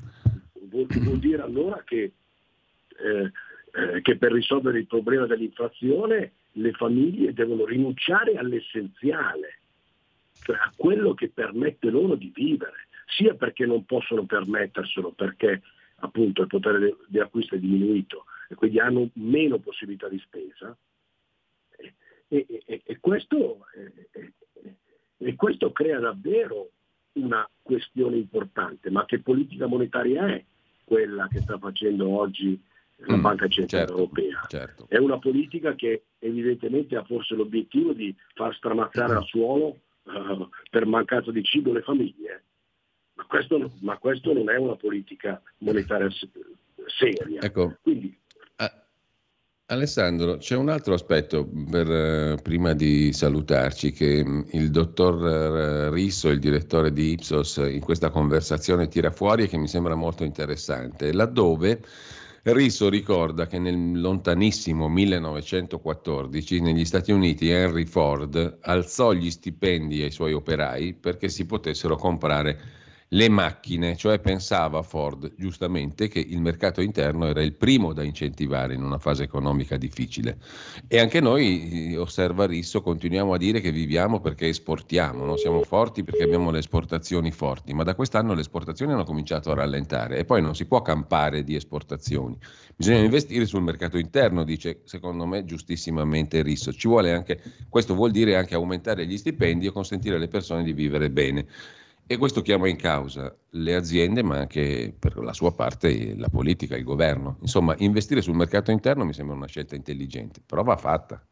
Vuol, vuol, dire allora che, eh, eh, che per risolvere il problema dell'inflazione le famiglie devono rinunciare all'essenziale, cioè a quello che permette loro di vivere, sia perché non possono permetterselo, perché appunto il potere di acquisto è diminuito e quindi hanno meno possibilità di spesa. E, e, e, questo, e, questo, crea davvero una questione importante, ma che politica monetaria è quella che sta facendo oggi la mm, Banca Centrale certo, Europea. Certo. È una politica che evidentemente ha forse l'obiettivo di far stramazzare al suolo uh, per mancanza di cibo le famiglie. Ma questo, ma questo, non è una politica monetaria seria. Ecco. Quindi, Alessandro, c'è un altro aspetto per, eh, prima di salutarci che mm, il dottor eh, Risso, il direttore di Ipsos, in questa conversazione tira fuori e che mi sembra molto interessante, laddove Risso ricorda che nel lontanissimo 1914 negli Stati Uniti Henry Ford alzò gli stipendi ai suoi operai perché si potessero comprare le macchine, cioè pensava Ford giustamente che il mercato interno era il primo da incentivare in una fase economica difficile. E anche noi, osserva Risso, continuiamo a dire che viviamo perché esportiamo, no? siamo forti perché abbiamo le esportazioni forti, ma da quest'anno le esportazioni hanno cominciato a rallentare e poi non si può campare di esportazioni. Bisogna investire sul mercato interno, dice secondo me giustissimamente Risso. Ci vuole anche, questo vuol dire anche aumentare gli stipendi e consentire alle persone di vivere bene. E questo chiama in causa le aziende, ma anche per la sua parte la politica, il governo. Insomma, investire sul mercato interno mi sembra una scelta intelligente, però va fatta.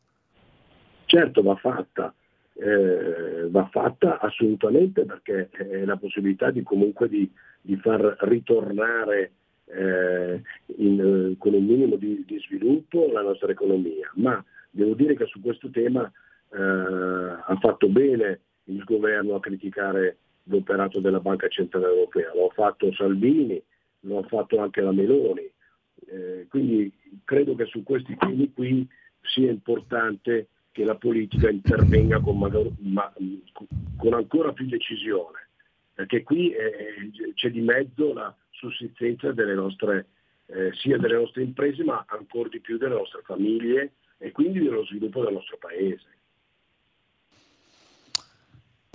Certo, va fatta. Eh, va fatta assolutamente perché è la possibilità di comunque di, di far ritornare eh, in, con un minimo di, di, sviluppo la nostra economia. Ma devo dire che su questo tema eh, ha fatto bene il governo a criticare l'operato della Banca Centrale Europea, lo ha fatto Salvini, lo ha fatto anche la Meloni, eh, quindi credo che su questi temi qui sia importante che la politica intervenga con, magari, ma, con ancora più decisione, perché qui eh, c'è di mezzo la sussistenza delle nostre, eh, sia delle nostre imprese ma ancora di più delle nostre famiglie e quindi dello sviluppo del nostro paese.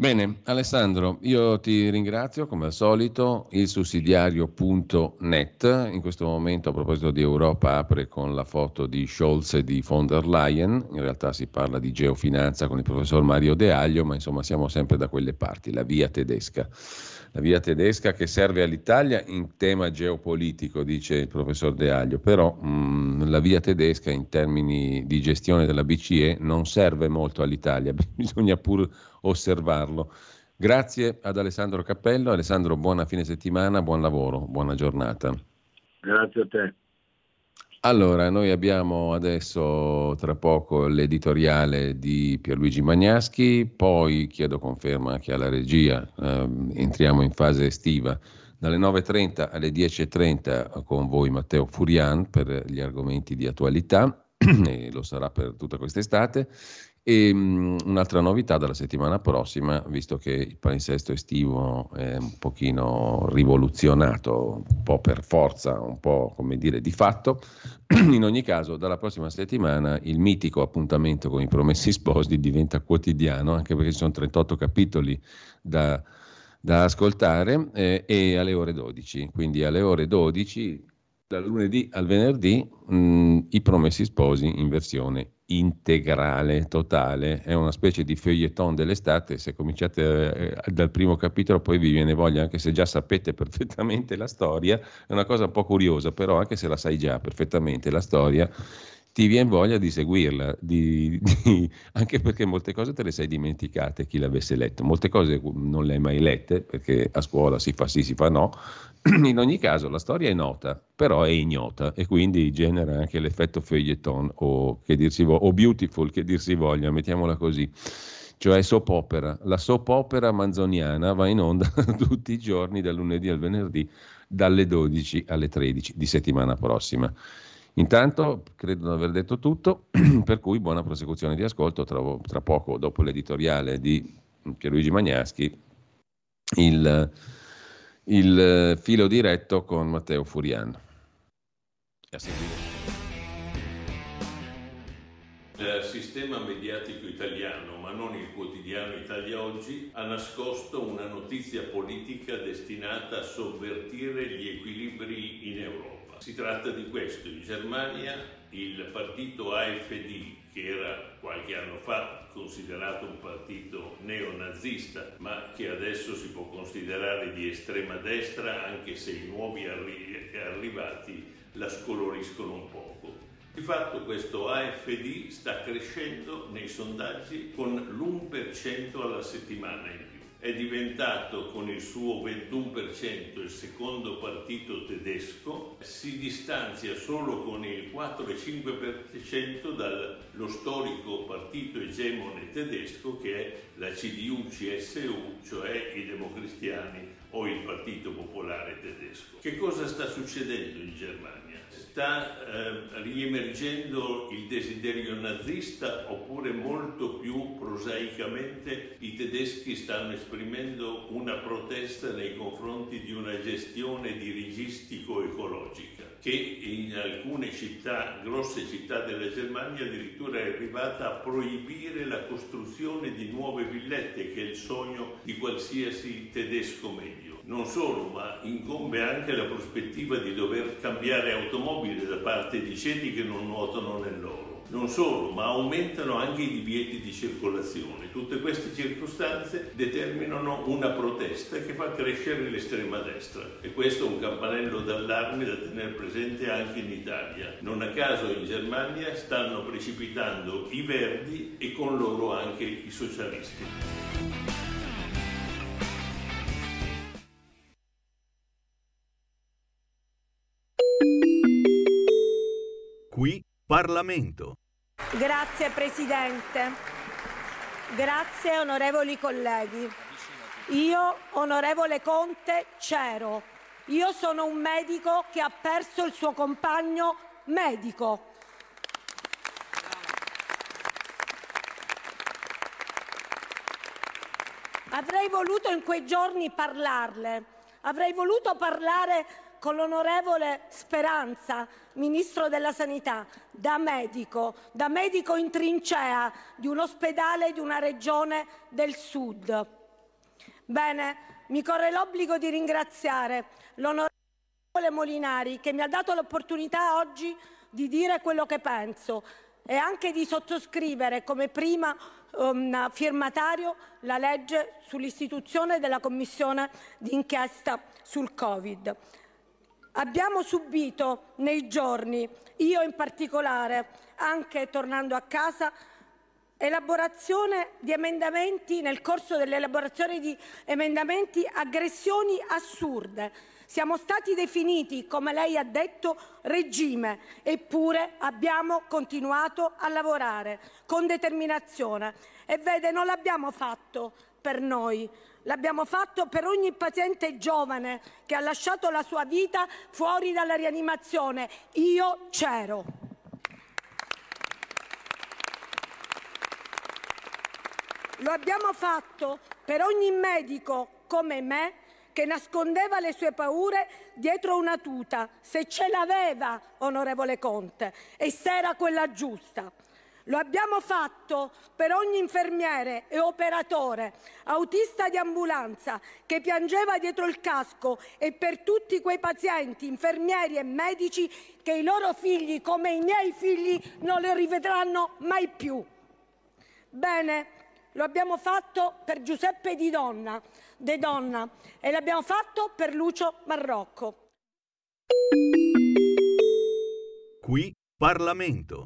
Bene, Alessandro, io ti ringrazio come al solito. Il sussidiario.net in questo momento a proposito di Europa apre con la foto di Scholz e di von der Leyen. In realtà si parla di geofinanza con il professor Mario De Aglio, ma insomma siamo sempre da quelle parti, la via tedesca la via tedesca che serve all'Italia in tema geopolitico, dice il professor De Aglio, però mh, mm, la via tedesca in termini di gestione della BCE non serve molto all'Italia, *laughs* bisogna pur osservarlo. Grazie ad Alessandro Cappello. Alessandro, buona fine settimana, buon lavoro, buona giornata. Grazie a te. Allora, noi abbiamo adesso tra poco l'editoriale di Pierluigi Magnaschi, poi chiedo conferma anche alla regia, eh, entriamo in fase estiva. Dalle 9.30 alle 10.30 con voi Matteo Furian per gli argomenti di attualità *clears throat* e lo sarà per tutta quest'estate e um, un'altra novità dalla settimana prossima, visto che il palinsesto estivo è un pochino rivoluzionato, un po' per forza, un po' come dire di fatto, *clears throat* in ogni caso dalla prossima settimana il mitico appuntamento con i promessi sposi diventa quotidiano, anche perché ci sono 38 capitoli da, da ascoltare eh, e alle ore 12, quindi alle ore 12 dal lunedì al venerdì mh, i promessi sposi in versione integrale, totale, è una specie di feuilleton dell'estate, se cominciate eh, dal primo capitolo poi vi viene voglia, anche se già sapete *laughs* perfettamente la storia, è una cosa un po' curiosa, però anche se la sai già perfettamente la storia, ti viene voglia di seguirla, di, di, *laughs* anche perché molte cose te le sei dimenticate chi l'avesse letto, molte cose non le hai mai lette perché a scuola si fa sì, si fa no, *clears throat* in ogni caso la storia è nota, però è ignota e quindi genera anche l'effetto feuilleton o, che dirsi vo- o beautiful che dir si voglia, mettiamola così cioè soap opera. La soap opera manzoniana va in onda *laughs* tutti i giorni, dal lunedì al venerdì, dalle 12 alle 13 di settimana prossima. Intanto credo di aver detto tutto, *clears throat* per cui buona prosecuzione di ascolto. Tra, tra poco, dopo l'editoriale di Pierluigi Magnaschi, il, il filo diretto con Matteo Furian. Il sistema mediatico italiano, ma non il quotidiano Italia Oggi, ha nascosto una notizia politica destinata a sovvertire gli equilibri in Europa. Si tratta di questo. In Germania il partito AfD, che era qualche anno fa considerato un partito neonazista, ma che adesso si può considerare di estrema destra, anche se i nuovi arri- arrivati la scoloriscono un poco. Di fatto questo AfD sta crescendo nei sondaggi con l'1% alla settimana è diventato con il suo 21% il secondo partito tedesco, si distanzia solo con il 4,5% dallo storico partito egemone tedesco che è la CDU-CSU, cioè i democristiani o il Partito Popolare Tedesco. Che cosa sta succedendo in Germania? Sta eh, riemergendo il desiderio nazista oppure molto più prosaicamente i tedeschi stanno esprimendo una protesta nei confronti di una gestione dirigistico-ecologica che in alcune città, grosse città della Germania addirittura è arrivata a proibire la costruzione di nuove villette che è il sogno di qualsiasi tedesco medio. Non solo, ma incombe anche la prospettiva di dover cambiare automobile da parte di ceti che non nuotano nell'oro. Non solo, ma aumentano anche i divieti di circolazione. Tutte queste circostanze determinano una protesta che fa crescere l'estrema destra e questo è un campanello d'allarme da tenere presente anche in Italia. Non a caso in Germania stanno precipitando i verdi e con loro anche i socialisti. Parlamento. Grazie Presidente. Grazie onorevoli colleghi. Io, onorevole Conte, c'ero. Io sono un medico che ha perso il suo compagno medico. Avrei voluto in quei giorni parlarle, avrei voluto parlare con l'onorevole Speranza, Ministro della Sanità, da medico, da medico in trincea di un ospedale di una regione del sud. Bene, mi corre l'obbligo di ringraziare l'onorevole Molinari che mi ha dato l'opportunità oggi di dire quello che penso e anche di sottoscrivere come prima um, firmatario la legge sull'istituzione della commissione d'inchiesta sul Covid. Abbiamo subito nei giorni, io in particolare, anche tornando a casa, elaborazione di emendamenti, nel corso dell'elaborazione di emendamenti, aggressioni assurde. Siamo stati definiti, come lei ha detto, regime, eppure abbiamo continuato a lavorare con determinazione. E vede, non l'abbiamo fatto per noi, l'abbiamo fatto per ogni paziente giovane che ha lasciato la sua vita fuori dalla rianimazione. Io c'ero. Lo abbiamo fatto per ogni medico come me che nascondeva le sue paure dietro una tuta, se ce l'aveva, onorevole Conte, e se era quella giusta. Lo abbiamo fatto per ogni infermiere e operatore, autista di ambulanza che piangeva dietro il casco e per tutti quei pazienti, infermieri e medici che i loro figli, come i miei figli, non li rivedranno mai più. Bene, lo abbiamo fatto per Giuseppe Di Donna, De Donna e l'abbiamo fatto per Lucio Marrocco. Qui Parlamento.